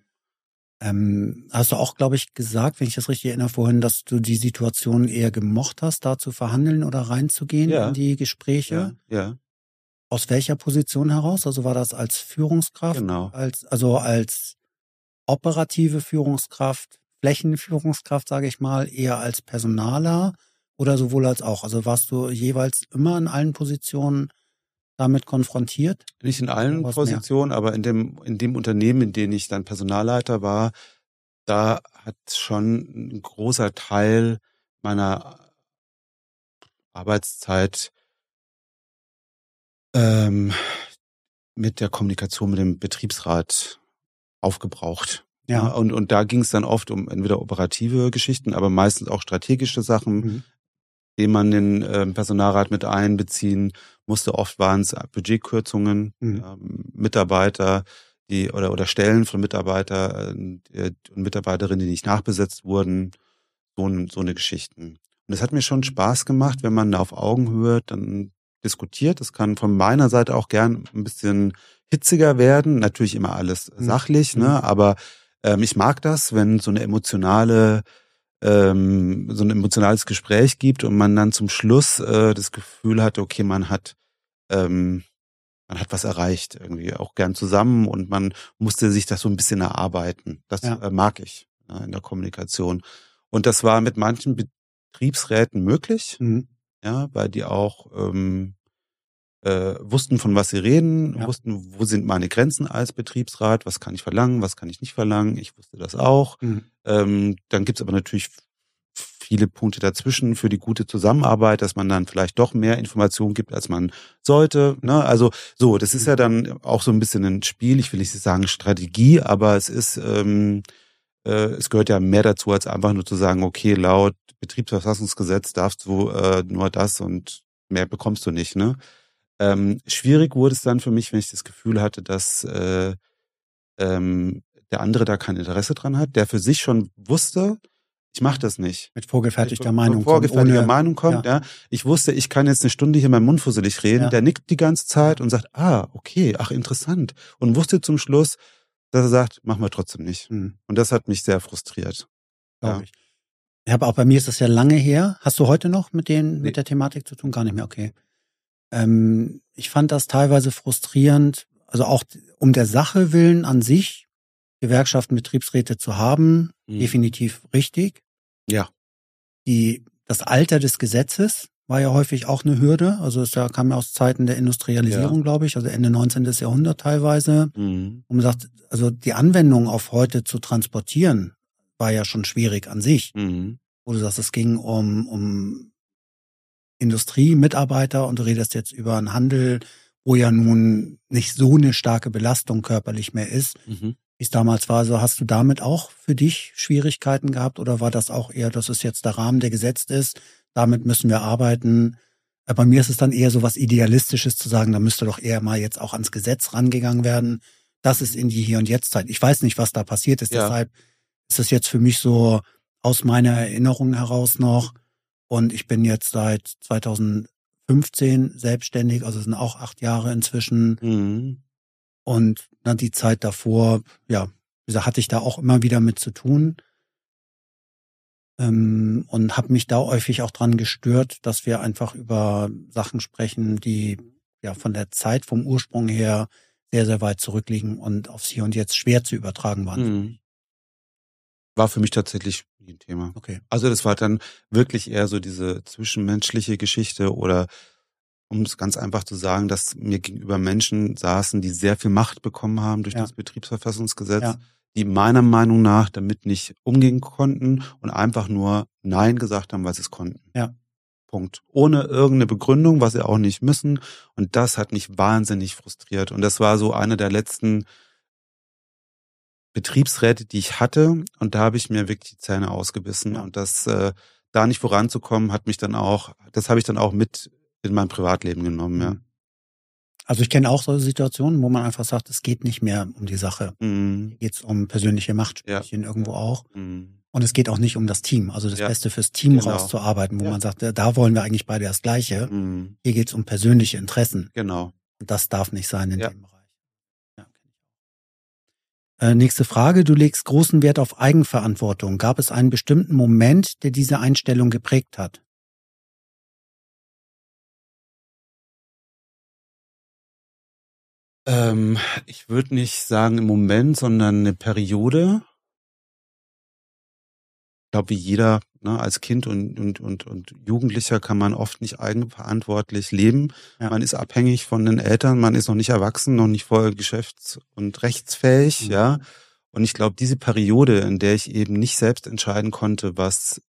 Ähm, hast du auch, glaube ich, gesagt, wenn ich das richtig erinnere vorhin, dass du die Situation eher gemocht hast, da zu verhandeln oder reinzugehen ja. in die Gespräche? Ja. ja. Aus welcher Position heraus? Also war das als Führungskraft? Genau. Als, also als operative Führungskraft, Flächenführungskraft, sage ich mal, eher als Personaler oder sowohl als auch? Also warst du jeweils immer in allen Positionen damit konfrontiert? Nicht in allen Positionen, mehr? aber in dem, in dem Unternehmen, in dem ich dann Personalleiter war, da hat schon ein großer Teil meiner Arbeitszeit ähm, mit der Kommunikation mit dem Betriebsrat aufgebraucht. Ja. Und, und da ging es dann oft um entweder operative Geschichten, aber meistens auch strategische Sachen, mhm. Die man den äh, Personalrat mit einbeziehen musste. Oft waren es Budgetkürzungen, mhm. ähm, Mitarbeiter, die oder oder Stellen von Mitarbeiter äh, und Mitarbeiterinnen, die nicht nachbesetzt wurden, so, so eine Geschichten. Und es hat mir schon Spaß gemacht, wenn man da auf Augenhöhe dann diskutiert. Das kann von meiner Seite auch gern ein bisschen hitziger werden. Natürlich immer alles mhm. sachlich, ne? Mhm. Aber ähm, ich mag das, wenn so eine emotionale ähm, so ein emotionales Gespräch gibt und man dann zum Schluss äh, das Gefühl hat, okay, man hat ähm, man hat was erreicht, irgendwie auch gern zusammen und man musste sich das so ein bisschen erarbeiten. Das ja. äh, mag ich ja, ne, in der Kommunikation. Und das war mit manchen Betriebsräten möglich. Mhm ja, weil die auch ähm, äh, wussten, von was sie reden, ja. wussten, wo sind meine Grenzen als Betriebsrat, was kann ich verlangen, was kann ich nicht verlangen. Ich wusste das auch. Mhm. Ähm, dann gibt's aber natürlich viele Punkte dazwischen für die gute Zusammenarbeit, dass man dann vielleicht doch mehr Informationen gibt, als man sollte. Ne? Also so, das ist ja dann auch so ein bisschen ein Spiel, ich will nicht sagen Strategie, aber es ist, ähm, äh, es gehört ja mehr dazu, als einfach nur zu sagen, okay, laut Betriebsverfassungsgesetz darfst du äh, nur das und mehr bekommst du nicht. Ne? Ähm, schwierig wurde es dann für mich, wenn ich das Gefühl hatte, dass äh, ähm, der andere da kein Interesse dran hat, der für sich schon wusste, ich mache das nicht. Mit vorgefertigter ich, Meinung. Mit vorgefertigter kommt, Meinung kommt, ja. ja. Ich wusste, ich kann jetzt eine Stunde hier meinem Mund fusselig reden. Ja. Der nickt die ganze Zeit und sagt, ah, okay, ach, interessant. Und wusste zum Schluss, dass er sagt, machen wir trotzdem nicht. Hm. Und das hat mich sehr frustriert. Ja. Ich. Ja, aber auch bei mir ist das ja lange her. Hast du heute noch mit den, nee. mit der Thematik zu tun? Gar nicht mehr, okay. Ähm, ich fand das teilweise frustrierend, also auch um der Sache willen an sich, Gewerkschaften, Betriebsräte zu haben, mhm. definitiv richtig. Ja. Die das Alter des Gesetzes war ja häufig auch eine Hürde. Also es ja, kam ja aus Zeiten der Industrialisierung, ja. glaube ich, also Ende 19. Jahrhundert teilweise. Mhm. Und man sagt, also die Anwendung auf heute zu transportieren, war ja schon schwierig an sich. Mhm. Wo du sagst, es ging um, um Industriemitarbeiter und du redest jetzt über einen Handel, wo ja nun nicht so eine starke Belastung körperlich mehr ist, mhm. wie es damals war. Also hast du damit auch für dich Schwierigkeiten gehabt oder war das auch eher, dass es jetzt der Rahmen, der gesetzt ist, damit müssen wir arbeiten? Äh, bei mir ist es dann eher so was Idealistisches zu sagen, da müsste doch eher mal jetzt auch ans Gesetz rangegangen werden. Das ist in die Hier- und Jetzt-Zeit. Ich weiß nicht, was da passiert ist. Ja. Deshalb ist es jetzt für mich so aus meiner Erinnerung heraus noch. Und ich bin jetzt seit 2015 selbstständig, also sind auch acht Jahre inzwischen. Mhm. Und dann die Zeit davor, ja, gesagt, hatte ich da auch immer wieder mit zu tun. Ähm, und habe mich da häufig auch dran gestört, dass wir einfach über Sachen sprechen, die ja von der Zeit, vom Ursprung her sehr, sehr weit zurückliegen und aufs Hier und Jetzt schwer zu übertragen waren. Mhm. War für mich tatsächlich nie ein Thema. Okay. Also das war dann wirklich eher so diese zwischenmenschliche Geschichte oder um es ganz einfach zu sagen, dass mir gegenüber Menschen saßen, die sehr viel Macht bekommen haben durch ja. das Betriebsverfassungsgesetz, ja. die meiner Meinung nach damit nicht umgehen konnten und einfach nur Nein gesagt haben, weil sie es konnten. Ja. Punkt. Ohne irgendeine Begründung, was sie auch nicht müssen. Und das hat mich wahnsinnig frustriert. Und das war so eine der letzten Betriebsräte, die ich hatte. Und da habe ich mir wirklich die Zähne ausgebissen. Ja. Und das, äh, da nicht voranzukommen, hat mich dann auch, das habe ich dann auch mit in mein Privatleben genommen, ja. Mhm. Also ich kenne auch solche Situationen, wo man einfach sagt, es geht nicht mehr um die Sache. Mhm. Hier geht es um persönliche Machtspielchen ja. irgendwo auch. Mhm. Und es geht auch nicht um das Team, also das ja. Beste fürs Team genau. rauszuarbeiten, wo ja. man sagt, da wollen wir eigentlich beide das Gleiche. Mhm. Hier geht es um persönliche Interessen. Genau. Und das darf nicht sein in dem Bereich. Äh, nächste Frage. Du legst großen Wert auf Eigenverantwortung. Gab es einen bestimmten Moment, der diese Einstellung geprägt hat? Ähm, ich würde nicht sagen im Moment, sondern eine Periode. Ich glaube, wie jeder Ne? Als Kind und, und, und, und Jugendlicher kann man oft nicht eigenverantwortlich leben. Ja. Man ist abhängig von den Eltern, man ist noch nicht erwachsen, noch nicht voll geschäfts- und rechtsfähig, mhm. ja. Und ich glaube, diese Periode, in der ich eben nicht selbst entscheiden konnte, was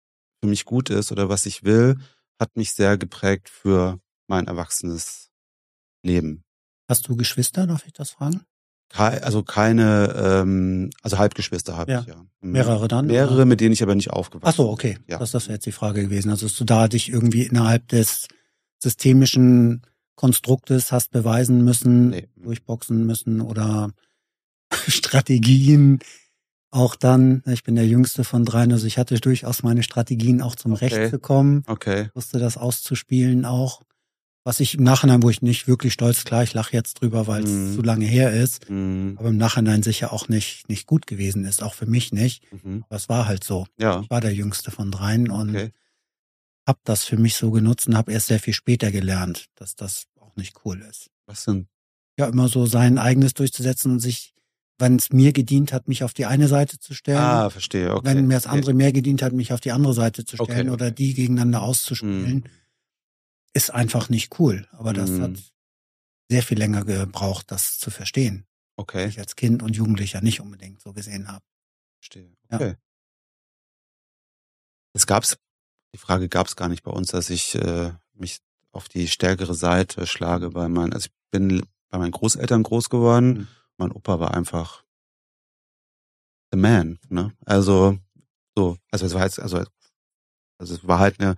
für mich gut ist oder was ich will, hat mich sehr geprägt für mein erwachsenes Leben. Hast du Geschwister, darf ich das fragen? Also keine, ähm, also Halbgeschwister habe ja. ich, ja. Mhm. Mehrere dann? Mehrere, oder? mit denen ich aber nicht aufgewachsen Ach so, okay. Ja. Das, das wäre jetzt die Frage gewesen. Also, dass du da dich irgendwie innerhalb des systemischen Konstruktes hast beweisen müssen, nee. durchboxen müssen oder Strategien auch dann, ich bin der jüngste von dreien, also ich hatte durchaus meine Strategien auch zum okay. Recht zu kommen. Okay. Wusste das auszuspielen auch was ich im Nachhinein, wo ich nicht wirklich stolz, klar, ich lache jetzt drüber, weil es mm. zu lange her ist, mm. aber im Nachhinein sicher auch nicht, nicht gut gewesen ist, auch für mich nicht. Mhm. Aber es war halt so. Ja. Ich war der jüngste von dreien und okay. habe das für mich so genutzt und habe erst sehr viel später gelernt, dass das auch nicht cool ist. Was denn? Ja, immer so sein eigenes durchzusetzen und sich, wenn es mir gedient hat, mich auf die eine Seite zu stellen. Ah, verstehe, okay. Wenn mir das andere okay. mehr gedient hat, mich auf die andere Seite zu stellen okay, oder die gegeneinander auszuspielen. Mm ist einfach nicht cool. Aber das mhm. hat sehr viel länger gebraucht, das zu verstehen. Okay. Ich als Kind und Jugendlicher nicht unbedingt so gesehen habe. Verstehe. Okay. Ja. Es gab's, die Frage gab es gar nicht bei uns, dass ich äh, mich auf die stärkere Seite schlage bei meinen, also ich bin bei meinen Großeltern groß geworden. Mhm. Mein Opa war einfach the man, ne? Also so, also es war jetzt, also, also es war halt eine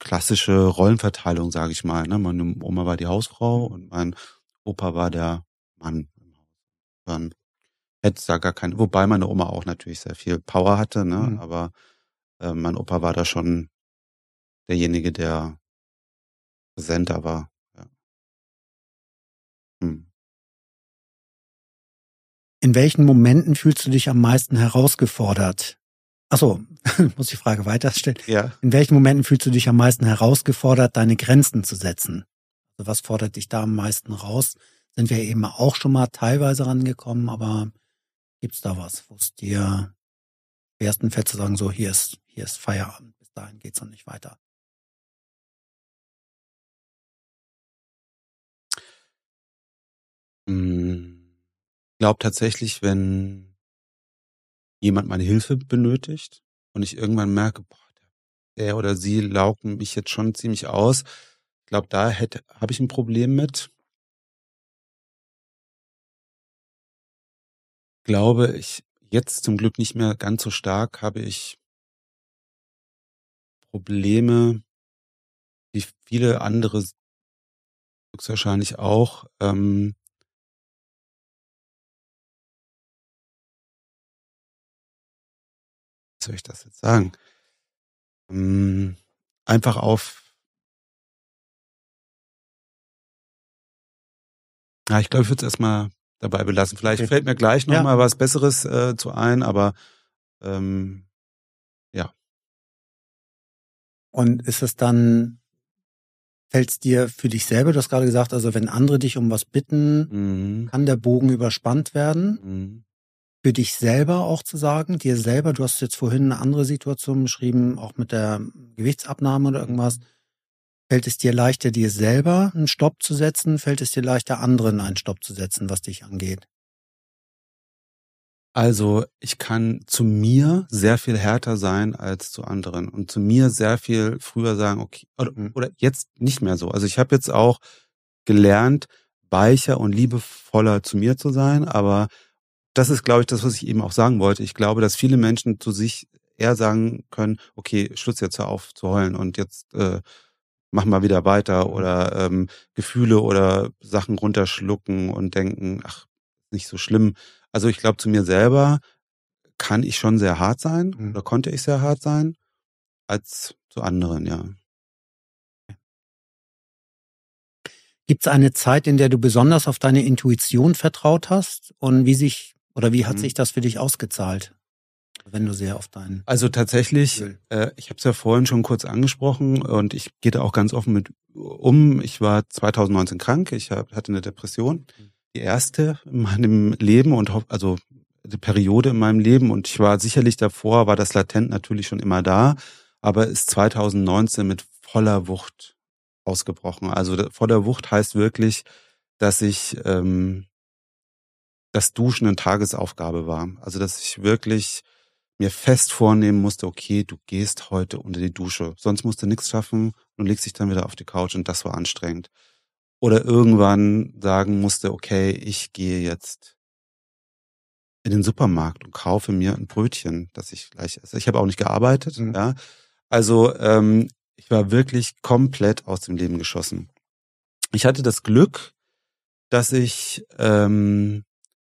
klassische Rollenverteilung, sage ich mal. Ne? Meine Oma war die Hausfrau und mein Opa war der Mann. Dann hätte es da gar keine, wobei meine Oma auch natürlich sehr viel Power hatte, ne? Mhm. aber äh, mein Opa war da schon derjenige, der präsenter war. Ja. Hm. In welchen Momenten fühlst du dich am meisten herausgefordert? Achso, muss die Frage weiterstellen. Ja. In welchen Momenten fühlst du dich am meisten herausgefordert, deine Grenzen zu setzen? Also was fordert dich da am meisten raus? Sind wir eben auch schon mal teilweise rangekommen, aber gibt's da was, wo es dir ersten fällt zu sagen, so hier ist, hier ist Feierabend, bis dahin geht's noch nicht weiter? Hm. Ich glaube tatsächlich, wenn jemand meine Hilfe benötigt und ich irgendwann merke, boah, der oder sie laugen mich jetzt schon ziemlich aus. Ich glaube, da hätte habe ich ein Problem mit. Glaube ich jetzt zum Glück nicht mehr ganz so stark, habe ich Probleme, wie viele andere höchstwahrscheinlich auch, ähm, wie soll ich das jetzt sagen? Ähm, einfach auf Ja, ich glaube, ich würde es erstmal dabei belassen. Vielleicht okay. fällt mir gleich noch ja. mal was Besseres äh, zu ein, aber ähm, ja. Und ist es dann, fällt es dir für dich selber, du hast gerade gesagt, also wenn andere dich um was bitten, mhm. kann der Bogen überspannt werden? Mhm für dich selber auch zu sagen, dir selber, du hast jetzt vorhin eine andere Situation beschrieben, auch mit der Gewichtsabnahme oder irgendwas. Fällt es dir leichter, dir selber einen Stopp zu setzen? Fällt es dir leichter, anderen einen Stopp zu setzen, was dich angeht? Also ich kann zu mir sehr viel härter sein als zu anderen und zu mir sehr viel früher sagen, okay, oder, mhm. oder jetzt nicht mehr so. Also ich habe jetzt auch gelernt, weicher und liebevoller zu mir zu sein, aber das ist, glaube ich, das, was ich eben auch sagen wollte. Ich glaube, dass viele Menschen zu sich eher sagen können, okay, Schluss jetzt auf zu heulen und jetzt äh, mach mal wieder weiter oder ähm, Gefühle oder Sachen runterschlucken und denken, ach, nicht so schlimm. Also ich glaube, zu mir selber kann ich schon sehr hart sein mhm. oder konnte ich sehr hart sein als zu anderen, ja. Gibt es eine Zeit, in der du besonders auf deine Intuition vertraut hast und wie sich oder wie hat mhm. sich das für dich ausgezahlt, wenn du sehr auf deinen... Also tatsächlich, äh, ich habe es ja vorhin schon kurz angesprochen und ich gehe da auch ganz offen mit um. Ich war 2019 krank, ich hab, hatte eine Depression, mhm. die erste in meinem Leben und also die Periode in meinem Leben und ich war sicherlich davor, war das latent natürlich schon immer da, aber ist 2019 mit voller Wucht ausgebrochen. Also voller Wucht heißt wirklich, dass ich ähm, das Duschen eine Tagesaufgabe war. Also dass ich wirklich mir fest vornehmen musste, okay, du gehst heute unter die Dusche. Sonst musst du nichts schaffen und legst dich dann wieder auf die Couch und das war anstrengend. Oder irgendwann sagen musste, okay, ich gehe jetzt in den Supermarkt und kaufe mir ein Brötchen, das ich gleich esse. Ich habe auch nicht gearbeitet, mhm. ja. Also ähm, ich war wirklich komplett aus dem Leben geschossen. Ich hatte das Glück, dass ich ähm,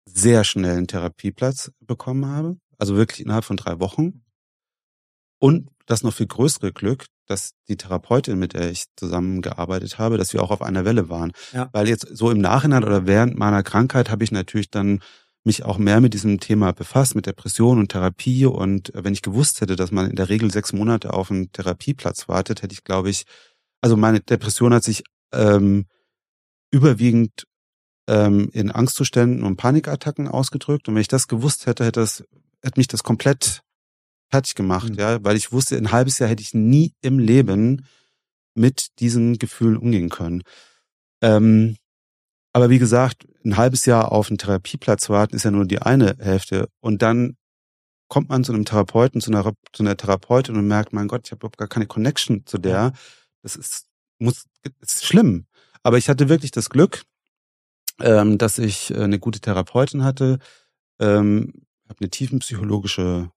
sehr schnell einen Therapieplatz bekommen habe, also wirklich innerhalb von drei Wochen. Und das noch viel größere Glück, dass die Therapeutin, mit der ich zusammengearbeitet habe, dass wir auch auf einer Welle waren. Ja. Weil jetzt so im Nachhinein oder während meiner Krankheit habe ich natürlich dann mich auch mehr mit diesem Thema befasst, mit Depression und Therapie. Und wenn ich gewusst hätte, dass man in der Regel sechs Monate auf einen Therapieplatz wartet, hätte ich, glaube ich, also meine Depression hat sich ähm, überwiegend ähm, in Angstzuständen und Panikattacken ausgedrückt. Und wenn ich das gewusst hätte, hätte, das, hätte mich das komplett fertig gemacht, mhm. ja, weil ich wusste, ein halbes Jahr hätte ich nie im Leben mit diesen Gefühlen umgehen können. Ähm, aber wie gesagt, ein halbes Jahr auf einen Therapieplatz warten ist ja nur die eine Hälfte. Und dann kommt man zu einem Therapeuten, zu einer, zu einer Therapeutin und merkt, mein Gott, ich habe überhaupt gar keine Connection zu der. Das ist, muss, ist schlimm. Aber ich hatte wirklich das Glück, ähm, dass ich äh, eine gute Therapeutin hatte, ähm, habe eine tiefenpsychologische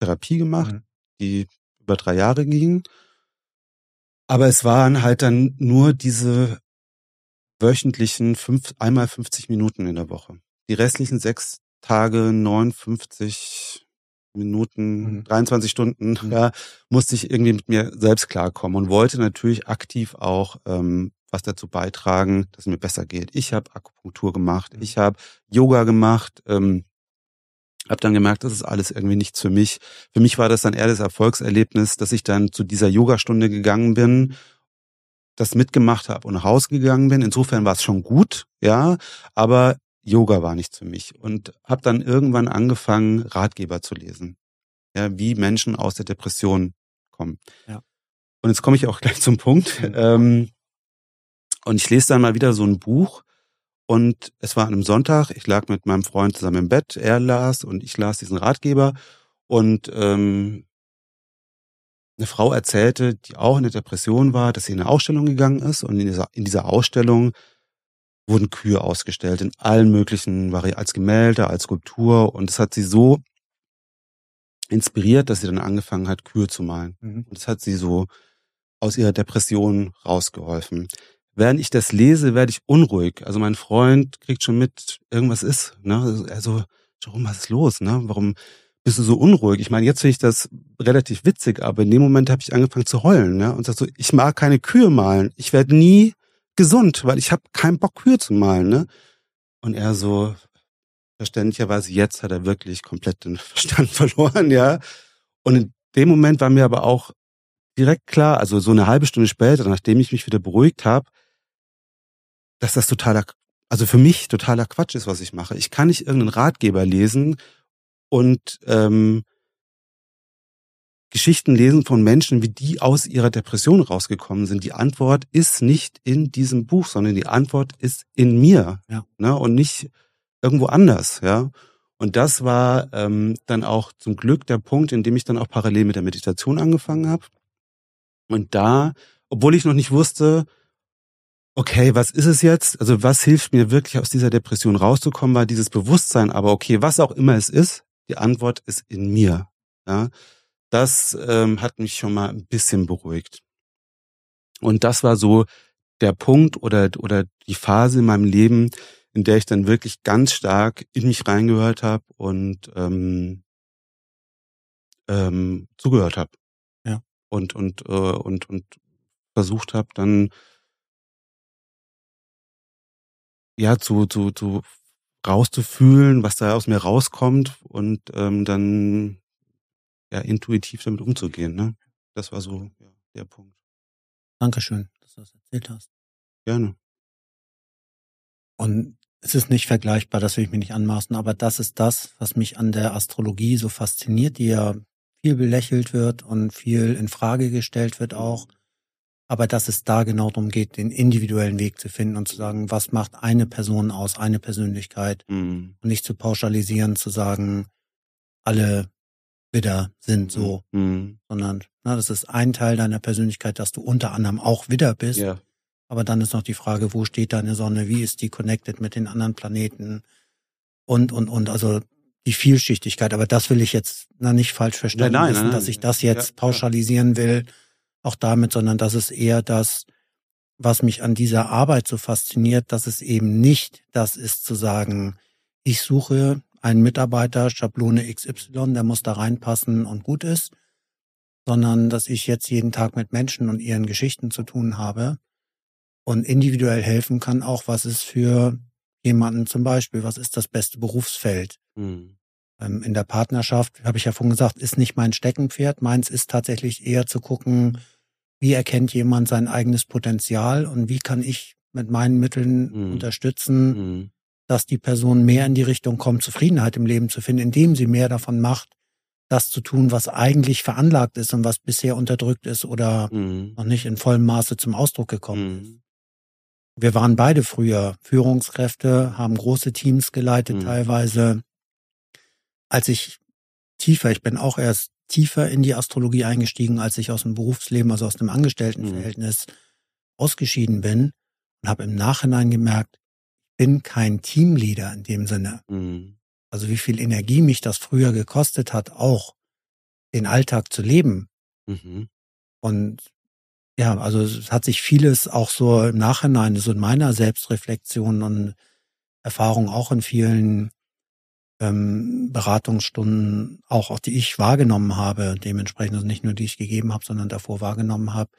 Therapie gemacht, mhm. die über drei Jahre ging. Aber es waren halt dann nur diese wöchentlichen fünf, einmal 50 Minuten in der Woche. Die restlichen sechs Tage, 59 Minuten, mhm. 23 Stunden, mhm. ja, musste ich irgendwie mit mir selbst klarkommen und wollte natürlich aktiv auch ähm, was dazu beitragen, dass es mir besser geht. Ich habe Akupunktur gemacht, mhm. ich habe Yoga gemacht, ähm, habe dann gemerkt, das ist alles irgendwie nichts für mich. Für mich war das dann eher das Erfolgserlebnis, dass ich dann zu dieser Yogastunde gegangen bin, das mitgemacht habe und nach Hause gegangen bin. Insofern war es schon gut, ja, aber Yoga war nichts für mich und habe dann irgendwann angefangen, Ratgeber zu lesen, ja, wie Menschen aus der Depression kommen. Ja. Und jetzt komme ich auch gleich zum Punkt. Mhm. Ähm, und ich lese dann mal wieder so ein Buch Und es war an einem Sonntag, ich lag mit meinem Freund zusammen im Bett, er las und ich las diesen Ratgeber. Und ähm, eine Frau erzählte, die auch in der Depression war, dass sie in eine Ausstellung gegangen ist und in dieser, in dieser Ausstellung wurden Kühe ausgestellt in allen möglichen Varianten, als Gemälde, als Skulptur und es hat sie so inspiriert, dass sie dann angefangen hat, Kühe zu malen. Mhm. Und das hat sie so aus ihrer Depression rausgeholfen. Während ich das lese, werde ich unruhig. Also mein Freund kriegt schon mit, irgendwas ist. Ne? Also, warum was ist los? Ne? Warum bist du so unruhig? Ich meine, jetzt finde ich das relativ witzig, aber in dem Moment habe ich angefangen zu heulen ne? und sag so, ich mag keine Kühe malen. Ich werde nie gesund, weil ich habe keinen Bock, Kühe zu malen. Ne? Und er so, verständlicherweise, jetzt hat er wirklich komplett den Verstand verloren, ja. Und in dem Moment war mir aber auch direkt klar, also so eine halbe Stunde später, nachdem ich mich wieder beruhigt habe, dass das totaler, also für mich totaler Quatsch ist, was ich mache. Ich kann nicht irgendeinen Ratgeber lesen und ähm, Geschichten lesen von Menschen, wie die aus ihrer Depression rausgekommen sind. Die Antwort ist nicht in diesem Buch, sondern die Antwort ist in mir. Ja. Ne? Und nicht irgendwo anders, ja. Und das war ähm, dann auch zum Glück der Punkt, in dem ich dann auch parallel mit der Meditation angefangen habe. Und da, obwohl ich noch nicht wusste, okay, was ist es jetzt? Also was hilft mir wirklich aus dieser Depression rauszukommen, war dieses Bewusstsein. Aber okay, was auch immer es ist, die Antwort ist in mir. Ja, das ähm, hat mich schon mal ein bisschen beruhigt. Und das war so der Punkt oder oder die Phase in meinem Leben, in der ich dann wirklich ganz stark in mich reingehört habe und ähm, ähm, zugehört habe. Ja. Und und äh, und und versucht habe dann ja zu zu zu rauszufühlen, was da aus mir rauskommt und ähm, dann ja intuitiv damit umzugehen. Ne? Das war so ja, der Punkt. Dankeschön, dass du das erzählt hast. Gerne. Und es ist nicht vergleichbar, das will ich mir nicht anmaßen, aber das ist das, was mich an der Astrologie so fasziniert, die ja viel belächelt wird und viel in Frage gestellt wird auch. Aber dass es da genau darum geht, den individuellen Weg zu finden und zu sagen, was macht eine Person aus, eine Persönlichkeit mhm. und nicht zu pauschalisieren, zu sagen, alle Widder sind so, mhm. sondern na, das ist ein Teil deiner Persönlichkeit, dass du unter anderem auch Widder bist. Ja. Aber dann ist noch die Frage, wo steht deine Sonne, wie ist die connected mit den anderen Planeten und, und, und, also die Vielschichtigkeit. Aber das will ich jetzt na, nicht falsch verstanden nein, nein, wissen, nein, dass ich das jetzt ja, pauschalisieren will, auch damit, sondern das ist eher das, was mich an dieser Arbeit so fasziniert, dass es eben nicht das ist zu sagen, ich suche einen Mitarbeiter, Schablone XY, der muss da reinpassen und gut ist, sondern dass ich jetzt jeden Tag mit Menschen und ihren Geschichten zu tun habe und individuell helfen kann, auch was ist für jemanden zum Beispiel, was ist das beste Berufsfeld. Mhm. Ähm, in der Partnerschaft, habe ich ja vorhin gesagt, ist nicht mein Steckenpferd. Meins ist tatsächlich eher zu gucken, wie erkennt jemand sein eigenes Potenzial und wie kann ich mit meinen Mitteln mhm. unterstützen, mhm. dass die Person mehr in die Richtung kommt, Zufriedenheit im Leben zu finden, indem sie mehr davon macht, das zu tun, was eigentlich veranlagt ist und was bisher unterdrückt ist oder mhm. noch nicht in vollem Maße zum Ausdruck gekommen ist. Mhm. Wir waren beide früher Führungskräfte, haben große Teams geleitet mhm. teilweise. Als ich tiefer, ich bin auch erst tiefer in die Astrologie eingestiegen, als ich aus dem Berufsleben, also aus dem Angestelltenverhältnis mhm. ausgeschieden bin und habe im Nachhinein gemerkt, ich bin kein Teamleader in dem Sinne. Mhm. Also wie viel Energie mich das früher gekostet hat, auch den Alltag zu leben. Mhm. Und ja, also es hat sich vieles auch so im Nachhinein, so in meiner Selbstreflexion und Erfahrung auch in vielen ähm, Beratungsstunden, auch, auch die ich wahrgenommen habe, dementsprechend also nicht nur die ich gegeben habe, sondern davor wahrgenommen habe,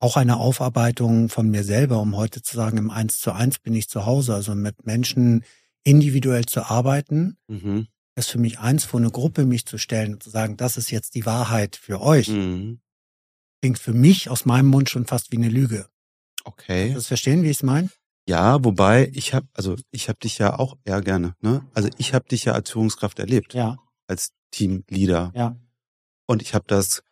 auch eine Aufarbeitung von mir selber, um heute zu sagen, im Eins zu eins bin ich zu Hause, also mit Menschen individuell zu arbeiten, mhm. ist für mich eins, vor eine Gruppe mich zu stellen und zu sagen, das ist jetzt die Wahrheit für euch. Mhm klingt für mich aus meinem Mund schon fast wie eine Lüge. Okay. Das verstehen, wie ich es meine? Ja, wobei ich habe, also ich habe dich ja auch eher gerne, ne? Also ich habe dich ja als Führungskraft erlebt. Ja. Als Teamleader. Ja. Und ich habe das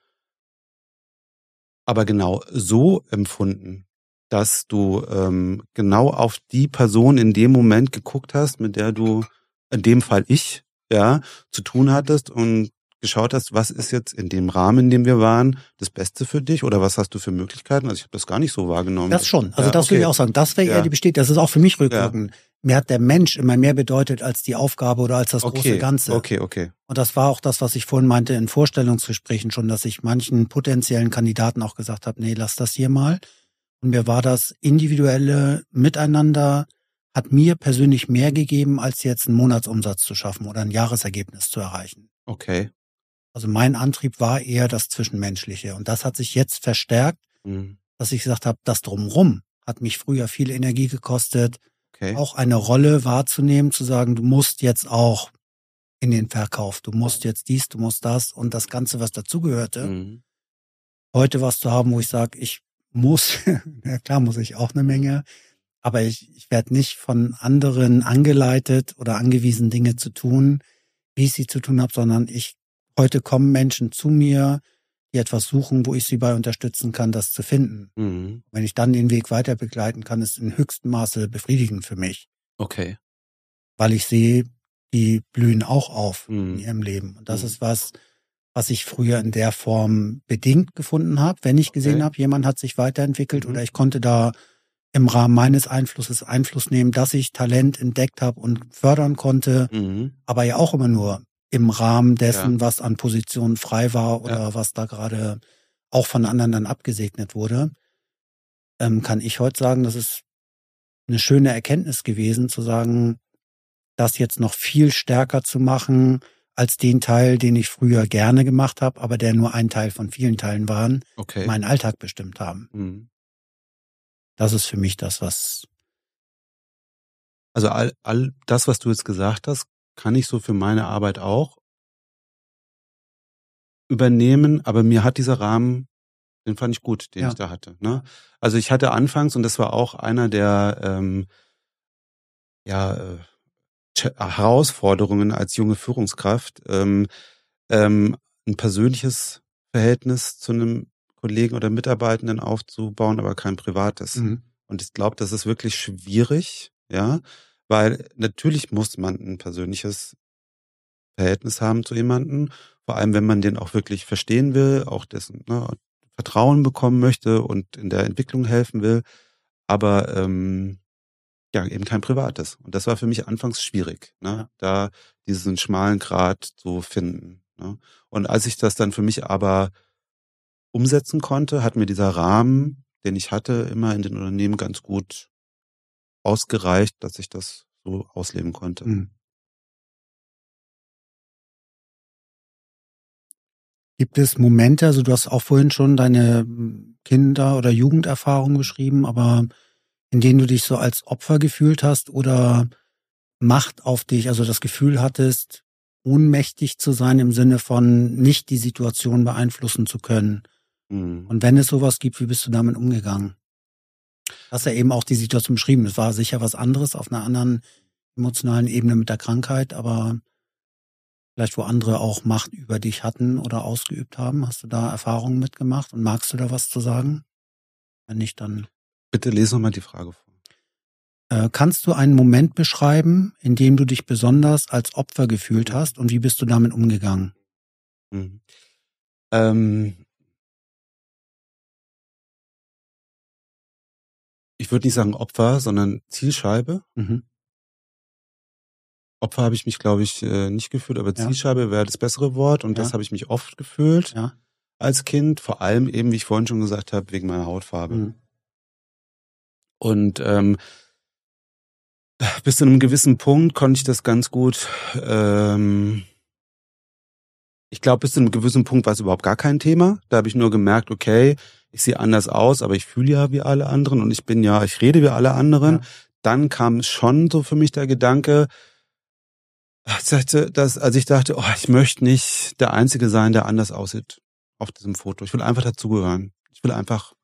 aber genau so empfunden, dass du ähm, genau auf die Person in dem Moment geguckt hast, mit der du, in dem Fall ich, ja, zu tun hattest und geschaut hast, was ist jetzt in dem Rahmen, in dem wir waren, das Beste für dich oder was hast du für Möglichkeiten? Also ich habe das gar nicht so wahrgenommen. Das schon. Also ja, das okay. würde ich auch sagen. Das wäre ja. eher die Bestätigung. Das ist auch für mich rückwirkend. Ja. Mir hat der Mensch immer mehr bedeutet als die Aufgabe oder als das okay. große Ganze. Okay, okay. Und das war auch das, was ich vorhin meinte in Vorstellungsgesprächen schon, dass ich manchen potenziellen Kandidaten auch gesagt habe, nee, lass das hier mal. Und mir war das individuelle Miteinander hat mir persönlich mehr gegeben, als jetzt einen Monatsumsatz zu schaffen oder ein Jahresergebnis zu erreichen. Okay. Also mein Antrieb war eher das Zwischenmenschliche. Und das hat sich jetzt verstärkt, mhm. dass ich gesagt habe, das drumrum hat mich früher viel Energie gekostet, okay. auch eine Rolle wahrzunehmen, zu sagen, du musst jetzt auch in den Verkauf, du musst jetzt dies, du musst das und das Ganze, was dazugehörte. Mhm. Heute was zu haben, wo ich sage, ich muss, ja klar muss ich auch eine Menge, aber ich, ich werde nicht von anderen angeleitet oder angewiesen, Dinge zu tun, wie ich sie zu tun habe, sondern ich Heute kommen Menschen zu mir, die etwas suchen, wo ich sie bei unterstützen kann, das zu finden. Mhm. Wenn ich dann den Weg weiter begleiten kann, ist in höchstem Maße befriedigend für mich. Okay. Weil ich sehe, die blühen auch auf mhm. in ihrem Leben. Und das mhm. ist was, was ich früher in der Form bedingt gefunden habe, wenn ich gesehen okay. habe, jemand hat sich weiterentwickelt mhm. oder ich konnte da im Rahmen meines Einflusses Einfluss nehmen, dass ich Talent entdeckt habe und fördern konnte, mhm. aber ja auch immer nur im Rahmen dessen, ja. was an Positionen frei war oder ja. was da gerade auch von anderen dann abgesegnet wurde, ähm, kann ich heute sagen, das ist eine schöne Erkenntnis gewesen, zu sagen, das jetzt noch viel stärker zu machen als den Teil, den ich früher gerne gemacht habe, aber der nur ein Teil von vielen Teilen waren, okay. meinen Alltag bestimmt haben. Mhm. Das ist für mich das, was. Also all, all das, was du jetzt gesagt hast, kann ich so für meine Arbeit auch übernehmen, aber mir hat dieser Rahmen, den fand ich gut, den ja. ich da hatte. Ne? Also ich hatte anfangs, und das war auch einer der ähm, ja, äh, Herausforderungen als junge Führungskraft, ähm, ähm, ein persönliches Verhältnis zu einem Kollegen oder Mitarbeitenden aufzubauen, aber kein privates. Mhm. Und ich glaube, das ist wirklich schwierig, ja, weil natürlich muss man ein persönliches Verhältnis haben zu jemandem, vor allem wenn man den auch wirklich verstehen will, auch dessen ne, Vertrauen bekommen möchte und in der Entwicklung helfen will, aber ähm, ja eben kein privates. Und das war für mich anfangs schwierig, ne, ja. da diesen schmalen Grad zu finden. Ne. Und als ich das dann für mich aber umsetzen konnte, hat mir dieser Rahmen, den ich hatte, immer in den Unternehmen ganz gut ausgereicht, dass ich das so ausleben konnte. Mhm. Gibt es Momente, also du hast auch vorhin schon deine hm, Kinder- oder Jugenderfahrung beschrieben, aber in denen du dich so als Opfer gefühlt hast oder Macht auf dich, also das Gefühl hattest, ohnmächtig zu sein im Sinne von nicht die Situation beeinflussen zu können. Mhm. Und wenn es sowas gibt, wie bist du damit umgegangen? Hast ja eben auch die Situation beschrieben. Es war sicher was anderes auf einer anderen emotionalen Ebene mit der Krankheit, aber vielleicht wo andere auch Macht über dich hatten oder ausgeübt haben. Hast du da Erfahrungen mitgemacht und magst du da was zu sagen? Wenn nicht, dann. Bitte lese nochmal die Frage vor. Äh, kannst du einen Moment beschreiben, in dem du dich besonders als Opfer gefühlt hast und wie bist du damit umgegangen? Mhm. Ähm, ich würde nicht sagen Opfer, sondern Zielscheibe. Mhm. Opfer habe ich mich, glaube ich, äh, nicht gefühlt, aber ja. Zielscheibe wäre das bessere Wort und ja. das habe ich mich oft gefühlt ja. als Kind, vor allem eben, wie ich vorhin schon gesagt habe, wegen meiner Hautfarbe. Mhm. Und ähm, bis zu einem gewissen Punkt konnte ich das ganz gut. Ähm, ich glaube, bis zu einem gewissen Punkt war es überhaupt gar kein Thema. Da habe ich nur gemerkt, okay, ich sehe anders aus, aber ich fühle ja wie alle anderen und ich bin ja, ich rede wie alle anderen. Ja. Dann kam schon so für mich der Gedanke, ich dachte, dass, also ich dachte, oh, ich möchte nicht der Einzige sein, der anders aussieht auf diesem Foto. Ich will einfach dazugehören. Ich will einfach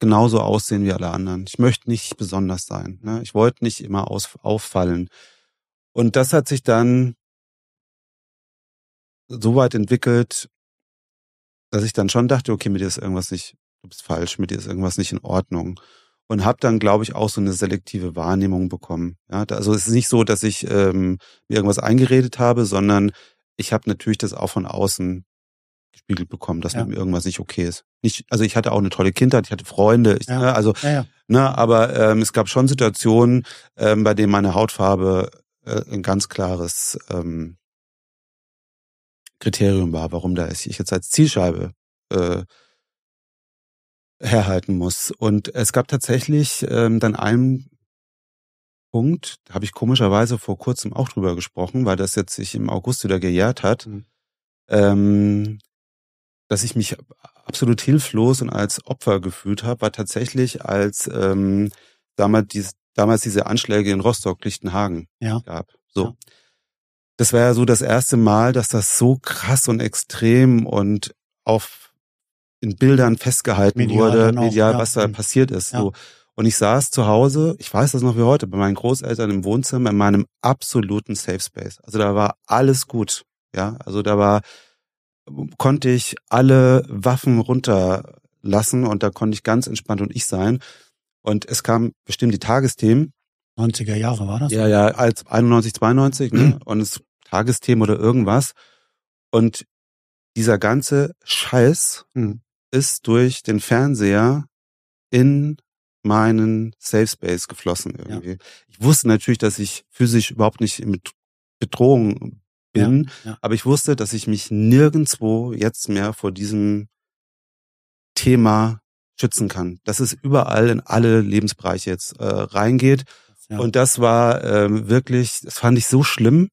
genauso aussehen wie alle anderen. Ich möchte nicht besonders sein. Ne? Ich wollte nicht immer aus, auffallen. Und das hat sich dann so weit entwickelt, dass ich dann schon dachte, okay, mit dir ist irgendwas nicht du bist falsch, mit dir ist irgendwas nicht in Ordnung. und habe dann, glaube ich, auch so eine selektive Wahrnehmung bekommen. Ja, also es ist nicht so, dass ich ähm, mir irgendwas eingeredet habe, sondern ich habe natürlich das auch von außen gespiegelt bekommen, dass ja. mit mir irgendwas nicht okay ist. Nicht, also ich hatte auch eine tolle Kindheit, ich hatte Freunde, ich, ja. ne, also ja, ne, aber ähm, es gab schon Situationen, ähm, bei denen meine Hautfarbe äh, ein ganz klares ähm, Kriterium war, warum da ich jetzt als Zielscheibe äh, herhalten muss. Und es gab tatsächlich ähm, dann einen Punkt, da habe ich komischerweise vor kurzem auch drüber gesprochen, weil das jetzt sich im August wieder gejährt hat, mhm. ähm, dass ich mich absolut hilflos und als Opfer gefühlt habe, war tatsächlich, als ähm, damals, dies, damals diese Anschläge in Rostock-Lichtenhagen ja. gab. So. Ja. Das war ja so das erste Mal, dass das so krass und extrem und auf in Bildern festgehalten medial wurde, medial, ja. was da passiert ist. Ja. So. Und ich saß zu Hause, ich weiß das noch wie heute, bei meinen Großeltern im Wohnzimmer in meinem absoluten Safe Space. Also da war alles gut. Ja, also da war, konnte ich alle Waffen runterlassen und da konnte ich ganz entspannt und ich sein. Und es kam bestimmt die Tagesthemen. 90er Jahre war das? Ja, ja, als 91, 92, ne? Mhm. Und es Tagesthemen oder irgendwas. Und dieser ganze Scheiß, mhm ist durch den Fernseher in meinen Safe Space geflossen irgendwie. Ja. Ich wusste natürlich, dass ich physisch überhaupt nicht in Bedrohung bin, ja, ja. aber ich wusste, dass ich mich nirgendwo jetzt mehr vor diesem Thema schützen kann. Dass es überall in alle Lebensbereiche jetzt äh, reingeht. Und das war ähm, wirklich, das fand ich so schlimm,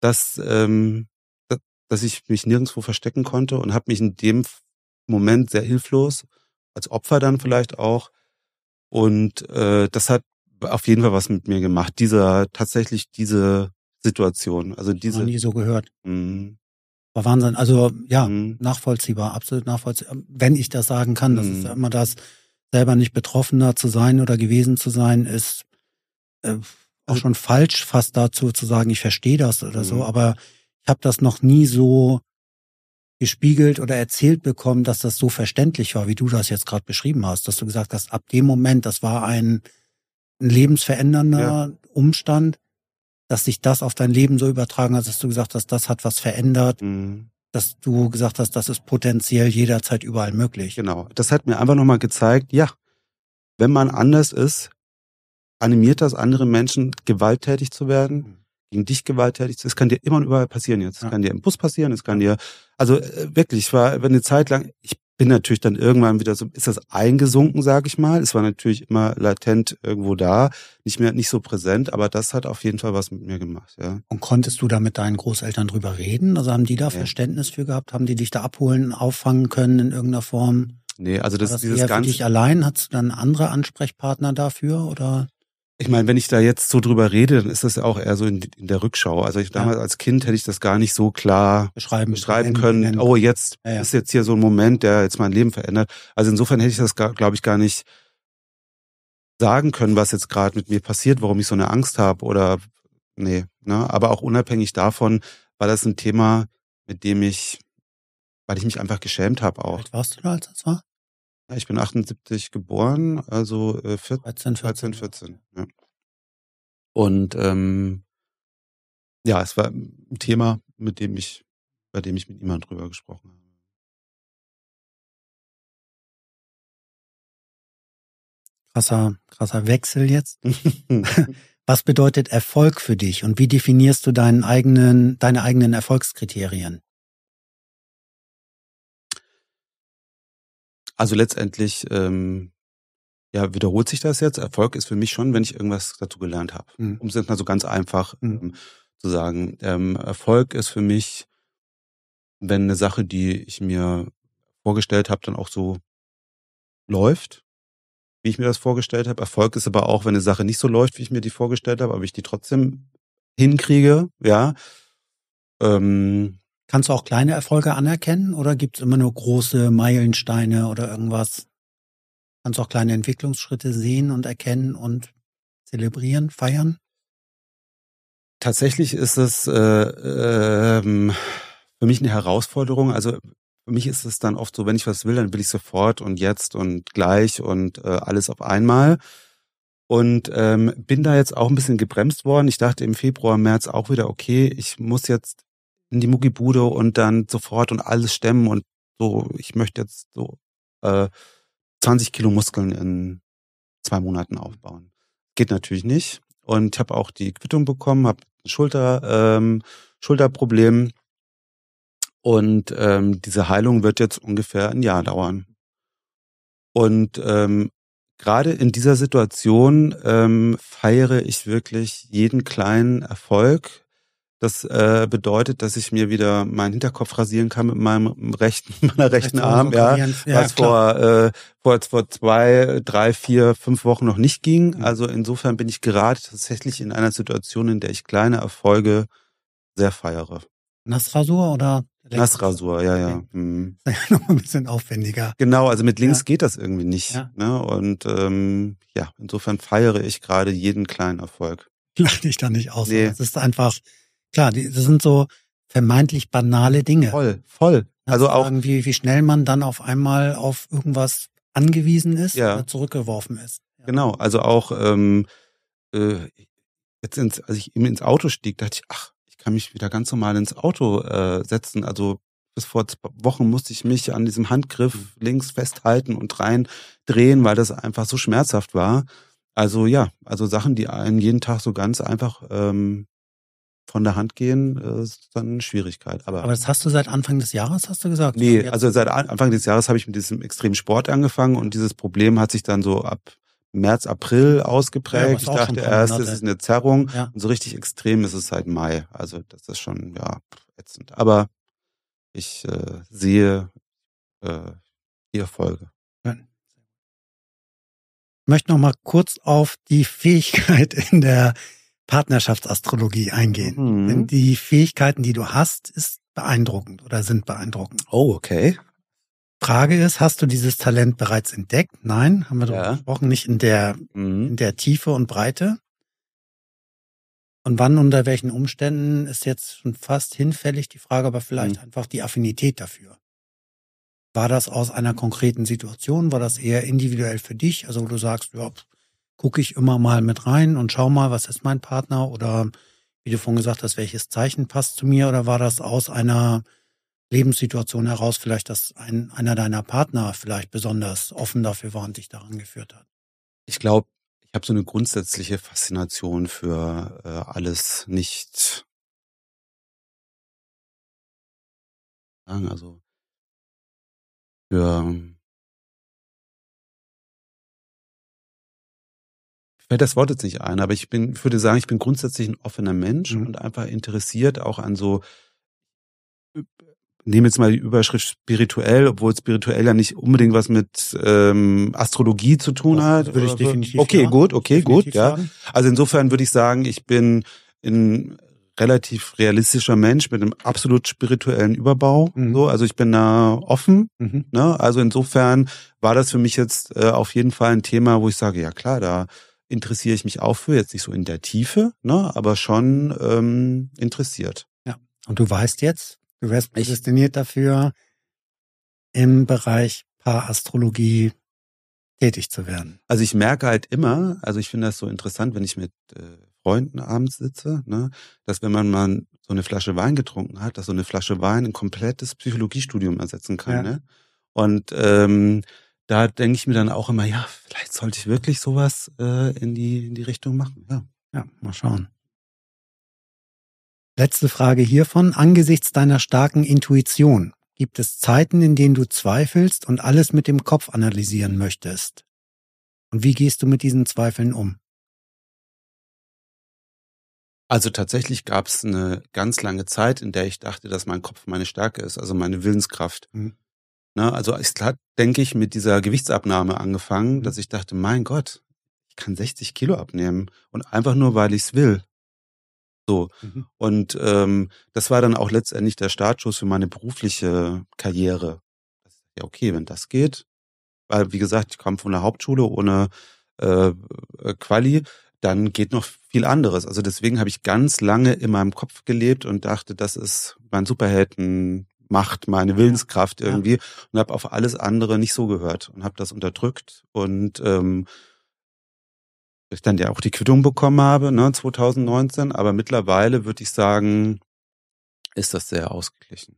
dass ähm, dass ich mich nirgendwo verstecken konnte und habe mich in dem Moment sehr hilflos, als Opfer dann vielleicht auch. Und äh, das hat auf jeden Fall was mit mir gemacht. Dieser tatsächlich diese Situation, also diese. Noch nie so gehört. Mhm. War Wahnsinn. Also ja, mhm. nachvollziehbar, absolut nachvollziehbar. Wenn ich das sagen kann, das ist ja mhm. immer das, selber nicht Betroffener zu sein oder gewesen zu sein, ist äh, auch also schon falsch, fast dazu zu sagen, ich verstehe das oder so. Mhm. Aber ich habe das noch nie so gespiegelt oder erzählt bekommen, dass das so verständlich war, wie du das jetzt gerade beschrieben hast, dass du gesagt hast, ab dem Moment, das war ein, ein lebensverändernder ja. Umstand, dass sich das auf dein Leben so übertragen hat, dass du gesagt hast, das hat was verändert, mhm. dass du gesagt hast, das ist potenziell jederzeit überall möglich. Genau. Das hat mir einfach nochmal gezeigt, ja, wenn man anders ist, animiert das andere Menschen, gewalttätig zu werden. Gegen dich gewalttätig Das kann dir immer und überall passieren jetzt. Es kann dir im Bus passieren, es kann dir, also äh, wirklich, ich war eine Zeit lang, ich bin natürlich dann irgendwann wieder so, ist das eingesunken, sage ich mal. Es war natürlich immer latent irgendwo da, nicht mehr, nicht so präsent, aber das hat auf jeden Fall was mit mir gemacht, ja. Und konntest du da mit deinen Großeltern drüber reden? Also haben die da ja. Verständnis für gehabt? Haben die dich da abholen, auffangen können in irgendeiner Form? Nee, also das, das dieses ganze. Für dich allein? Hast du dann andere Ansprechpartner dafür oder? Ich meine, wenn ich da jetzt so drüber rede, dann ist das ja auch eher so in, in der Rückschau. Also ich, damals ja. als Kind hätte ich das gar nicht so klar beschreiben, beschreiben können. Nennen. Oh, jetzt ja, ja. ist jetzt hier so ein Moment, der jetzt mein Leben verändert. Also insofern hätte ich das, glaube ich, gar nicht sagen können, was jetzt gerade mit mir passiert, warum ich so eine Angst habe oder nee. Ne? Aber auch unabhängig davon war das ein Thema, mit dem ich, weil ich mich einfach geschämt habe auch. Wie alt warst du da, als das war? Ich bin 78 geboren, also äh, 14, 13, 14. 14 ja. Und ähm, ja, es war ein Thema, mit dem ich, bei dem ich mit niemandem drüber gesprochen habe. Krasser, krasser Wechsel jetzt. Was bedeutet Erfolg für dich und wie definierst du deinen eigenen, deine eigenen Erfolgskriterien? Also letztendlich ähm, ja, wiederholt sich das jetzt. Erfolg ist für mich schon, wenn ich irgendwas dazu gelernt habe. Mhm. Um es jetzt mal so ganz einfach mhm. ähm, zu sagen. Ähm, Erfolg ist für mich, wenn eine Sache, die ich mir vorgestellt habe, dann auch so läuft, wie ich mir das vorgestellt habe. Erfolg ist aber auch, wenn eine Sache nicht so läuft, wie ich mir die vorgestellt habe, aber ich die trotzdem hinkriege, ja. Ähm, Kannst du auch kleine Erfolge anerkennen oder gibt es immer nur große Meilensteine oder irgendwas? Kannst du auch kleine Entwicklungsschritte sehen und erkennen und zelebrieren, feiern? Tatsächlich ist es äh, äh, für mich eine Herausforderung. Also für mich ist es dann oft so, wenn ich was will, dann will ich sofort und jetzt und gleich und äh, alles auf einmal. Und ähm, bin da jetzt auch ein bisschen gebremst worden. Ich dachte im Februar, März auch wieder, okay, ich muss jetzt in die Muckibude und dann sofort und alles stemmen und so, ich möchte jetzt so äh, 20 Kilo Muskeln in zwei Monaten aufbauen. Geht natürlich nicht. Und ich habe auch die Quittung bekommen, habe Schulter, ähm, Schulterproblem. Und ähm, diese Heilung wird jetzt ungefähr ein Jahr dauern. Und ähm, gerade in dieser Situation ähm, feiere ich wirklich jeden kleinen Erfolg, das äh, bedeutet, dass ich mir wieder meinen Hinterkopf rasieren kann mit meinem rechten, meiner rechten Arm, ja, ja, was vor, äh, vor vor zwei, drei, vier, fünf Wochen noch nicht ging. Mhm. Also insofern bin ich gerade tatsächlich in einer Situation, in der ich kleine Erfolge sehr feiere. Nassrasur oder? Nassrasur, ja, ja. Mhm. noch ein bisschen aufwendiger. Genau, also mit links ja. geht das irgendwie nicht. Ja. Ne? Und ähm, ja, insofern feiere ich gerade jeden kleinen Erfolg. Lach dich da nicht aus. Nee. Es ist einfach, Klar, die, das sind so vermeintlich banale Dinge. Voll, voll. Also auch irgendwie, wie schnell man dann auf einmal auf irgendwas angewiesen ist ja. oder zurückgeworfen ist. Ja. Genau, also auch ähm, äh, jetzt ins, als ich eben ins Auto stieg, dachte ich, ach, ich kann mich wieder ganz normal ins Auto äh, setzen. Also bis vor zwei Wochen musste ich mich an diesem Handgriff mhm. links festhalten und rein drehen, weil das einfach so schmerzhaft war. Also ja, also Sachen, die einen jeden Tag so ganz einfach ähm, von der Hand gehen, äh, ist dann eine Schwierigkeit. Aber, Aber das hast du seit Anfang des Jahres, hast du gesagt? Nee, also seit Anfang des Jahres habe ich mit diesem extremen Sport angefangen und dieses Problem hat sich dann so ab März, April ausgeprägt. Ja, ich dachte erst, es ist eine Zerrung ja. und so richtig extrem ist es seit Mai. Also das ist schon, ja, ätzend. Aber ich äh, sehe äh, die Erfolge. Ich möchte noch mal kurz auf die Fähigkeit in der Partnerschaftsastrologie eingehen. Mhm. Denn die Fähigkeiten, die du hast, ist beeindruckend oder sind beeindruckend. Oh, okay. Frage ist, hast du dieses Talent bereits entdeckt? Nein, haben wir darüber ja. gesprochen, nicht in der, mhm. in der Tiefe und Breite. Und wann, unter welchen Umständen, ist jetzt schon fast hinfällig die Frage, aber vielleicht mhm. einfach die Affinität dafür. War das aus einer konkreten Situation? War das eher individuell für dich? Also, wo du sagst, ja, gucke ich immer mal mit rein und schau mal, was ist mein Partner oder wie du vorhin gesagt hast, welches Zeichen passt zu mir oder war das aus einer Lebenssituation heraus vielleicht, dass ein, einer deiner Partner vielleicht besonders offen dafür war und dich daran geführt hat? Ich glaube, ich habe so eine grundsätzliche Faszination für äh, alles nicht also für fällt das Wort jetzt nicht ein, aber ich bin, würde sagen, ich bin grundsätzlich ein offener Mensch mhm. und einfach interessiert auch an so, nehme jetzt mal die Überschrift spirituell, obwohl spirituell ja nicht unbedingt was mit ähm, Astrologie zu tun das hat. Würde ich definitiv Okay, gut, okay, definitiv gut, ja. Also insofern würde ich sagen, ich bin in relativ realistischer Mensch mit einem absolut spirituellen Überbau. Mhm. So, also ich bin da offen. Mhm. Ne? Also insofern war das für mich jetzt äh, auf jeden Fall ein Thema, wo ich sage, ja klar, da interessiere ich mich auch für, jetzt nicht so in der Tiefe, ne, aber schon ähm, interessiert. Ja. Und du weißt jetzt, du wärst prädestiniert dafür, im Bereich Parastrologie tätig zu werden. Also ich merke halt immer, also ich finde das so interessant, wenn ich mit äh, Freunden abends sitze, ne, dass wenn man mal so eine Flasche Wein getrunken hat, dass so eine Flasche Wein ein komplettes Psychologiestudium ersetzen kann. Ja. Ne? Und ähm, da denke ich mir dann auch immer, ja, vielleicht sollte ich wirklich sowas äh, in, die, in die Richtung machen. Ja. ja, mal schauen. Letzte Frage hiervon. Angesichts deiner starken Intuition, gibt es Zeiten, in denen du zweifelst und alles mit dem Kopf analysieren möchtest? Und wie gehst du mit diesen Zweifeln um? Also tatsächlich gab es eine ganz lange Zeit, in der ich dachte, dass mein Kopf meine Stärke ist, also meine Willenskraft. Mhm. Ne, also es hat, denke ich, mit dieser Gewichtsabnahme angefangen, dass ich dachte, mein Gott, ich kann 60 Kilo abnehmen und einfach nur, weil ich es will. So. Mhm. Und ähm, das war dann auch letztendlich der Startschuss für meine berufliche Karriere. Ja, okay, wenn das geht, weil wie gesagt, ich kam von der Hauptschule ohne äh, äh, Quali, dann geht noch viel anderes. Also deswegen habe ich ganz lange in meinem Kopf gelebt und dachte, das ist mein Superhelden Macht, meine Willenskraft irgendwie und habe auf alles andere nicht so gehört und habe das unterdrückt und ähm, ich dann ja auch die Quittung bekommen habe, ne, 2019, aber mittlerweile würde ich sagen, ist das sehr ausgeglichen.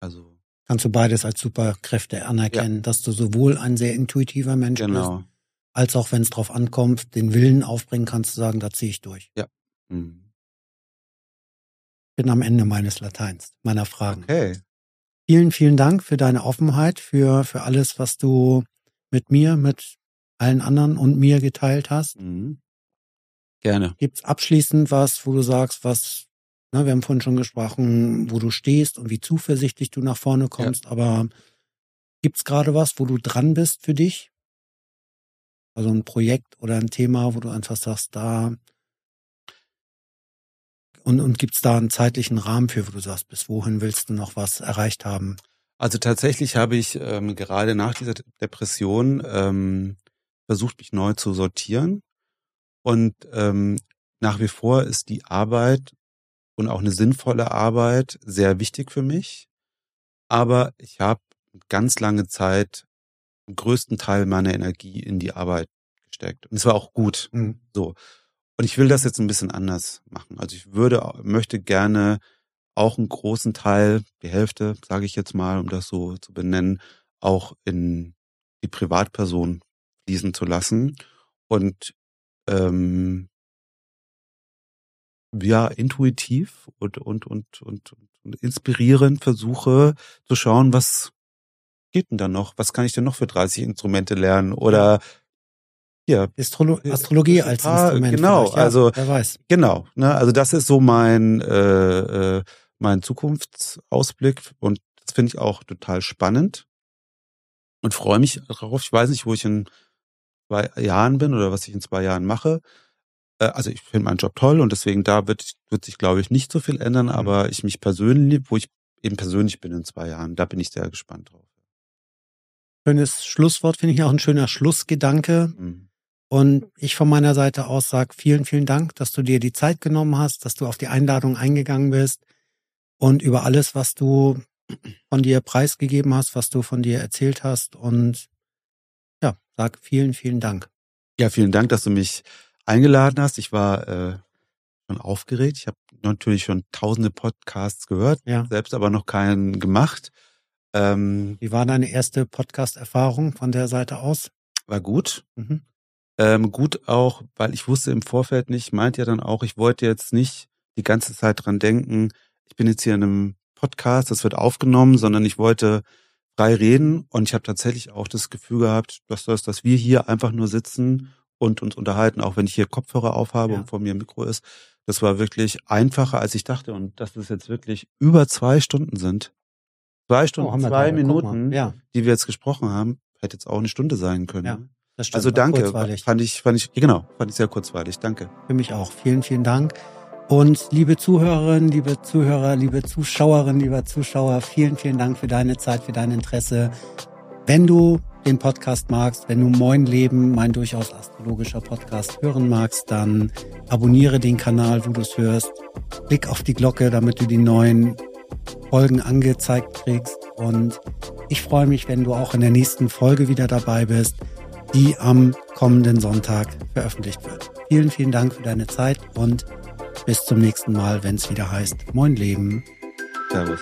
Also kannst du beides als Superkräfte anerkennen, ja. dass du sowohl ein sehr intuitiver Mensch genau. bist, als auch wenn es drauf ankommt, den Willen aufbringen kannst zu sagen, da ziehe ich durch. Ja. Mhm bin am Ende meines Lateins, meiner Fragen. Okay. Vielen, vielen Dank für deine Offenheit, für, für alles, was du mit mir, mit allen anderen und mir geteilt hast. Mhm. Gerne. Gibt's abschließend was, wo du sagst, was, na, wir haben vorhin schon gesprochen, wo du stehst und wie zuversichtlich du nach vorne kommst, ja. aber gibt's gerade was, wo du dran bist für dich? Also ein Projekt oder ein Thema, wo du einfach sagst, da und, und gibt es da einen zeitlichen Rahmen für, wo du sagst, bis wohin willst du noch was erreicht haben? Also tatsächlich habe ich ähm, gerade nach dieser Depression ähm, versucht, mich neu zu sortieren. Und ähm, nach wie vor ist die Arbeit und auch eine sinnvolle Arbeit sehr wichtig für mich. Aber ich habe ganz lange Zeit den größten Teil meiner Energie in die Arbeit gesteckt. Und es war auch gut. Mhm. So. Und ich will das jetzt ein bisschen anders machen. Also ich würde, möchte gerne auch einen großen Teil, die Hälfte, sage ich jetzt mal, um das so zu benennen, auch in die Privatperson fließen zu lassen und ähm, ja intuitiv und und und und, und inspirierend versuche zu schauen, was geht denn da noch? Was kann ich denn noch für 30 Instrumente lernen? Oder ja. Astrolo äh, Astrologie als Instrument. Genau, ja, also wer weiß. Genau, ne, also das ist so mein äh, äh, mein Zukunftsausblick und das finde ich auch total spannend und freue mich darauf. Ich weiß nicht, wo ich in zwei Jahren bin oder was ich in zwei Jahren mache. Äh, also ich finde meinen Job toll und deswegen da wird wird sich glaube ich nicht so viel ändern, mhm. aber ich mich persönlich, wo ich eben persönlich bin in zwei Jahren, da bin ich sehr gespannt drauf. Schönes Schlusswort, finde ich auch ein schöner Schlussgedanke. Mhm. Und ich von meiner Seite aus sage vielen, vielen Dank, dass du dir die Zeit genommen hast, dass du auf die Einladung eingegangen bist und über alles, was du von dir preisgegeben hast, was du von dir erzählt hast. Und ja, sag vielen, vielen Dank. Ja, vielen Dank, dass du mich eingeladen hast. Ich war äh, schon aufgeregt. Ich habe natürlich schon tausende Podcasts gehört, ja. selbst aber noch keinen gemacht. Ähm, Wie war deine erste Podcast-Erfahrung von der Seite aus? War gut. Mhm. Ähm, gut auch, weil ich wusste im Vorfeld nicht, meint ja dann auch, ich wollte jetzt nicht die ganze Zeit dran denken, ich bin jetzt hier in einem Podcast, das wird aufgenommen, sondern ich wollte frei reden und ich habe tatsächlich auch das Gefühl gehabt, dass das, dass wir hier einfach nur sitzen und uns unterhalten, auch wenn ich hier Kopfhörer aufhabe ja. und vor mir ein Mikro ist. Das war wirklich einfacher, als ich dachte und dass es jetzt wirklich über zwei Stunden sind. Zwei Stunden, oh, zwei Minuten, ja. die wir jetzt gesprochen haben, hätte jetzt auch eine Stunde sein können. Ja. Das stimmt, also danke, kurzweilig. fand ich, fand ich, genau, fand ich sehr kurzweilig. Danke. Für mich auch. Vielen, vielen Dank. Und liebe Zuhörerinnen, liebe Zuhörer, liebe Zuschauerinnen, lieber Zuschauer, vielen, vielen Dank für deine Zeit, für dein Interesse. Wenn du den Podcast magst, wenn du Moin Leben, mein durchaus astrologischer Podcast hören magst, dann abonniere den Kanal, wo du es hörst. Klick auf die Glocke, damit du die neuen Folgen angezeigt kriegst. Und ich freue mich, wenn du auch in der nächsten Folge wieder dabei bist die am kommenden Sonntag veröffentlicht wird. Vielen, vielen Dank für deine Zeit und bis zum nächsten Mal, wenn es wieder heißt Moin Leben. Servus.